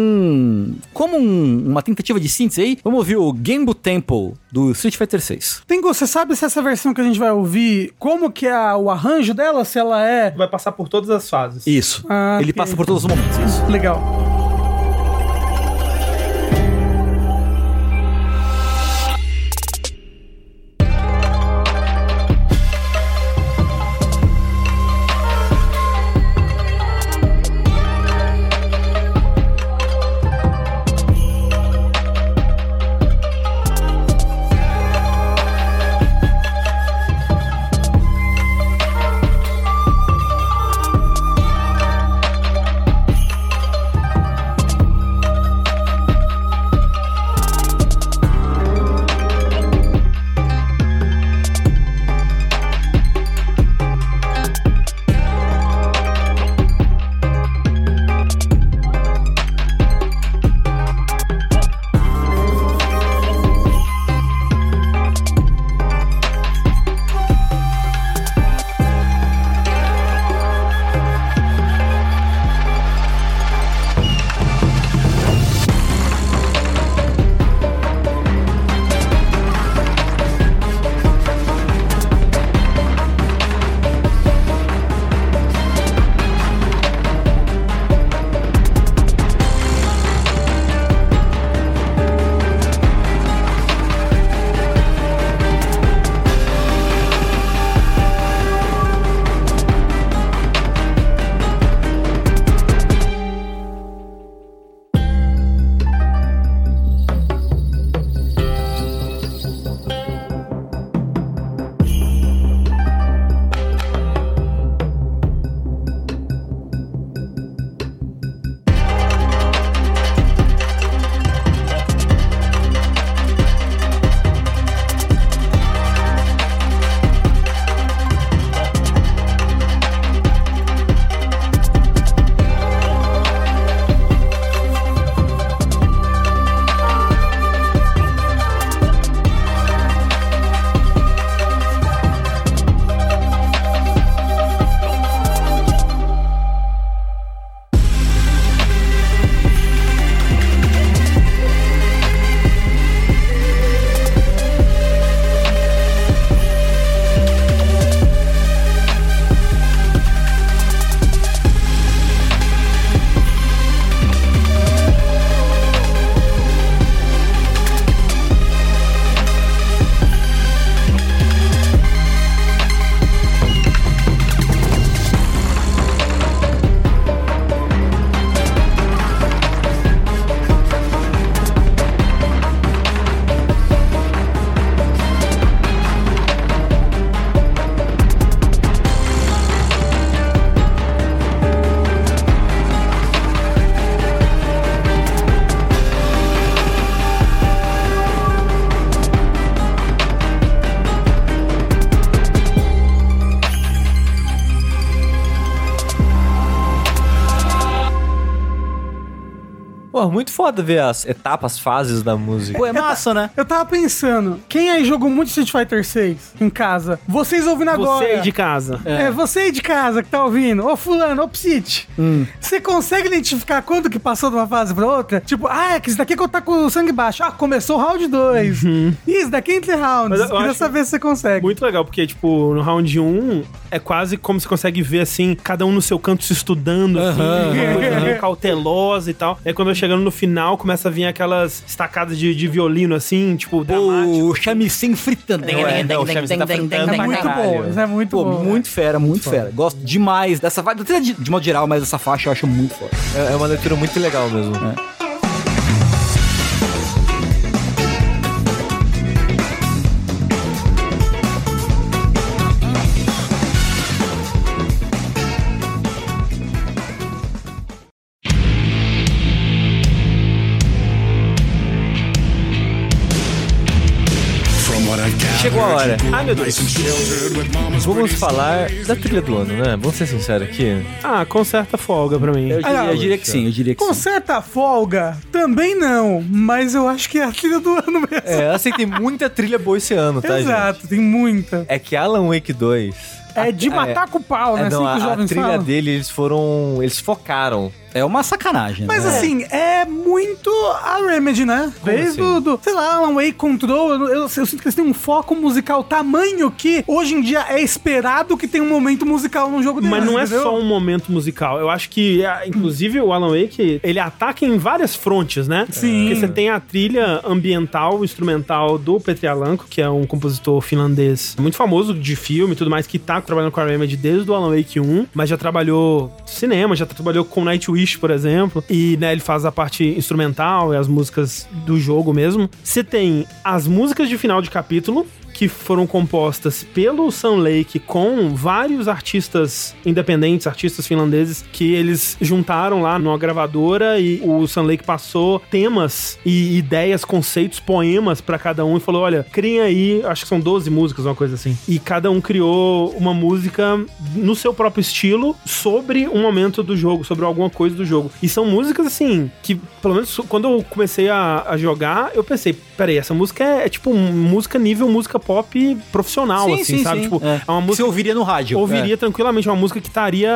como um- uma tentativa de síntese aí, vamos ouvir o Gamebo Temple do Street Fighter 6. Tengo, você sabe se essa versão que a gente vai ouvir, como que é o arranjo dela? Se ela é... Vai passar por todas as fases. Isso. Ah, Ele ok. passa por todos os momentos, isso. Legal. Foda ver as etapas, fases da música. Pô, é massa, né? Eu tava pensando, quem aí jogou muito Street Fighter 6 em casa? Vocês ouvindo agora. Você aí de casa. É. você aí de casa que tá ouvindo, ô fulano, ô Psit, Hum. você consegue identificar quando que passou de uma fase pra outra? Tipo, ah, é que isso daqui é que eu tá com o sangue baixo. Ah, começou o round 2. Isso daqui é entre rounds. Mas eu Queria saber se você consegue. Muito legal, porque, tipo, no round 1 é quase como você consegue ver, assim, cada um no seu canto se estudando, assim, Aham, uma coisa meio cautelosa e tal. É quando eu chegando no final, começa a vir aquelas estacadas de, de violino, assim, tipo, dramático. O chamisim fritando. É, não, o chamisim tá fritando É pra muito caralho. bom, isso é muito Pô, bom. muito fera, muito fera. Gosto demais dessa vibe, até de, de modo geral, mas essa faixa eu acho muito foda. É é uma leitura muito legal mesmo. Chegou a hora. Ai, meu Deus. Vamos falar da trilha do ano, né? Vamos ser sinceros aqui. Ah, com certa folga pra mim. Eu diria, eu diria que sim, eu diria que Com sim. certa folga, também não, mas eu acho que é a trilha do ano mesmo. É, assim, tem muita trilha boa esse ano, tá, gente? Exato, tem muita. É que Alan Wake 2... É de matar com o pau, né? É, não, assim que os a, a jovens trilha falam. dele, eles foram... Eles focaram. É uma sacanagem, Mas né? assim, é muito a Remedy, né? Desde assim? do, do, sei lá, Alan Wake Control, eu, eu, eu sinto que eles têm um foco musical tamanho que hoje em dia é esperado que tenha um momento musical num jogo deles, Mas não é entendeu? só um momento musical. Eu acho que, é, inclusive, o Alan Wake, ele ataca em várias frontes, né? Sim. Porque você tem a trilha ambiental, instrumental do Petri Alanko, que é um compositor finlandês muito famoso de filme e tudo mais, que tá trabalhando com a Remedy desde o Alan Wake 1, mas já trabalhou cinema, já trabalhou com Nightwish, por exemplo. E, né, ele faz a parte instrumental e as músicas do jogo mesmo. Você tem as músicas de final de capítulo, que foram compostas pelo Sun Lake com vários artistas independentes, artistas finlandeses, que eles juntaram lá numa gravadora e o Sun Lake passou temas e ideias, conceitos, poemas pra cada um e falou: olha, criem aí, acho que são 12 músicas, uma coisa assim. E cada um criou uma música no seu próprio estilo sobre um momento do jogo, sobre alguma coisa do jogo. E são músicas assim, que pelo menos quando eu comecei a, a jogar, eu pensei, peraí, essa música é, é tipo música nível música pop profissional, Sim, assim, sim, sabe? sim. Tipo, É. é, uma Você música. ouviria no rádio. Ouviria tranquilamente uma música que estaria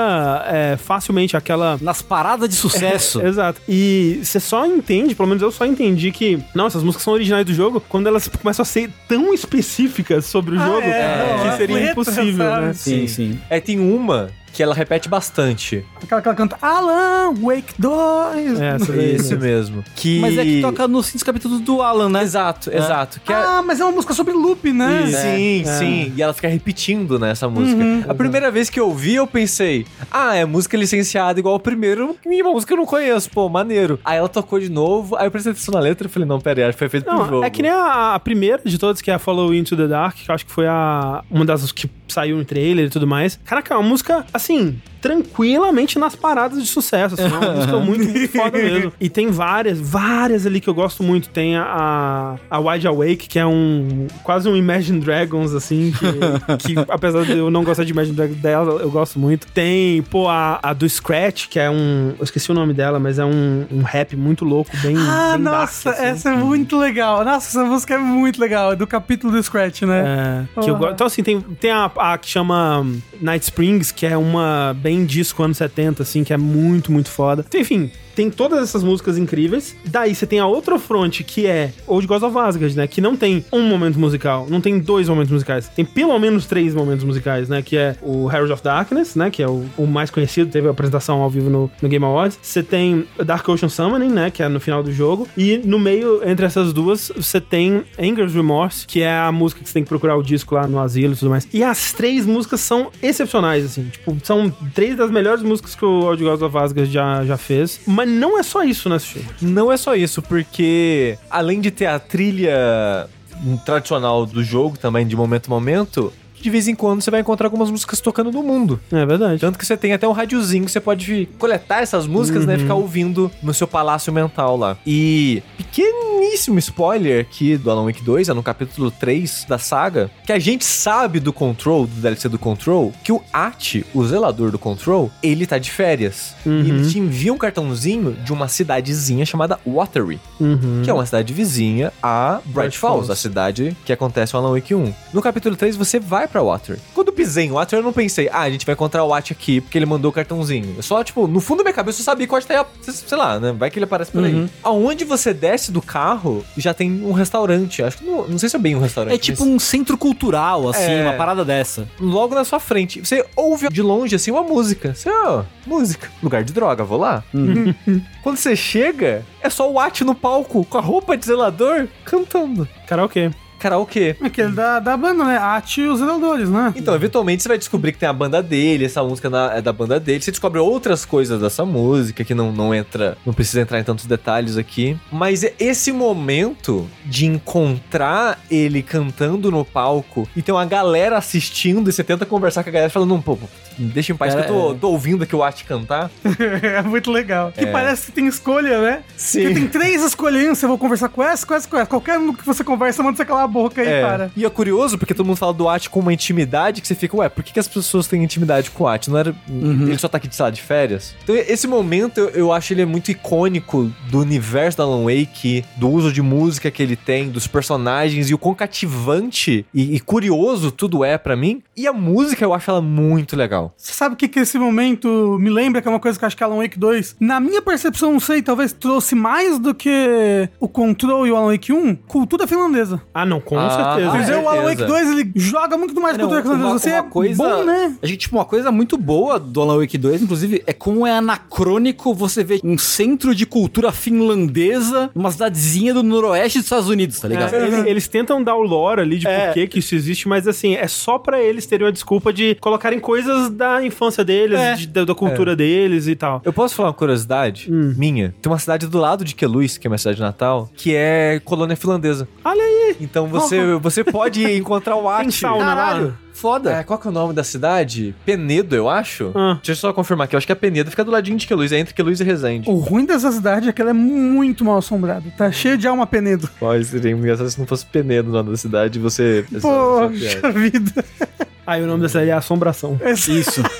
é, facilmente aquela. É. Nas paradas de sucesso. Exato. E você só entende, pelo menos eu só entendi que, não, essas músicas são originais do jogo quando elas começam a ser tão específicas sobre o Ah, jogo é, que não, seria é impossível, né? sim, sim. É, tem uma que ela repete bastante. Aquela que ela canta Alan Wake 2. É, Isso mesmo. Que... Mas é que toca nos cinco capítulos do Alan, né? Exato, exato. Que é- Ah, mas é uma música sobre loop, né? Sim, É. sim. E ela fica repetindo, né, essa música. Uhum. a primeira vez que eu ouvi, eu pensei, ah, é música licenciada igual o primeiro, e uma música que eu não conheço, pô, maneiro. Aí ela tocou de novo, aí eu prestei atenção na letra e falei, não, pera aí, acho que foi feito pro Não, jogo. é que nem a, a primeira de todas, que é a Follow Into the Dark, que eu acho que foi a uma das que saiu no trailer e tudo mais. Caraca, é uma música, assim, assim, tranquilamente nas paradas de sucesso. Assim, é uma música muito, muito foda mesmo. E tem várias, várias ali que eu gosto muito. Tem a, a Wide Awake, que é um quase um Imagine Dragons, assim, que, que apesar de eu não gostar de Imagine Dragons dela, eu gosto muito. Tem, pô, a, a do Scratch, que é um. Eu esqueci o nome dela, mas é um, um rap muito louco, bem. Ah, bem dark, nossa, assim. essa é muito legal. Nossa, essa música é muito legal. É do capítulo do Scratch, né? É, que eu. Então, assim, tem, tem a, a que chama Night Springs, que é uma bem disco anos 70, assim, que é muito, muito foda. Enfim, tem todas essas músicas incríveis. Daí você tem a outra fronte, que é Old Gods of Asgard, né? Que não tem um momento musical, não tem dois momentos musicais. Tem pelo menos três momentos musicais, né? Que é o Herald of Darkness, né? Que é o, o mais conhecido, teve a apresentação ao vivo no, no Game Awards. Você tem Dark Ocean Summoning, né? Que é no final do jogo. E no meio, entre essas duas, você tem Anger's Remorse, que é a música que você tem que procurar o disco lá no asilo e tudo mais. E as três músicas são excepcionais, assim. Tipo, são três das melhores músicas que o Old Gods of Asgard já, já fez. Mas não é só isso, né, Sushi? Não é só isso, porque além de ter a trilha tradicional do jogo também, de momento a momento, de vez em quando você vai encontrar algumas músicas tocando no mundo. É verdade. Tanto que você tem até um radiozinho que você pode coletar essas músicas, né? E ficar ouvindo no seu palácio mental lá. E pequeníssimo spoiler aqui do Alan Wake 2, é no capítulo 3 da saga, que a gente sabe do Control, do DLC do Control, que o Ati, o zelador do Control, ele tá de férias. E ele te envia um cartãozinho de uma cidadezinha chamada Watery, Uhum. que é uma cidade vizinha a Bright Falls, Falls. a cidade que acontece o Alan Wake 1. No capítulo 3, você vai pra Water. Quando eu pisei em Water, eu não pensei, ah, a gente vai encontrar o Watch aqui, porque ele mandou o cartãozinho. Eu só, tipo, no fundo da minha cabeça eu sabia que o Watch tá aí, sei lá, né? Vai que ele aparece por aí. Aonde você desce do carro, já tem um restaurante. Acho que não, não sei se é bem um restaurante. É tipo mas um centro cultural, assim, É. uma parada dessa. logo na sua frente. Você ouve de longe, assim, uma música. Você, ó, música. Lugar de droga, vou lá. Quando você chega, é só o Watch no palco, com a roupa de zelador, cantando. Karaokê. Karaokê. Aquele da, da banda, né? Ati e os Zeladores, né? Então, eventualmente você vai descobrir que tem a banda dele, essa música na- é da banda dele. Você descobre outras coisas dessa música que não, não entra, não precisa entrar em tantos detalhes aqui. Mas é esse momento de encontrar ele cantando no palco e tem uma galera assistindo e você tenta conversar com a galera falando, pô, me deixa em paz que eu tô, tô ouvindo aqui o Art cantar. é muito legal. Que parece que tem escolha, né? Sim. Porque tem três escolhinhas, você vai conversar com essa, com essa, com essa. Qualquer um que você conversa, manda você calar a boca aí, É. cara. E é curioso porque todo mundo fala do At com uma intimidade que você fica, ué, por que, que as pessoas têm intimidade com o At? Não era. Ele só tá aqui, sei lá, de férias? Então, esse momento eu, eu acho ele é muito icônico do universo da Alan Wake, do uso de música que ele tem, dos personagens e o quão cativante e, e curioso tudo é pra mim. E a música eu acho ela muito legal. Você sabe o que, que esse momento me lembra? Que é uma coisa que eu acho que Alan Wake 2, na minha percepção, não sei, talvez trouxe mais do que o Control e o Alan Wake 1, cultura finlandesa. Ah, não, com Ah, certeza. Quer dizer, o Alan Wake certeza. 2, ele joga muito mais Não, cultura finlandesa. uma, Você uma é coisa, bom, né? A gente, tipo, uma coisa muito boa do Alan Wake 2, inclusive, é como é anacrônico você ver um centro de cultura finlandesa, uma cidadezinha do noroeste dos Estados Unidos, tá ligado? É, ele- eles tentam dar o lore ali de por que que isso existe, mas assim, é só pra eles terem a desculpa de colocarem coisas da infância deles, É. de- da, da cultura deles e tal. Eu posso falar uma curiosidade minha? Tem uma cidade do lado de Queluz, que é minha cidade natal, que é colônia finlandesa. Olha aí! Então você, você pode encontrar o At. Tem sauna lá? Foda. É, qual que é o nome da cidade? Penedo, eu acho. Ah. Deixa eu só confirmar aqui. Eu acho que é Penedo. Fica do ladinho de Queluz. É entre Queluz e Resende. O ruim dessa cidade é que ela é muito mal assombrada. Tá cheio de alma penedo. Pode seria engraçado se não fosse Penedo o nome da cidade. Você... Poxa vida. Aí o nome dessa aí é Assombração. Isso.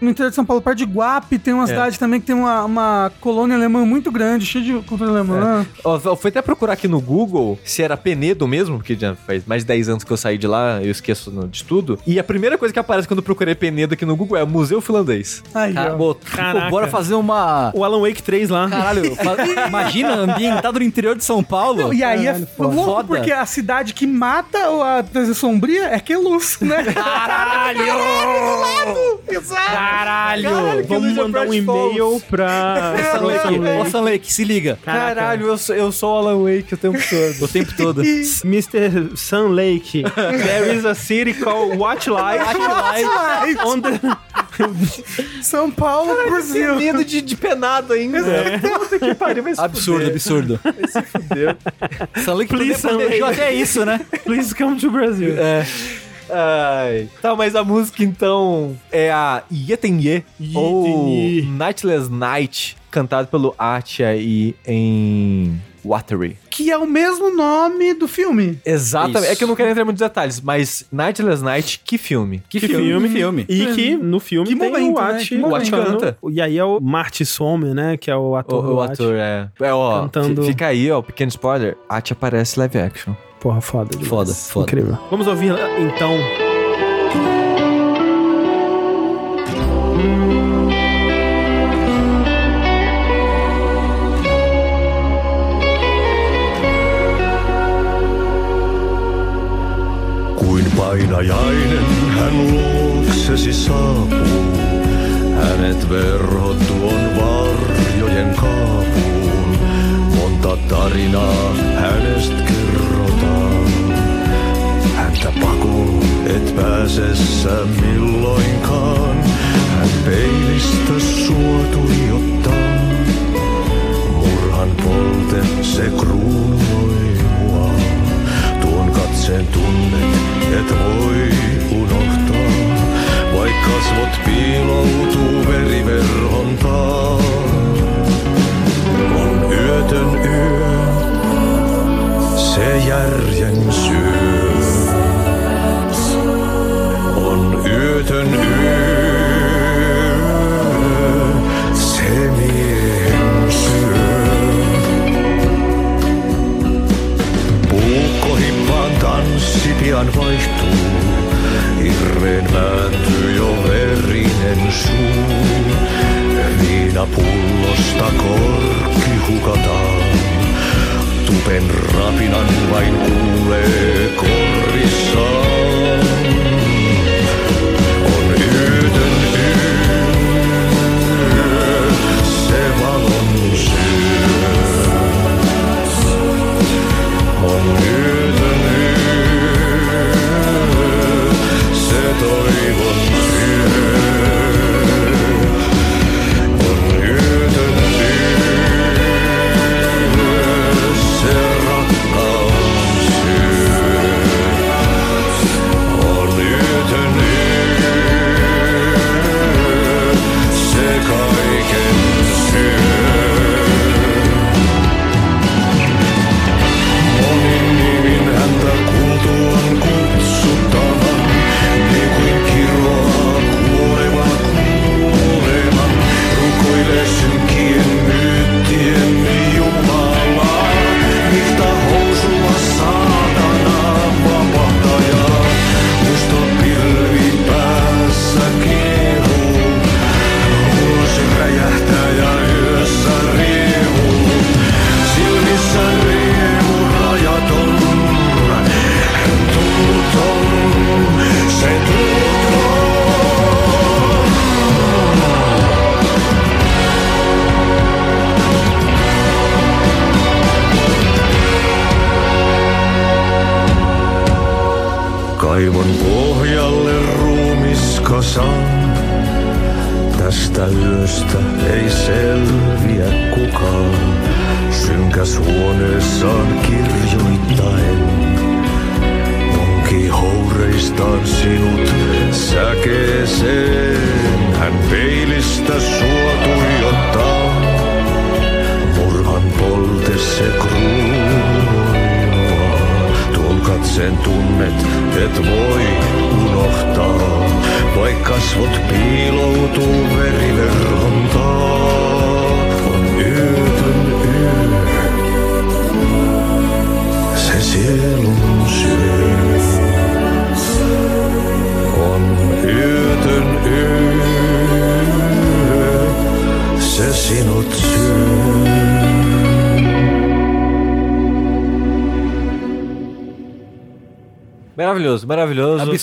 No interior de São Paulo, perto de Guape, tem uma cidade também que tem uma, uma colônia alemã muito grande, cheia de cultura alemã. Ó, eu fui até procurar aqui no Google se era Penedo mesmo, porque já faz mais de 10 anos que eu saí de lá, eu esqueço de tudo. E a primeira coisa que aparece quando eu procurei Penedo aqui no Google é Museu Finlandês. Aí, ó. pô, Caraca. pô, bora fazer uma... O Alan Wake 3 lá. Caralho, imagina ambientado no interior de São Paulo. Não, e aí é louco, Foda. porque a cidade que mata a presença sombria é Queluz, né? Caralho! Caralho! Caralho, Vamos é mandar um e-mail pra... Sam pra Lake, se liga. Caraca. Caralho, eu sou, eu sou o Alan Wake o tempo todo. O tempo todo. Mr. Sun Lake, there is a city called Watch Light. on the... São Paulo, Brasil. medo de, de penado ainda. Puta que pariu, vai se Absurdo, fuder. absurdo. Fudeu. Sam Lake Please, Sam planejou Lake. até isso, né? Please come to Brazil. É. Ai. Tá, mas a música então é a Yetenye, ou. Nightless Night, cantado pelo Atia aí em Watery. Que é o mesmo nome do filme. Exatamente. Isso. É que eu não quero entrar em muitos detalhes, mas Nightless Night, que filme? Que, Que filme, filme. que filme. E que no filme Que tem momento, o né? At, Que momento. O At canta. E aí é o Marty Sommer, né? Que é o O, ator. o At. ator é. É, ó. Cantando. fi- Fica aí, ó, pequeno spoiler. At aparece live action. Porra, foda demais. Foda, foda. Incrível. Vamos ouvir então. Kuin painajainen hän luoksesi saapuu. Hänet verhot tuon varjojen kaapuun. Monta tarinaa hänestä et pääse sä milloinkaan. Hän peilistä sua tuijottaa. Murhan polte se kruunoi mua. Tuon katseen tunnet, et voi unohtaa. Vaik kasvot piiloutuu veriverhon. On yötön yö, se järjen syö. Ötön yö seni hymsyö. Puukko hippaan pian vaihtuu, irveen vääntyy jo verinen suu. Viinapullosta korkki hukataan, tupen rapinan vain kuulee korkki.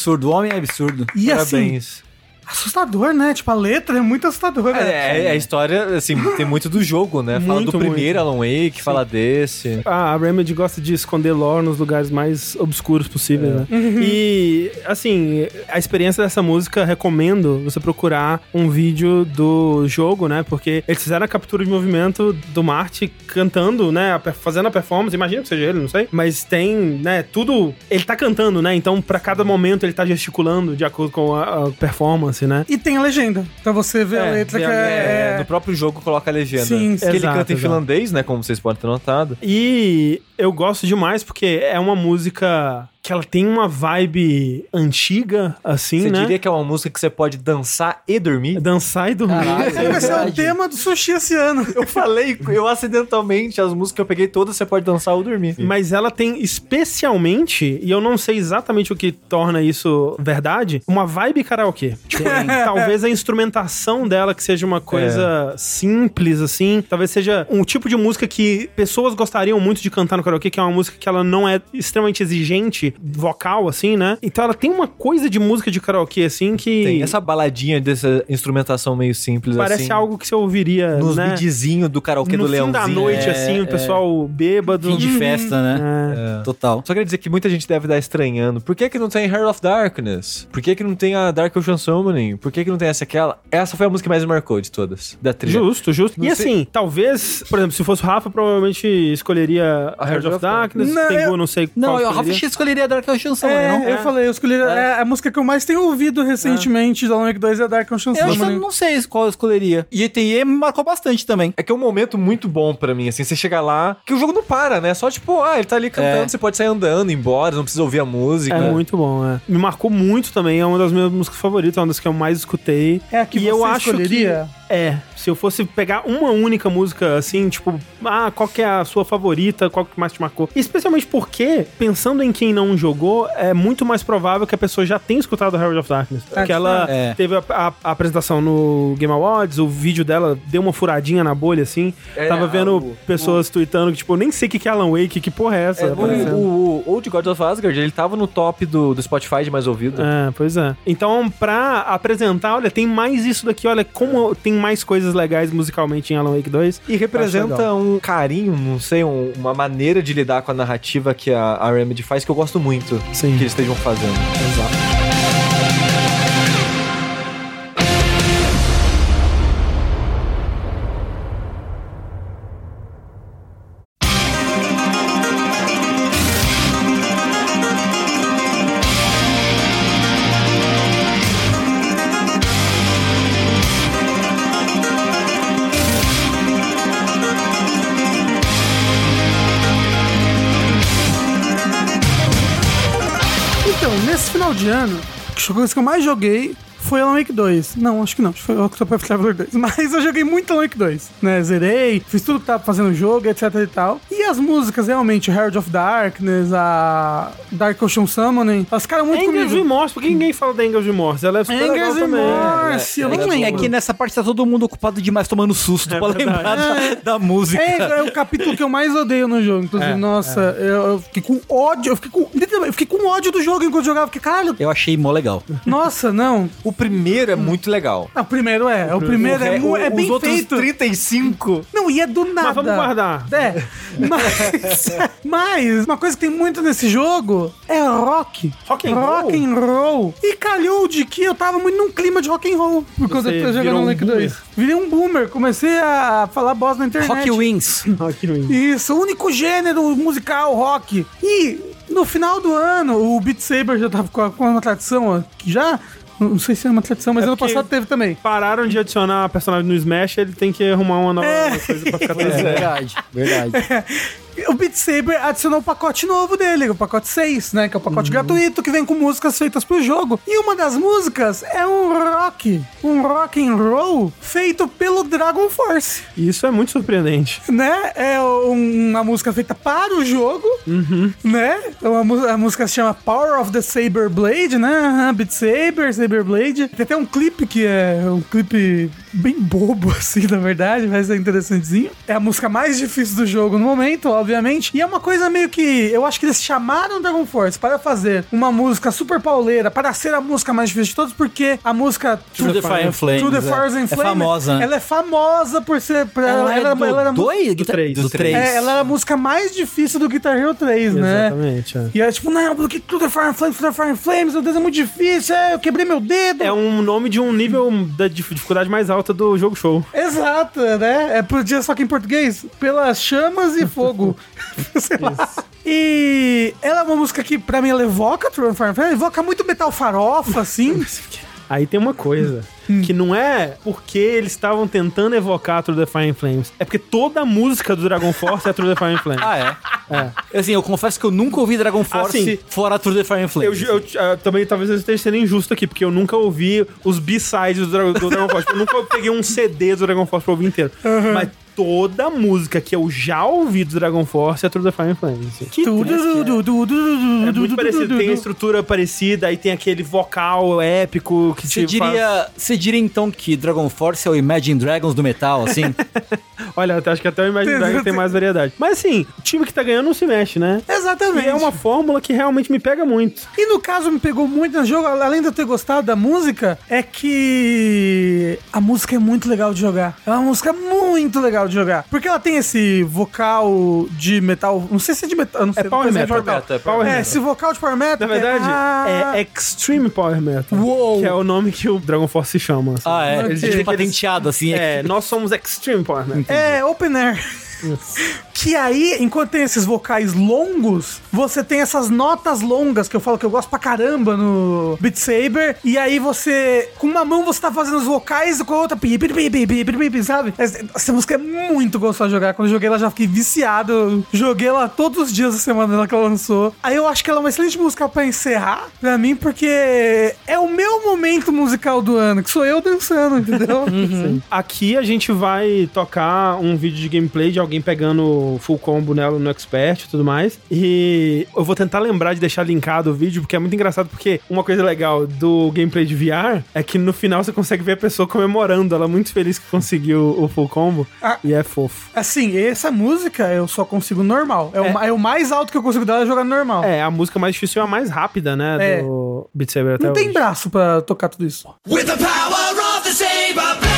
Absurdo, o homem é absurdo. E assim, Parabéns. assustador, né? Tipo, a letra é muito assustadora. É, é, a história, assim, tem muito do jogo, né? Fala Muito, do primeiro muito. Alan Wake, fala desse. A Remedy gosta de esconder lore nos lugares mais obscuros possíveis, né? Uhum. E, assim, a experiência dessa música, recomendo você procurar um vídeo do jogo, né? Porque eles fizeram a captura de movimento do Marty cantando, né? a Fazendo a performance, imagino que seja ele, não sei. Mas tem, né? Tudo. Ele tá cantando, né? Então, pra cada momento, ele tá gesticulando de acordo com a, a performance, né? E tem a legenda, pra você ver a É, letra ver que a- é... No próprio jogo coloca a legenda. Sim, que ele Exato, canta em exato. finlandês, né? Como vocês podem ter notado. E eu gosto demais porque é uma música que ela tem uma vibe antiga, assim, Você né? diria que é uma música que você pode dançar e dormir? Dançar e dormir. Caralho. Vai ser o tema do sushi esse ano. Eu falei, eu acidentalmente, as músicas que eu peguei todas, você pode dançar ou dormir. Mas ela tem especialmente, e eu não sei exatamente o que torna isso verdade, uma vibe karaokê. Tipo, talvez a instrumentação dela que seja uma coisa simples, assim. Talvez seja um tipo de música que pessoas gostariam muito de cantar no karaokê, que é uma música que ela não é extremamente exigente, vocal, assim, né? Então ela tem uma coisa de música de karaokê, assim, que Tem essa baladinha dessa instrumentação meio simples, parece assim. algo que você ouviria, Nos né? videozinhos do karaokê no do fim Leãozinho. da noite, É, assim, o pessoal bêbado. Fim de festa, né? É. Total. Só queria dizer que muita gente deve estar estranhando. Por que que não tem Heart of Darkness? Por que que não tem a Dark Ocean Summoning? Por que que não tem essa e aquela? Essa foi a música que mais me marcou de todas, da trilha. Justo, justo. Não e sei- assim, talvez, por exemplo, se fosse o Rafa, provavelmente escolheria a Heart of Darkness. Não, Tengu, eu- não sei Não, qual eu, Rafa escolheria. Escolheria Dark Ocean Summoning, É, não? eu falei, eu escolhi. É. a música que eu mais tenho ouvido recentemente do Alan Wake 2 é Dark Ocean Eu acho que eu não sei qual eu escolheria. E ETE me marcou bastante também. É que é um momento muito bom pra mim, assim, você chega lá, que o jogo não para, né? Só tipo, ah, ele tá ali cantando, É. você pode sair andando, embora, não precisa ouvir a música. É muito bom, é. Me marcou muito também, é uma das minhas músicas favoritas, é uma das que eu mais escutei. É a que E você eu acho escolheria? É, se eu fosse pegar uma única música assim, tipo, ah, qual que é a sua favorita, qual que mais te marcou? Especialmente porque, pensando em quem não jogou, é muito mais provável que a pessoa já tenha escutado Herald of Darkness. Porque ela É. teve a, a- a apresentação no Game Awards, o vídeo dela deu uma furadinha na bolha, assim. É, Tava vendo o- pessoas tweetando que, tipo, eu nem sei o que que é Alan Wake, que porra é essa? É, o, o Old God of Asgard, ele tava no top do, do Spotify de mais ouvido. É, pois é. Então, pra apresentar, olha, tem mais isso daqui, olha, como tem mais coisas legais musicalmente em Alan Wake 2. E representa um carinho, não sei, um- uma maneira de lidar com a narrativa que a, a Remedy faz que eu gosto muito Sim. que eles estejam fazendo. Exato. Ano, a coisa que eu mais joguei foi Alan Wake 2. Não, acho que não. Acho que foi Octopath Traveler 2. Mas eu joguei muito Alan Wake 2, né? Zerei, fiz tudo que tava fazendo no jogo, etc e tal. E as músicas, realmente, Herald of Darkness, a Dark Ocean Summoning, elas ficaram muito Angels comigo. Remorse, por que ninguém fala da Angels Remorse? Ela é super também. Remorse, eu É não que, é lembro. que nessa parte tá todo mundo ocupado demais tomando susto pra lembrar da, da música. É, é o capítulo que eu mais odeio no jogo. Inclusive, É, nossa, Eu, eu fiquei com ódio. Eu fiquei com. Eu fiquei com ódio do jogo enquanto jogava. Fiquei, caralho, Eu achei mó legal. nossa, não. O primeiro é muito legal. Ah, O primeiro é. O primeiro é, mu- é Os bem outros feito. 35. Não, e é do nada. Mas vamos guardar. É. Mas, mas uma coisa que tem muito nesse jogo é rock. Rock and rock roll? and roll. E calhou de que eu tava muito num clima de rock and roll. Por causa Você eu tô virou jogando um Lake boomer? 2. Virei um boomer. Comecei a falar boss na internet. Rock Wings. Rock Wings. Isso, o único gênero musical rock. E no final do ano, o Beat Saber já tava com uma tradição, ó, que já. Não sei se é uma tradição, mas É ano passado teve também. Pararam de adicionar personagem no Smash, ele tem que arrumar uma nova É. coisa pra ficar É, verdade, verdade. O Beat Saber adicionou o pacote novo dele, o pacote 6, né? Que é o Uhum. pacote gratuito que vem com músicas feitas pro jogo. E uma das músicas é um rock, um rock and roll feito pelo Dragon Force, Isso é muito surpreendente. né? É um- uma música feita para o jogo, Uhum. né? É uma a música se chama Power of the Saber Blade, né? Beat Saber, Saber Blade. Tem até um clipe que é um clipe bem bobo, assim, na verdade, mas é interessantezinho. É a música mais difícil do jogo no momento, obviamente. E é uma coisa meio que. Eu acho que eles chamaram Dragon Force para fazer uma música super pauleira, para ser a música mais difícil de todos, porque a música Through the Fire and Flames. Through the é. Fires and É Flames, famosa. né? Ela é famosa por ser. Por Ela, é era- do ela era dois? Do três. Do Do três. é, ela era a música mais difícil do Guitar Hero 3, né? Exatamente. é. E é tipo, não, porque Through the Fire and Flames, Through the Fire and Flames, meu Deus, é muito difícil, é, eu quebrei meu dedo. É um nome de um nível da dif- dificuldade mais alta do jogo show. Exato, né? É podia só que em português, pelas chamas e fogo. Sei lá. E ela é uma música que, pra mim, ela evoca True Fire evoca muito metal farofa, assim. Aí tem uma coisa, Hum. que não é porque eles estavam tentando evocar True the Fire and Flames, é porque toda a música do Dragon Force é True the Fire and Flames. Ah, é? Assim, eu confesso que eu nunca ouvi Dragon Force sim. fora Through the Fire and Eu, Flames. eu, ah, também talvez eu esteja sendo injusto aqui, porque eu nunca ouvi os B-sides do, do Dragon Force. Eu nunca peguei um CD do Dragon Force pra ouvir inteiro. Mas toda música que eu já ouvi do Dragon Force é True the Fire Flames. Que Tudo, é. tudo, tudo, É muito parecido, tem a estrutura parecida, aí tem aquele vocal épico que Você te faz- diria, você diria então que Dragon Force é o Imagine Dragons do metal, assim? Olha, acho que até o Imagine Dragons tem mais variedade. Mas assim, o time que tá ganhando não se mexe, né? Exatamente. E é uma fórmula que realmente me pega muito. E no caso me pegou muito no jogo, além de eu ter gostado da música, é que a música é muito legal de jogar. É uma música muito legal de jogar. Porque ela tem esse vocal de metal. Não sei se é de metal. Não sei, power não sei se metal, de metal. é power É, metal. esse vocal de power metal. Na verdade, ah, é Extreme Power Metal. Uou. Que é o nome que o Dragon Force se chama. assim. Ah, é. Eles tipo patenteado, assim. É, nós somos Extreme Power Metal. É, open air que aí, enquanto tem esses vocais longos, você tem essas notas longas que eu falo que eu gosto pra caramba no Beat Saber. E aí você, com uma mão você tá fazendo os vocais e com a outra, sabe? Essa música é muito gostosa de jogar. Quando eu joguei ela já fiquei viciado. Joguei ela todos os dias da semana que ela lançou. Aí eu acho que ela é uma excelente música pra encerrar pra mim, porque é o meu momento musical do ano, que sou eu dançando, entendeu? Uhum. Aqui a gente vai tocar um vídeo de gameplay de alguém pegando full combo nela no Expert e tudo mais. E eu vou tentar lembrar de deixar linkado o vídeo, porque é muito engraçado, porque uma coisa legal do gameplay de VR é que no final você consegue ver a pessoa comemorando, ela muito feliz que conseguiu o full combo. Ah. E é fofo. Assim, essa música eu só consigo normal. É, O, ma- é o mais alto que eu consigo dela é jogar normal. É, a música mais difícil é a mais rápida, né? É. Do Beat Saber até Não tem hoje. braço pra tocar tudo isso. With the power of the saber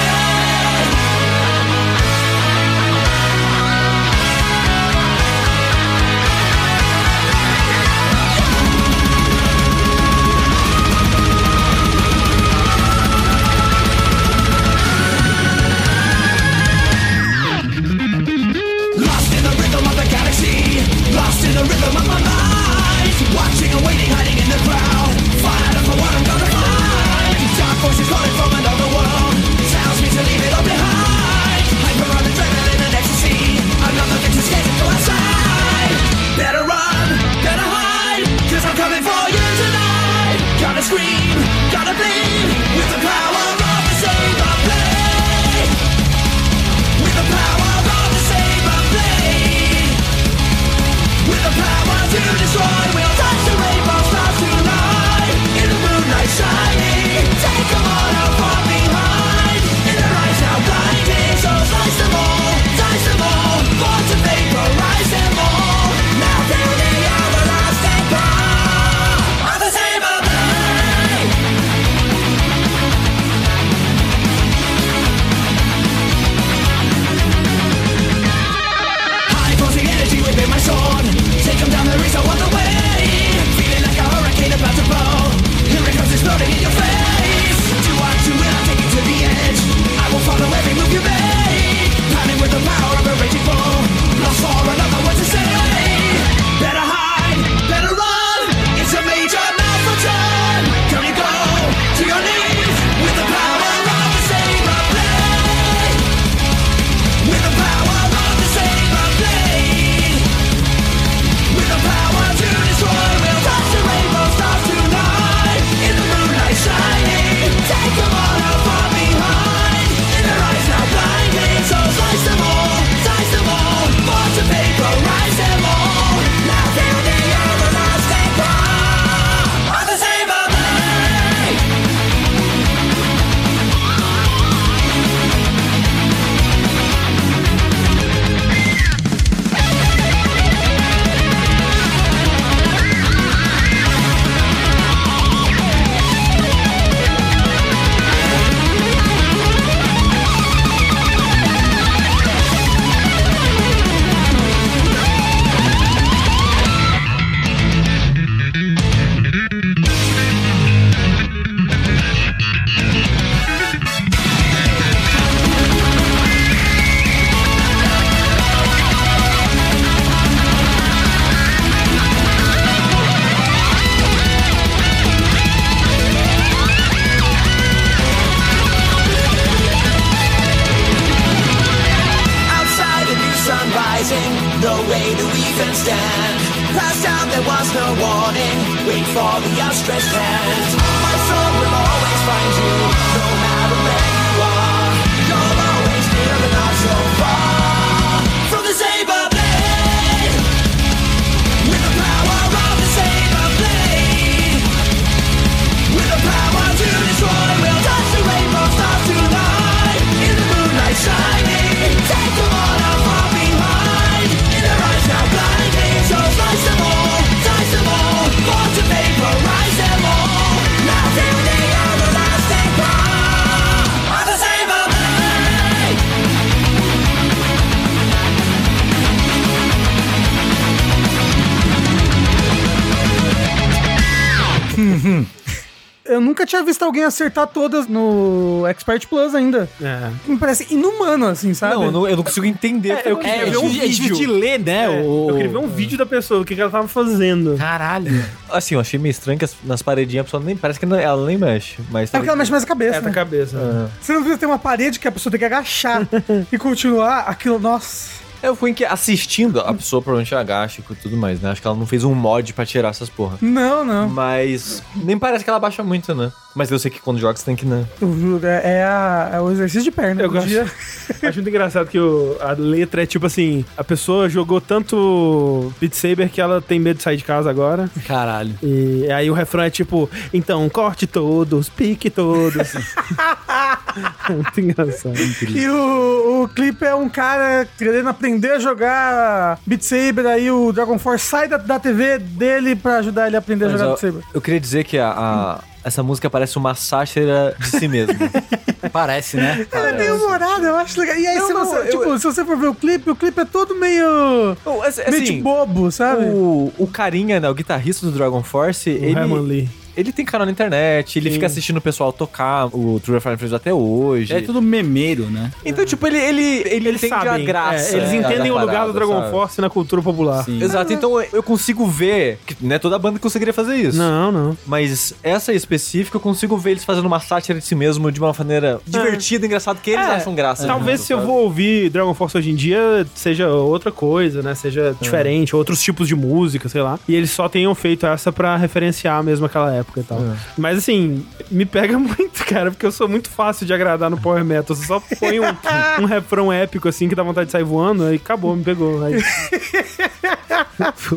tinha visto alguém acertar todas no Expert Plus ainda. É. Me parece inumano, assim, sabe? Não, eu não, eu não consigo entender. É, eu queria É, ver um é difícil de vídeo. ler, né? É, o- Eu queria ver um vídeo da pessoa, o que, que ela tava fazendo. Caralho. Assim, eu achei meio estranho que as- nas paredinhas a pessoa nem. Parece que não- ela nem mexe. Mas É porque ela mexe mais a cabeça, É né? cabeça. Você não viu ter uma parede que a pessoa tem que agachar e continuar aquilo, nossa. Eu fui que assistindo, a pessoa provavelmente agacha e tudo mais, né? Acho que ela não fez um mod pra tirar essas porra. Não, não. Mas nem parece que ela baixa muito, né? Mas eu sei que quando joga você tem que, né? Eu juro, é, é a- é o exercício de perna. Eu gosto. dia. Acho muito engraçado que o- a letra é tipo assim: a pessoa jogou tanto Beat Saber que ela tem medo de sair de casa agora. Caralho. E aí o refrão é tipo: então corte todos, pique todos. é muito engraçado. E o, o clipe é um cara querendo aprender a jogar Beat Saber, aí o Dragon Force sai da, da TV dele pra ajudar ele a aprender a Mas jogar eu, Beat Saber. eu queria dizer que a, a- essa música parece uma sátira de si mesmo. Parece, né? Ela é meio humorada, eu acho legal. E aí, Não, se, não, você, eu- tipo, se você for ver o clipe, o clipe é todo meio. Assim, meio de bobo, sabe? o, o carinha, né, o guitarrista do Dragon Force, ele, Herman Lee. Ele tem canal na internet, ele fica assistindo o pessoal tocar o True Fire Friends até hoje. É tudo memeiro, né? Então, tipo, ele, ele, ele Eles entende sabem. a graça. é, eles da- entendem o lugar parada, do Dragon sabe? Force na cultura popular. Sim. Exato, então eu- consigo ver que não é toda banda que conseguiria fazer isso. Não, não. Mas essa específica eu consigo ver eles fazendo uma sátira de si mesmo de uma maneira divertida, engraçada, que eles É, acham graça. Talvez né, se eu vou ouvir Dragon Force hoje em dia seja outra coisa, né? Seja diferente, outros tipos de música, sei lá. E eles só tenham feito essa pra referenciar mesmo aquela época e tal. Mas assim, me pega muito, cara, porque eu sou muito fácil de agradar no Power Metal. Você só põe um, um refrão épico assim que dá vontade de sair voando, aí acabou, me pegou. Aí,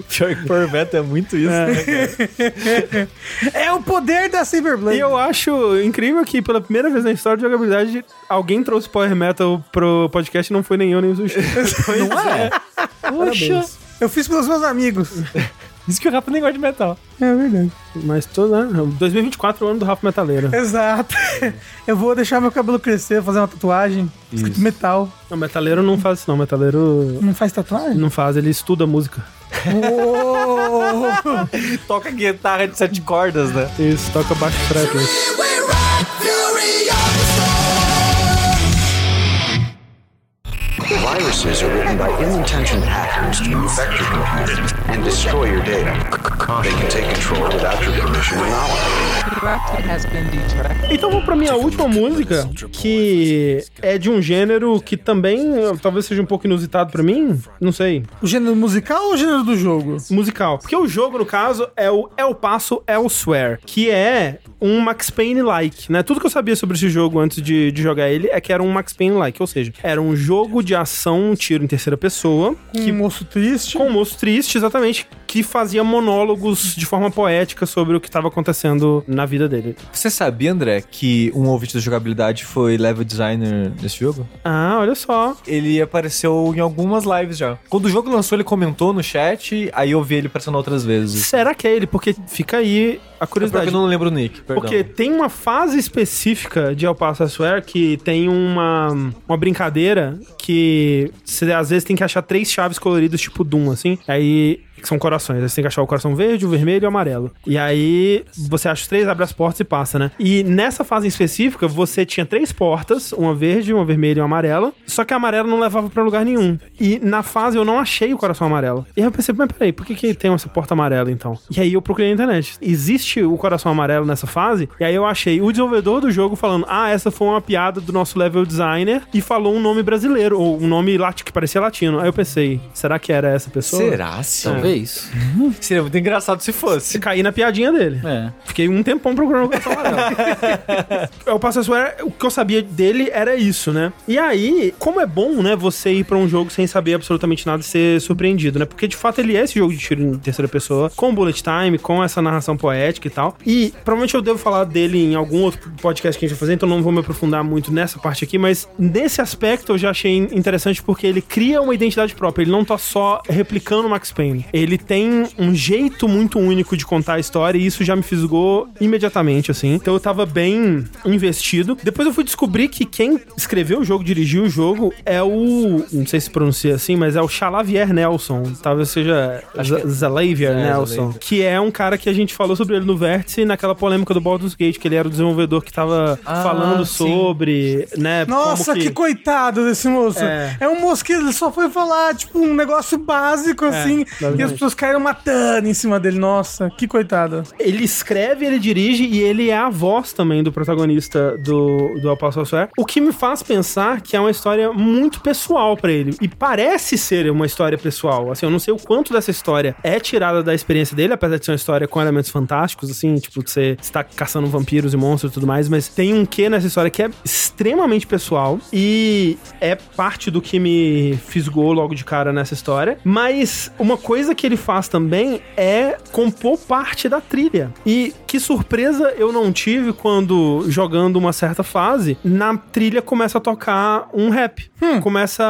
Pior que Power Metal é muito isso, né, cara? É o poder da Cyberblade. E eu acho incrível que pela primeira vez na história de jogabilidade, alguém trouxe Power Metal pro podcast e não foi nem eu nem o Sushi. Não é? Poxa. Eu fiz pelos meus amigos. Isso que o Rafa nem gosta de metal. É verdade. Mas tô, né? 2024 é o ano do Rafa Metaleiro. Exato. Eu vou deixar meu cabelo crescer, fazer uma tatuagem. Escrito metal. Não, metaleiro não faz isso, não. Metaleiro Não faz tatuagem? não faz, ele estuda música. Uou! Toca guitarra de sete cordas, né? Isso, toca baixo fretless. Viruses are written by ill-intentioned hackers to infect your computer and destroy your data. They can take control without your permission or knowledge. Então vamos pra minha última música, que é de um gênero que também talvez seja um pouco inusitado pra mim. Não sei. O gênero musical ou o gênero do jogo? Musical. Porque o jogo, no caso, é o El Paso Elsewhere, que é um Max Payne-like, né? Tudo que eu sabia sobre esse jogo antes de, de jogar ele é que era um Max Payne-like, ou seja, era um jogo de ação, um tiro em terceira pessoa, Com um moço triste. com um moço triste, exatamente, que fazia monólogos de forma poética sobre o que estava acontecendo na vida dele. Você sabia, André, que um ouvinte da jogabilidade foi level designer desse jogo? Ah, olha só. Ele apareceu em algumas lives já. Quando o jogo lançou, ele comentou no chat, aí eu vi ele aparecendo outras vezes. Será que é ele? Porque fica aí a É porque curiosidade. eu não lembro o nick, perdão. Porque tem uma fase específica de El Paso Swear que tem uma, uma brincadeira que você às vezes tem que achar três chaves coloridas, tipo Doom, assim. Aí. Que são corações. Aí você tem que achar o coração verde, o vermelho e o amarelo. E aí você acha os três, abre as portas e passa, né? E nessa fase em específica, você tinha três portas: uma verde, uma vermelha e uma amarela. Só que a amarela não levava pra lugar nenhum. E na fase eu não achei o coração amarelo. E aí eu pensei, mas peraí, por que, que tem essa porta amarela então? E aí eu procurei na internet. Existe o coração amarelo nessa fase? E aí eu achei o desenvolvedor do jogo falando: ah, essa foi uma piada do nosso level designer e falou um nome brasileiro, ou um nome lati que parecia latino. Aí eu pensei, será que era essa pessoa? Será, sim? Talvez. Seria muito engraçado se fosse. Caí na piadinha dele. É. Fiquei um tempão procurando o coração amarelo. o Passo Swear, o que eu sabia dele era isso, né? E aí, como é bom, né, você ir pra um jogo sem saber absolutamente nada e ser surpreendido, né? Porque de fato ele é esse jogo de tiro em terceira pessoa, com bullet time, com essa narração poética e tal. E provavelmente eu devo falar dele em algum outro podcast que a gente vai fazer, então não vou me aprofundar muito nessa parte aqui, mas nesse aspecto eu já achei interessante porque ele cria uma identidade própria. Ele não tá só replicando o Max Payne. Ele tem um jeito muito único de contar a história e isso já me fisgou imediatamente, assim. Então eu tava bem investido. Depois eu fui descobrir que quem escreveu o jogo, dirigiu o jogo, é o. Não sei se pronuncia assim, mas é o Xalavier Nelson. Talvez seja Zalavier É, Nelson. Que é um cara que a gente falou sobre ele no Vértice naquela polêmica do Baldur's Gate, que ele era o desenvolvedor que tava Ah, falando sim. sobre, né? Nossa, como que... coitado desse moço. É. É. um moço que ele só foi falar, tipo, um negócio básico, assim, e as pessoas caíram matando em cima dele. Nossa, que coitado. Ele escreve, ele dirige e ele é a voz também do protagonista do, do Apostle Swear. O que me faz pensar que é uma história muito pessoal pra ele. E parece ser uma história pessoal. Assim, eu não sei o quanto dessa história é tirada da experiência dele, apesar de ser uma história com elementos fantásticos, assim, tipo, você está caçando vampiros e monstros e tudo mais, mas tem um quê nessa história que é extremamente pessoal e é parte do que me fisgou logo de cara nessa história. Mas uma coisa que ele faz também é compor parte da trilha. E que surpresa eu não tive quando, jogando uma certa fase, na trilha começa a tocar um rap. Começa.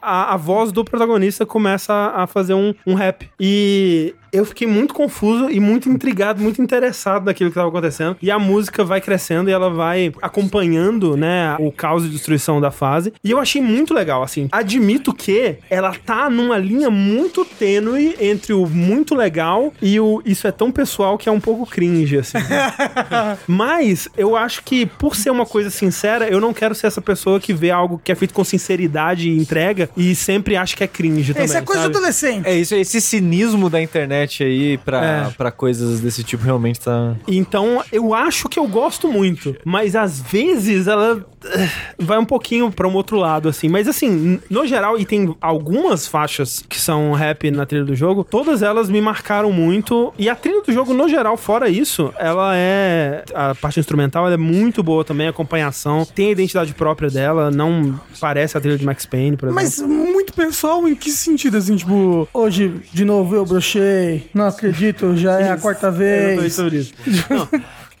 A, a voz do protagonista começa a fazer um, um rap. E eu fiquei muito confuso e muito intrigado, muito interessado naquilo que estava acontecendo. E a música vai crescendo e ela vai acompanhando, né, o caos e destruição da fase. E eu achei muito legal, assim. Admito que ela tá numa linha muito tênue entre o muito legal e o isso é tão pessoal que é um pouco cringe, assim. Mas eu acho que por ser uma coisa sincera, eu não quero ser essa pessoa que vê algo que é feito com sinceridade e entrega e sempre acha que é cringe também. Isso é coisa sabe? adolescente. É isso, esse cinismo da internet aí pra, É. pra coisas desse tipo realmente tá. Então, eu acho que eu gosto muito, mas às vezes ela eh, vai um pouquinho pra um outro lado, assim. Mas assim, no geral, e tem algumas faixas que são rap na trilha do jogo, todas elas me marcaram muito. E a trilha do jogo, no geral, fora isso, ela é. A parte instrumental ela é muito boa também, a acompanhação, tem a identidade própria dela, não parece a trilha de Max Payne, por exemplo. Mas muito pessoal, em que sentido? Assim, tipo, hoje, de novo, eu brochei, não acredito, já é a quarta vez. Sobre isso. Não,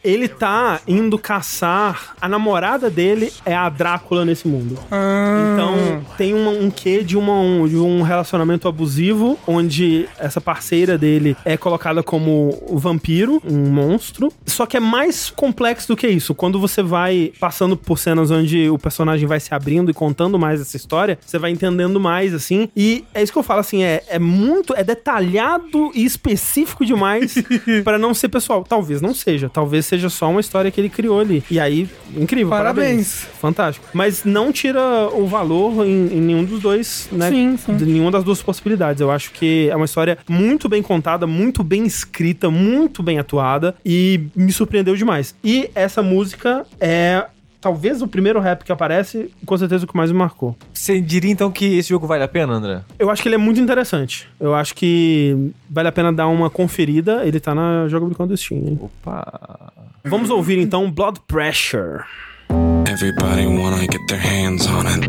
Ele tá indo caçar. A namorada dele é a Drácula nesse mundo. Ah. Então tem uma- um quê de, uma, um, de um relacionamento abusivo, onde essa parceira dele é colocada como vampiro, um monstro. Só que é mais complexo do que isso. Quando você vai passando por cenas onde o personagem vai se abrindo e contando mais essa história, você vai entendendo mais, assim. E é isso que eu falo, assim, é, é muito. É detalhado e específico demais pra não ser pessoal. Talvez não seja. Talvez seja só uma história que ele criou ali. E aí, incrível. Parabéns. Fantástico. Mas não tira o valor em, em nenhum dos dois, né? Sim, sim. De nenhuma das duas possibilidades. Eu acho que é uma história muito bem contada, muito bem escrita, muito bem atuada e me surpreendeu demais. E essa música é talvez o primeiro rap que aparece, com certeza o que mais me marcou. Você diria então que esse jogo vale a pena, André? Eu acho que ele é muito interessante. Eu acho que vale a pena dar uma conferida. Ele tá na jogabilidade do Steam. Hein? Opa! Vamos ouvir então Blood Pressure. Everybody wanna get their hands on it.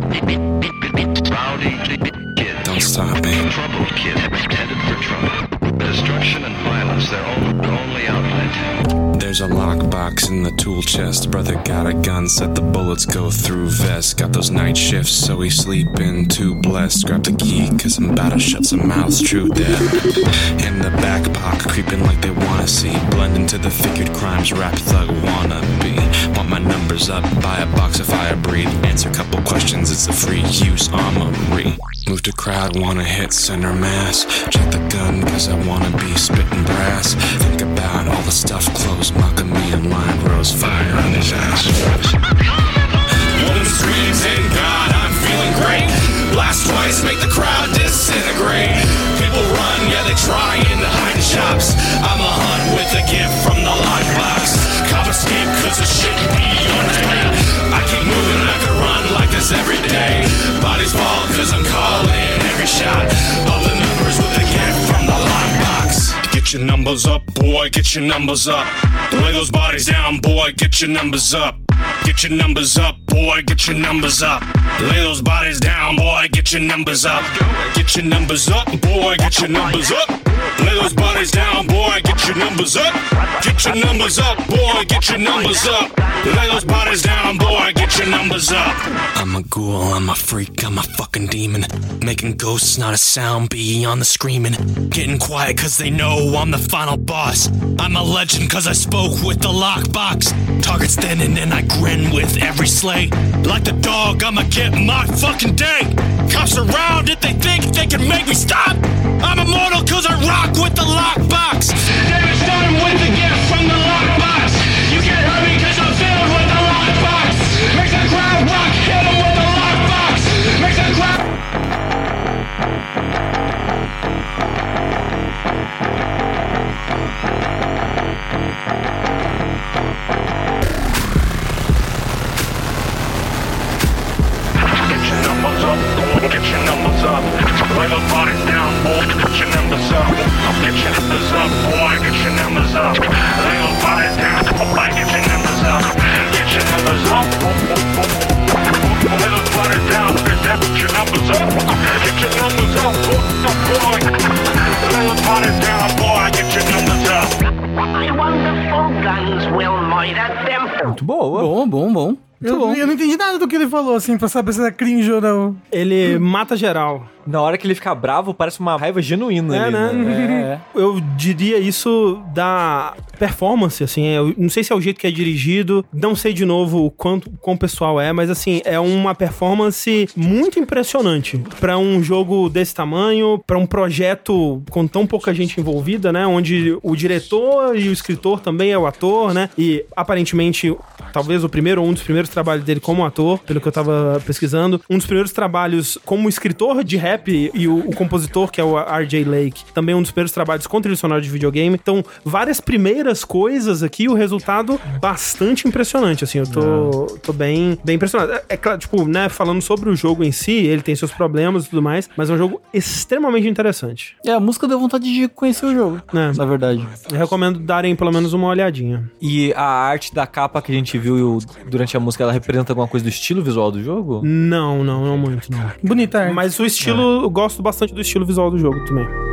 Don't stop me. Troubled kid headed for trouble. Destruction and violence, their only outlet. There's a lockbox in the tool chest. Brother got a gun, set the bullets go through vest. Got those night shifts, so he sleeping too blessed. Grab the key, cause I'm about to shut some mouths, true dead. In the back pocket, creeping like they wanna see. Blend into the figured crimes, rap thug wanna be. Want my numbers up, buy a box of fire breed. Answer a couple questions, it's a free use armory. Move to crowd, wanna hit center mass. Check the gun, cause I wanna be spitting brass. Think about all the stuff closed, mocking me in line rows, fire on his ass. Woman screams, in God, I'm feeling great. Blast twice, make the crowd disintegrate. People run, yeah, they trying to hide in shops. I'm a hunt with a gift from the lockbox. Cop escape cause the shit be on its way. I keep moving, I could run like this every day. Bodies fall cause I'm calling every shot. All Get your numbers up, boy, get your numbers up. Lay those bodies down, boy, get your numbers up. Get your numbers up, boy, get your numbers up. Lay those bodies down, boy, get your numbers up. Get your numbers up, boy, get your numbers up. Lay those bodies down, boy, get your numbers up. Get your numbers up, boy. Get your numbers up. Lay those bodies down, boy. Get your numbers up. I'm a ghoul, I'm a freak, I'm a fucking demon. Making ghosts, not a sound beyond the screaming. Getting quiet cause they know I'm the final boss. I'm a legend cause I spoke with the lockbox. Targets thinning and I grin with every slay. Like the dog, I'ma get my fucking day. Cops around if they think they can make me stop. I'm immortal cause I rock with the lockbox. David Stern with the gift get your numbers up. Lay those bodies down, boy. Get your numbers up. Get your numbers up, boy. Get your numbers up. Lay those bodies down, boy. Get your numbers up. Get your numbers up. Lay those bodies down, get your numbers up. Get your numbers up, boy. Lay those bodies down, boy. Get your numbers up. My wonderful guns will murder them. Muito boa. Bom, bom, bom. Muito Eu, bom. eu não entendi nada do que ele falou, assim, pra saber se era cringe ou não. Ele mata geral. Na hora que ele fica bravo, parece uma raiva genuína É, ali, né? Eu diria isso da performance, assim. Eu não sei se é o jeito que é dirigido, não sei de novo o quanto quão pessoal é, mas assim, é uma performance muito impressionante Pra um jogo desse tamanho, pra um projeto com tão pouca gente envolvida, né? Onde o diretor e o escritor também é o ator, né? E aparentemente, talvez o primeiro ou um dos primeiros trabalhos dele como ator, pelo que eu tava pesquisando, um dos primeiros trabalhos como escritor de rap e o, o compositor, que é o RJ Lake, também um dos primeiros trabalhos com trilha sonora de videogame. Então, várias primeiras coisas aqui, o resultado bastante impressionante, assim, eu tô, tô bem, bem impressionado. É, é claro, tipo, né, falando sobre o jogo em si, ele tem seus problemas e tudo mais, mas é um jogo extremamente interessante. É, a música deu vontade de conhecer o jogo, né? na verdade. Eu recomendo darem pelo menos uma olhadinha. E a arte da capa que a gente viu durante a música, ela representa alguma coisa do estilo visual do jogo? Não, não, não muito, não. Bonita arte. Mas o estilo, eu gosto bastante do estilo visual do jogo também.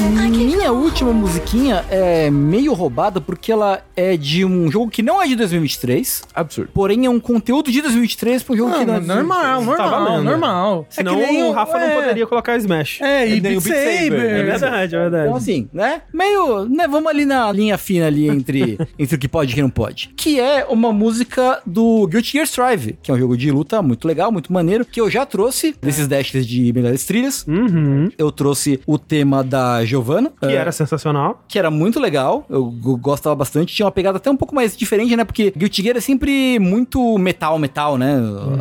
Minha última musiquinha é meio roubada porque ela é de um jogo que não é de 2023. Absurdo. Porém, é um conteúdo de 2023 pra um jogo Não, que não é de normal, 2023. normal, valendo. normal. Senão é que nem o Rafa não é, poderia colocar Smash. É, e nem Beat o Beat Saber. Saber. É verdade, é verdade. Então, assim, né? Meio, né? Vamos ali na linha fina ali entre, entre o que pode e o que não pode. Que é uma música do Guilty Gear Strive, que é um jogo de luta muito legal, muito maneiro, que eu já trouxe desses dashes de melhores trilhas. Uhum. Eu trouxe o tema da Giovanna. Que é, era sensacional. que era muito legal, eu go- gostava bastante, tinha uma pegada até um pouco mais diferente, né? Porque Guilty Gear é sempre muito metal, metal, né?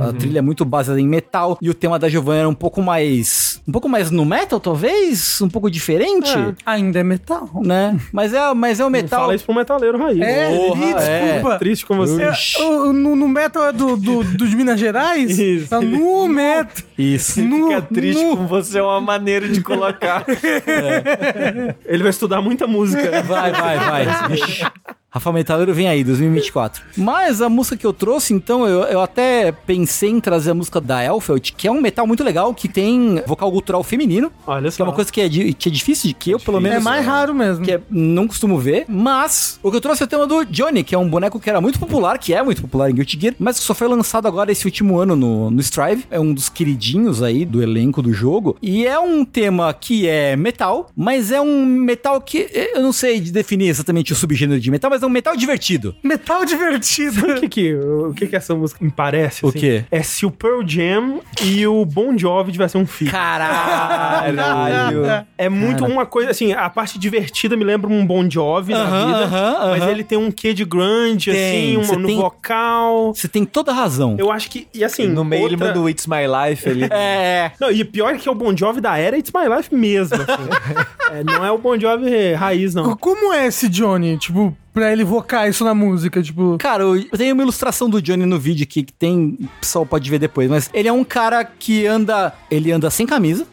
A trilha é muito baseada em metal e o tema da Giovanna era um pouco mais, um pouco mais no metal, talvez, um pouco diferente, É. Ainda é metal. né? Mas é, mas é o Não metal. fala isso pro metaleiro raiz. É, Porra, ih, é. desculpa. Triste com você. É, o- no, no metal é do, do, do de Minas Gerais? Isso. Tá no metal. Isso. No, Fica triste no- com você, é uma maneira de colocar. Ele vai estudar muita música. Vai, vai, vai. Rafa Metaleiro vem aí, 2024. Mas a música que eu trouxe, então, eu, eu até pensei em trazer a música da Elfeld, que é um metal muito legal, que tem vocal gutural feminino, Olha que só. é uma coisa que é, que é difícil, de que eu, pelo menos... É mais raro mesmo. que é- não costumo ver, mas o que eu trouxe é o tema do Johnny, que é um boneco que era muito popular, que é muito popular em Guilty Gear, mas que só foi lançado agora esse último ano no, no Strive. É um dos queridinhos aí do elenco do jogo. E é um tema que é metal, mas é um metal que eh, eu não sei definir exatamente o subgênero de metal, mas é um metal divertido. Metal divertido. O que que, o que que essa música me parece? O assim? quê? É se o Pearl Jam e o Bon Jovi tivessem um filho. Caralho. É muito uma coisa, assim, a parte divertida me lembra um Bon Jovi da Aham, vida, aham, mas aham. ele tem um quê de Tem, assim, uma, no tem- vocal. Você tem toda a razão. Eu acho que, e assim... no meio ele outra- manda o It's My Life ali. É. Não, e pior é que é o Bon Jovi da era It's My Life mesmo, assim. É, não é o Bon Jovi raiz, não. Como é esse Johnny? Tipo, pra ele vocar isso na música, tipo... Cara, eu tenho uma ilustração do Johnny no vídeo aqui que tem. O pessoal pode ver depois, mas ele é um cara que anda. Ele anda sem camisa,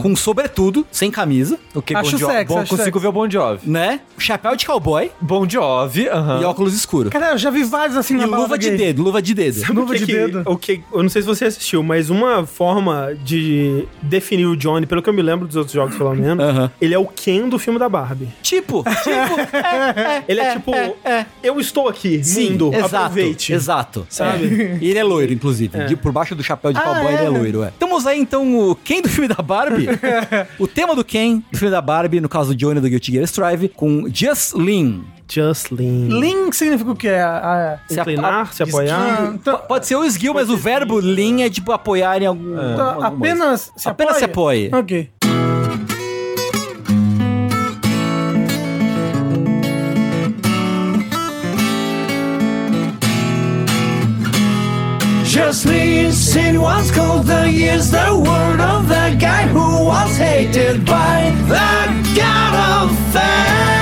com sobretudo, sem camisa, Ok, Acho Bon Jovi. sexy, Bom, acho consigo sexy. ver o Bon Jovi. né? Chapéu de cowboy Bon Jovi, aham. e óculos escuros. Cara, eu já vi vários assim E na luva de gay. dedo, luva de dedo. Sabe Luva o que de que- dedo. O que, eu não sei se você assistiu, mas uma forma de definir o Johnny, pelo que eu me lembro dos outros jogos, pelo menos, ele é o Ken do filme da Barbie. Tipo, tipo, é, é, Ele é, tipo, é. eu estou aqui, Sim, mundo, exato, aproveite. Exato. Sabe? É. E ele é loiro, inclusive. É. De- por baixo do chapéu de cowboy, é? ele é loiro, é. Temos aí, então, o Ken do filme da Barbie. o tema do Ken do filme da Barbie, no caso do Johnny do Guilty Gear Strive, com Just Lean. Jocelyn. Lean significa o quê? A- a- Se Inclinar, se apoiar. Ah, então, Pode ser o esguio, mas o verbo lean é tipo apoiar em algum. então, apenas se Apenas se apoie. Ok. Just listen what's called the years the word of the guy who was hated by the god of failure.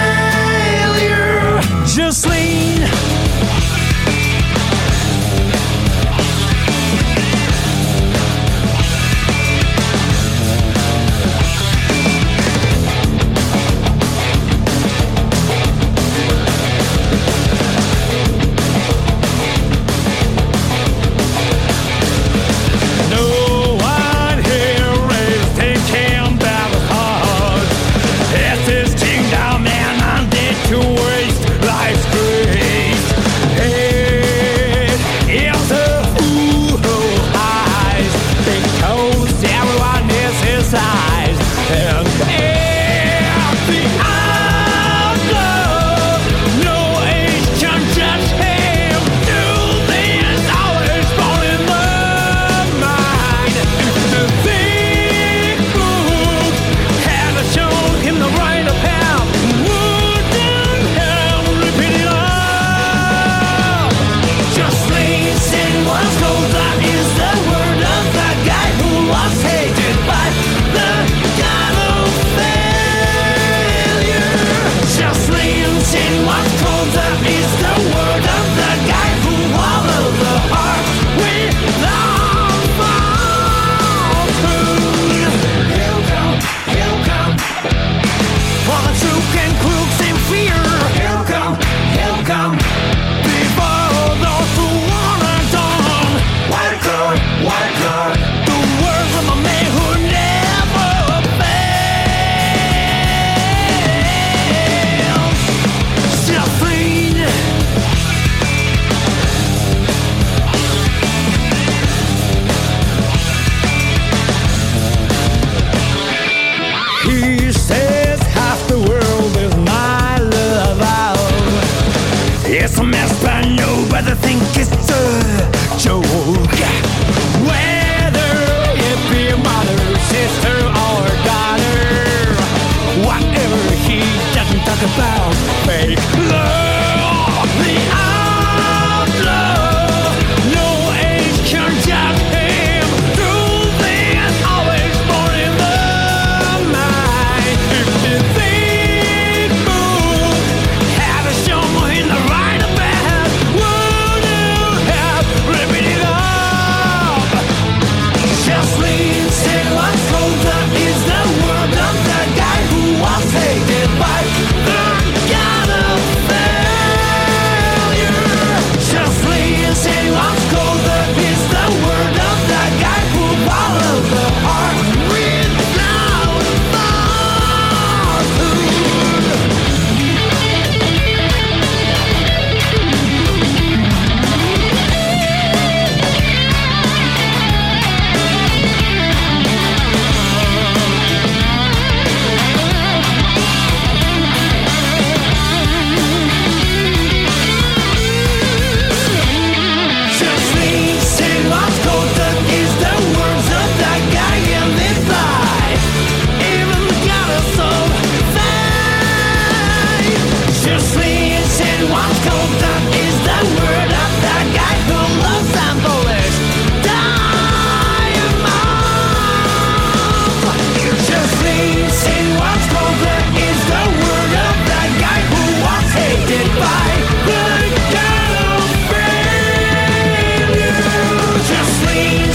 Just lean,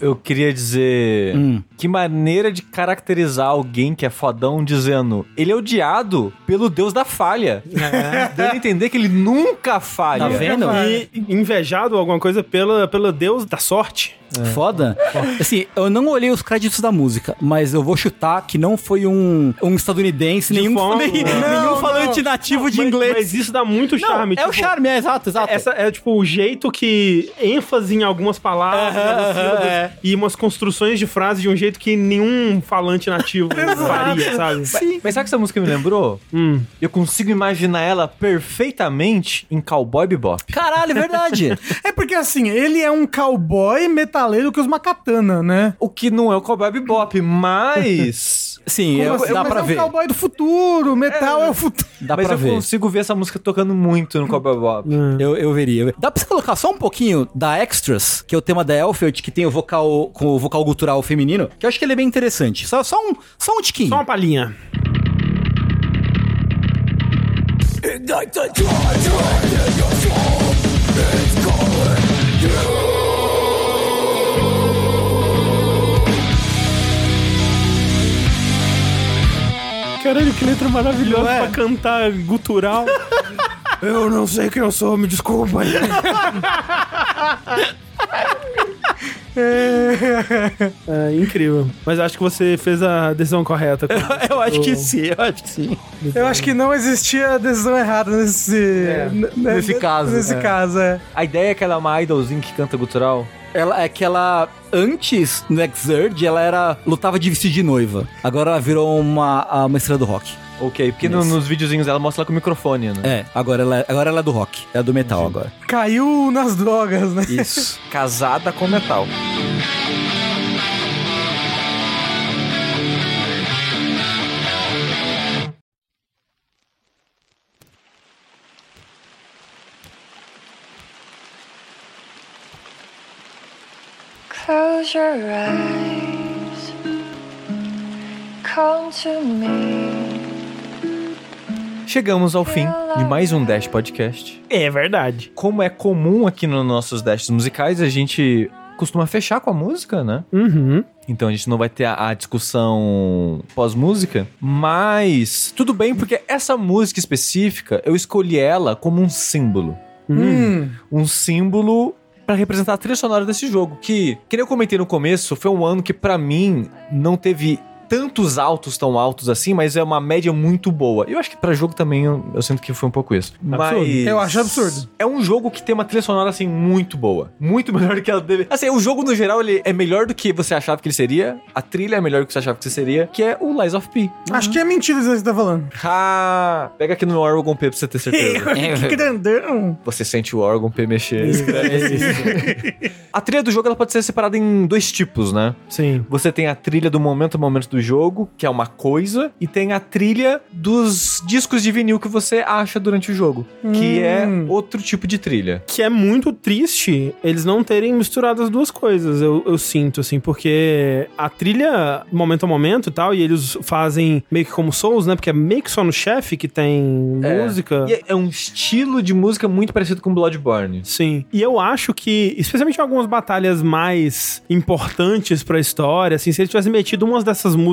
Eu queria dizer. Hum. Que maneira de caracterizar alguém que é fodão dizendo ele é odiado pelo deus da falha. Dando a entender que ele nunca falha. Tá vendo? E invejado alguma coisa pela, pelo deus da sorte. Foda. Assim, eu não olhei os créditos da música, mas eu vou chutar que não foi um, um estadunidense, nenhum, forma- nem- Não, nenhum falante nativo de Mas- inglês. Mas isso dá muito Não, charme. é o charme, é exato, exato. Essa é tipo o jeito que ênfase em algumas palavras aham, sílabas, é. e umas construções de frase de um jeito que nenhum falante nativo faria, sabe? Mas, mas sabe que essa música me lembrou? Hum. Eu consigo imaginar ela perfeitamente em Cowboy Bebop. Caralho, é verdade. É porque assim, ele é um cowboy metaleiro que usa uma katana, né? O que não é o Cowboy Bebop, mas... Sim, eu, assim? dá Mas pra é ver. cowboy do futuro, metal é, o futuro. Dá mas pra eu ver. consigo ver essa música tocando muito no Cowboy Bebop. Eu, eu veria. eu veria. Dá pra você colocar só um pouquinho da Extras, que é o tema da Elfield, que tem o vocal com o vocal gutural feminino, que eu acho que ele é bem interessante. Só, só um, só um tiquinho. Só uma palhinha. Caralho, que letra maravilhosa é? pra cantar gutural. eu não sei quem eu sou, me desculpa. é incrível. Mas acho que você fez a decisão correta. eu acho que sim, eu acho que sim. Eu acho que não existia decisão errada nesse, n- n- nesse caso, Nesse é. caso, é. A ideia é que ela é uma idolzinha que canta gutural. Ela é que ela, antes, no Exurge, ela era. lutava de vestido de noiva. Agora ela virou uma, a uma estrela do rock. Ok, porque no- nos videozinhos ela mostra ela com o microfone, né? É, agora ela, agora ela é do rock. É do metal agora. Caiu nas drogas, né? Isso. Casada com metal. Close your eyes. Come to me. Chegamos ao fim de mais um Dash Podcast. É verdade. Como é comum aqui nos nossos Dashes musicais, a gente costuma fechar com a música, né? Uhum. Então a gente não vai ter a, a discussão pós-música, mas tudo bem porque essa música específica eu escolhi ela como um símbolo. Hum. Um símbolo pra representar a trilha sonora desse jogo, que, que nem eu comentei no começo, foi um ano que pra mim não teve tantos altos tão altos assim, mas é uma média muito boa. Eu acho que pra jogo também eu, eu sinto que foi um pouco isso. Absurdo. Mas Eu acho absurdo. É um jogo que tem uma trilha sonora assim muito boa, muito melhor do que ela deve. Assim, o jogo no geral ele é melhor do que você achava que ele seria. A trilha é melhor do que você achava que seria, que é o Lies of P. Acho que é mentira isso que você tá falando. Ah, pega aqui no Orgon P pra você ter certeza. que grandão. Você sente o Orgon P mexer. a trilha do jogo ela pode ser separada em dois tipos, né? Sim. Você tem a trilha do momento momento do jogo, que é uma coisa, e tem a trilha dos discos de vinil que você acha durante o jogo, que é outro tipo de trilha. Que é muito triste eles não terem misturado as duas coisas, eu, eu sinto, assim, porque a trilha, momento a momento e tal, e eles fazem meio que como Souls, né? Porque é meio que só no chefe que tem É. música. E é- um estilo de música muito parecido com Bloodborne. Sim. E eu acho que, especialmente em algumas batalhas mais importantes pra história, assim, se eles tivessem metido umas dessas músicas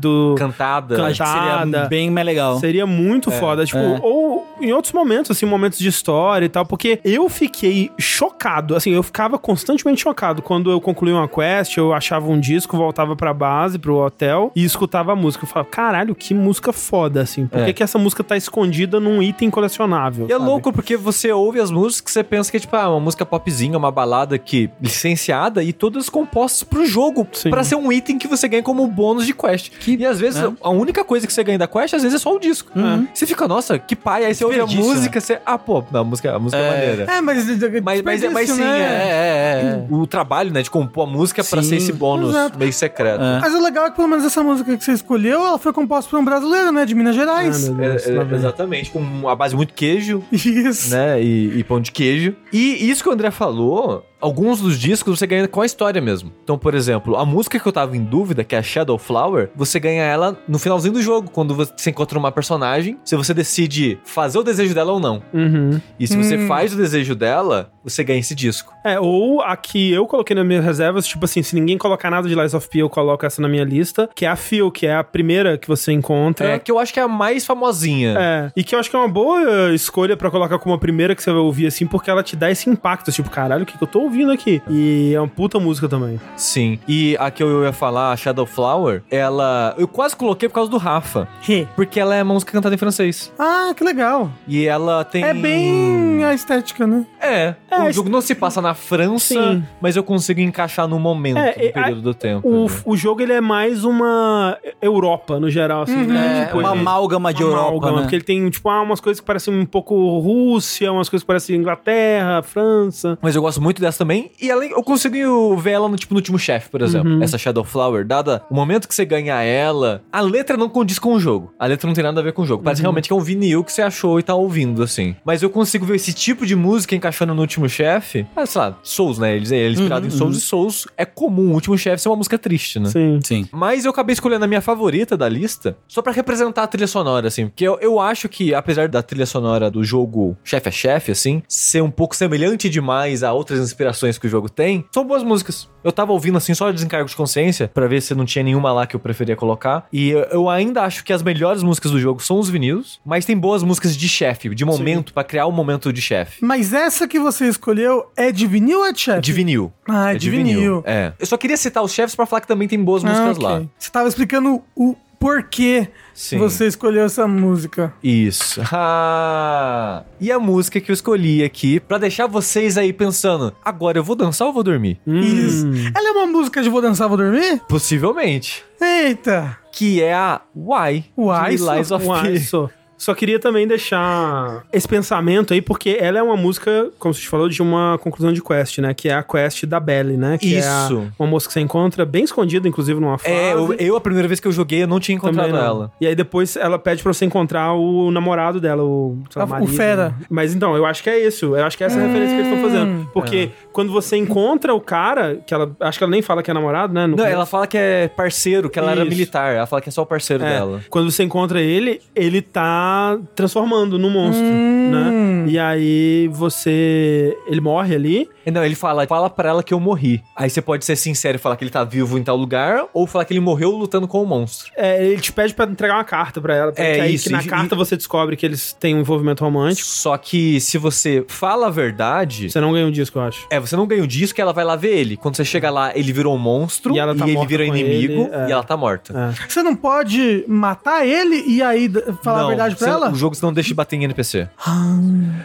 do. Cantada. Acho que seria Cantada. bem mais legal. Seria muito foda. Tipo, é. ou em outros momentos, assim, momentos de história e tal, porque eu fiquei chocado. Assim, eu ficava constantemente chocado quando eu concluía uma quest, eu achava um disco, voltava pra base, pro hotel e escutava a música. Eu falava, caralho, que música foda, assim. Por É. que, que essa música tá escondida num item colecionável? E é sabe? louco porque você ouve as músicas que você pensa que é tipo ah, uma música popzinha, uma balada que licenciada e todas compostas pro jogo, Sim. pra ser um item que você ganha como bônus de quest. e às vezes é. a única coisa que você ganha da quest às vezes é só o disco. Você fica, nossa, que pai, aí você ouve a música, você, ah, pô, não, a música, a música é, maneira. É, mas. Mas, mas, é- mas sim, né? é, é, é. O trabalho, né, de compor a música pra Sim. ser esse bônus Exato. meio secreto. Mas o legal é que pelo menos essa música que você escolheu, ela foi composta por um brasileiro, né? De Minas Gerais. Ah, É, Deus, é, exatamente, com a base muito queijo, Isso. né? E, e pão de queijo. E isso que o André falou alguns dos discos você ganha com a história mesmo. Então, por exemplo, a música que eu tava em dúvida, que é a Shadow Flower, você ganha ela no finalzinho do jogo, quando você encontra uma personagem, se você decide fazer o desejo dela ou não. Uhum. E se você Hum. faz o desejo dela, você ganha esse disco. É, ou a que eu coloquei nas minhas reservas, tipo assim, se ninguém colocar nada de Lies of P, eu coloco essa na minha lista, que é a Phil, que é a primeira que você encontra. É, que eu acho que é a mais famosinha. É, e que eu acho que é uma boa escolha pra colocar como a primeira que você vai ouvir, assim, porque ela te dá esse impacto, tipo, caralho, o que, que eu tô ouvindo aqui? E é uma puta música também. Sim. E a que eu ia falar, a Shadow Flower, ela. Eu quase coloquei por causa do Rafa. Porque ela é uma música cantada em francês. Ah, que legal. E ela tem. É bem a estética, né? É. o jogo não se passa na França, Sim. mas eu consigo encaixar no momento, É, no é, período do tempo. O, o jogo, ele é mais uma Europa, no geral, assim, Uhum. né? É, uma ele- amálgama de uma Europa, amálgama, né? Porque ele tem, tipo, ah, umas coisas que parecem um pouco Rússia, umas coisas que parecem Inglaterra, França. Mas eu gosto muito dessa também. E ela, eu consigo ver ela no, tipo, no último chefe, por exemplo. Uhum. Essa Shadow Flower, dada o momento que você ganha ela, a letra não condiz com o jogo. A letra não tem nada a ver com o jogo. Parece Uhum. realmente que é um vinil que você achou e tá ouvindo, assim. Mas eu consigo ver esse tipo de música encaixando no último chefe. Ah, sei lá, Souls, né? Eles, ele é inspirado Uhum, em Souls uhum. e Souls é comum o último chefe ser uma música triste, né? Sim. Sim. Mas eu acabei escolhendo a minha favorita da lista só pra representar a trilha sonora, assim. Porque eu, eu acho que, apesar da trilha sonora do jogo chefe a chefe, assim, ser um pouco semelhante demais a outras inspirações que o jogo tem, são boas músicas. Eu tava ouvindo, assim, só desencargo de consciência, pra ver se não tinha nenhuma lá que eu preferia colocar. E eu, ainda acho que as melhores músicas do jogo são os vinis, mas tem boas músicas de chefe, de momento, pra criar um momento de chefe. Mas essa que você escolheu é de vinil ou é de chefe? De vinil. Ah, é de vinil. É. Eu só queria citar os chefes pra falar que também tem boas Ah, músicas ok. lá. Você tava explicando o porquê Sim. você escolheu essa música. Isso. Ah, e a música que eu escolhi aqui pra deixar vocês aí pensando: agora eu vou dançar ou vou dormir? Isso. Ela é uma música de Vou Dançar, Vou Dormir? Possivelmente. Eita. Que é a Why. Why, de Lies só- of P. só. Só queria também deixar esse pensamento aí, porque ela é uma música, como você falou, de uma conclusão de quest, né? Que é a quest da Belly, né? Que Isso. É a- uma moça que você encontra bem escondida, inclusive, numa fase. É, eu, eu, a primeira vez que eu joguei, eu não tinha encontrado não. ela. E aí depois ela pede pra você encontrar o namorado dela, o, sei lá, Ah, o marido. Fera. Mas então, eu acho que é isso. Eu acho que é essa a referência que eles estão Hum. fazendo. Porque quando você encontra o cara, que ela. Acho que ela nem fala que é namorado, né? Não, começo. ela fala que é parceiro, que ela era Isso. militar. Ela fala que é só o parceiro É, dela. Quando você encontra ele, ele tá transformando no monstro, Hum. né? E aí você. Ele morre ali. Não, ele fala, fala pra ela que eu morri. Aí você pode ser sincero e falar que ele tá vivo em tal lugar, ou falar que ele morreu lutando com o monstro. É, ele te pede pra entregar uma carta pra ela. É que aí isso, que na e- carta você descobre que eles têm um envolvimento romântico. Só que se você fala a verdade. Você não ganha um disco, eu acho. É, você não ganha o disco e ela vai lá ver ele. Quando você chega lá, ele virou um monstro E ela tá ele morta vira com inimigo ele, é. e ela tá morta. Você não pode matar ele e aí falar Não, a verdade pra você- ela? O jogo você não deixa de bater em NPC.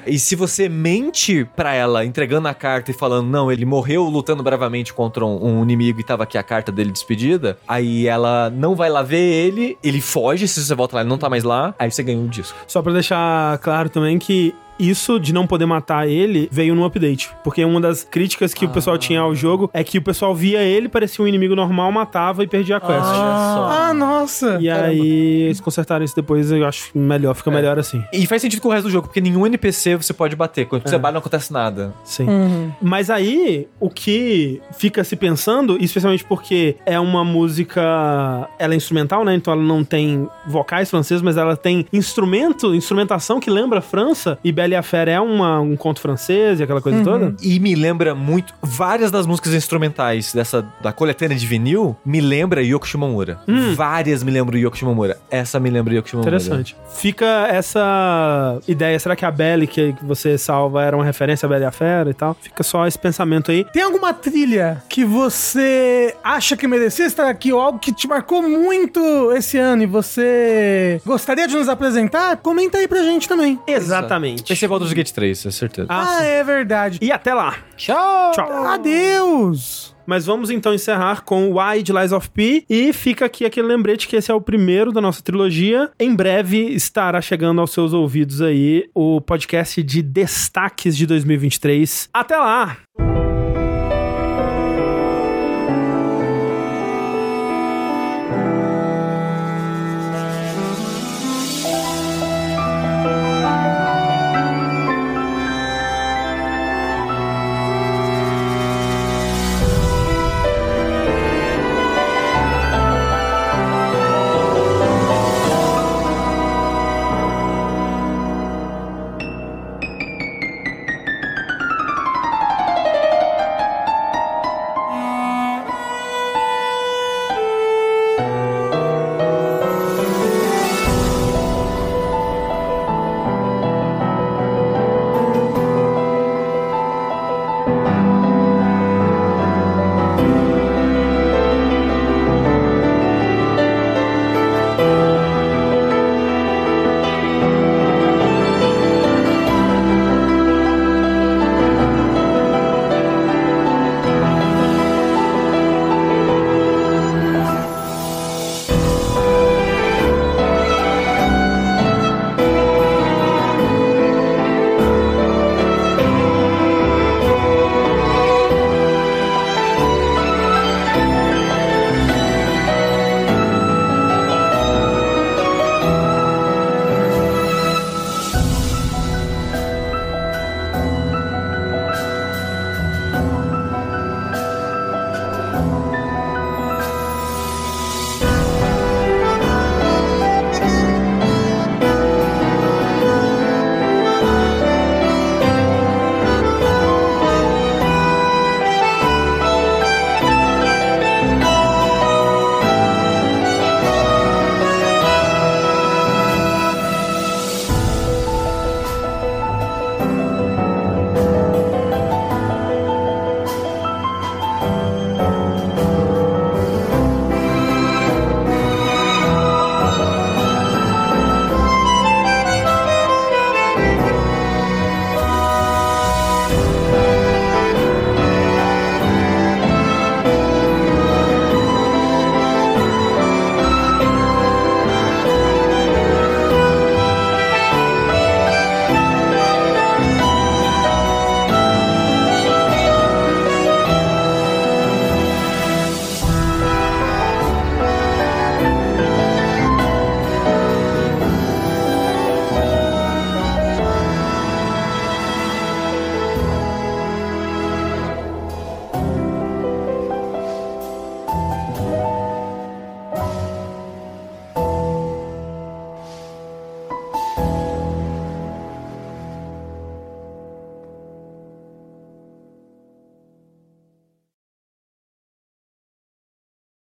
E se você mente pra ela, entregando a carta e falando, não, ele morreu lutando bravamente contra um, um inimigo e tava aqui a carta dele despedida, aí ela não vai lá ver ele, ele foge, se você volta lá, ele não tá mais lá, aí você ganha um disco. Só pra deixar claro também que isso de não poder matar ele veio no update. Porque uma das críticas que o pessoal tinha ao jogo é que o pessoal via ele, parecia um inimigo normal, matava e perdia a quest. Ah, nossa. E aí eles consertaram isso depois, eu acho melhor, fica melhor assim. E faz sentido com o resto do jogo, porque nenhum NPC você pode bater. Quando você bate, não acontece nada. Sim. Uhum. Mas aí, o que fica se pensando, especialmente porque é uma música. Ela é instrumental, né? Então ela não tem vocais franceses, mas ela tem instrumento, instrumentação que lembra a França. E Belle e a Fera é uma, um conto francês e aquela coisa toda. E me lembra muito. Várias das músicas instrumentais dessa da coletânea de vinil me lembra Yoko Shimomura. Várias me lembram Yoko Shimomura. Essa me lembra Yoko Shimomura. Interessante. Fica essa ideia. Será que a Belle que você salva era uma referência à Belle e a Fera e tal? Fica só esse pensamento aí. Tem alguma trilha que você acha que merecia estar aqui ou algo que te marcou muito esse ano e você gostaria de nos apresentar? Comenta aí pra gente também. Exatamente. Esse é Baldur's Gate 3, é certeza. Ah, é verdade. E até lá. Tchau. Tchau. Adeus. Mas vamos então encerrar com Why de Lies of P. E fica aqui aquele lembrete que esse é o primeiro da nossa trilogia. Em breve estará chegando aos seus ouvidos aí o podcast de destaques de 2023. Até lá!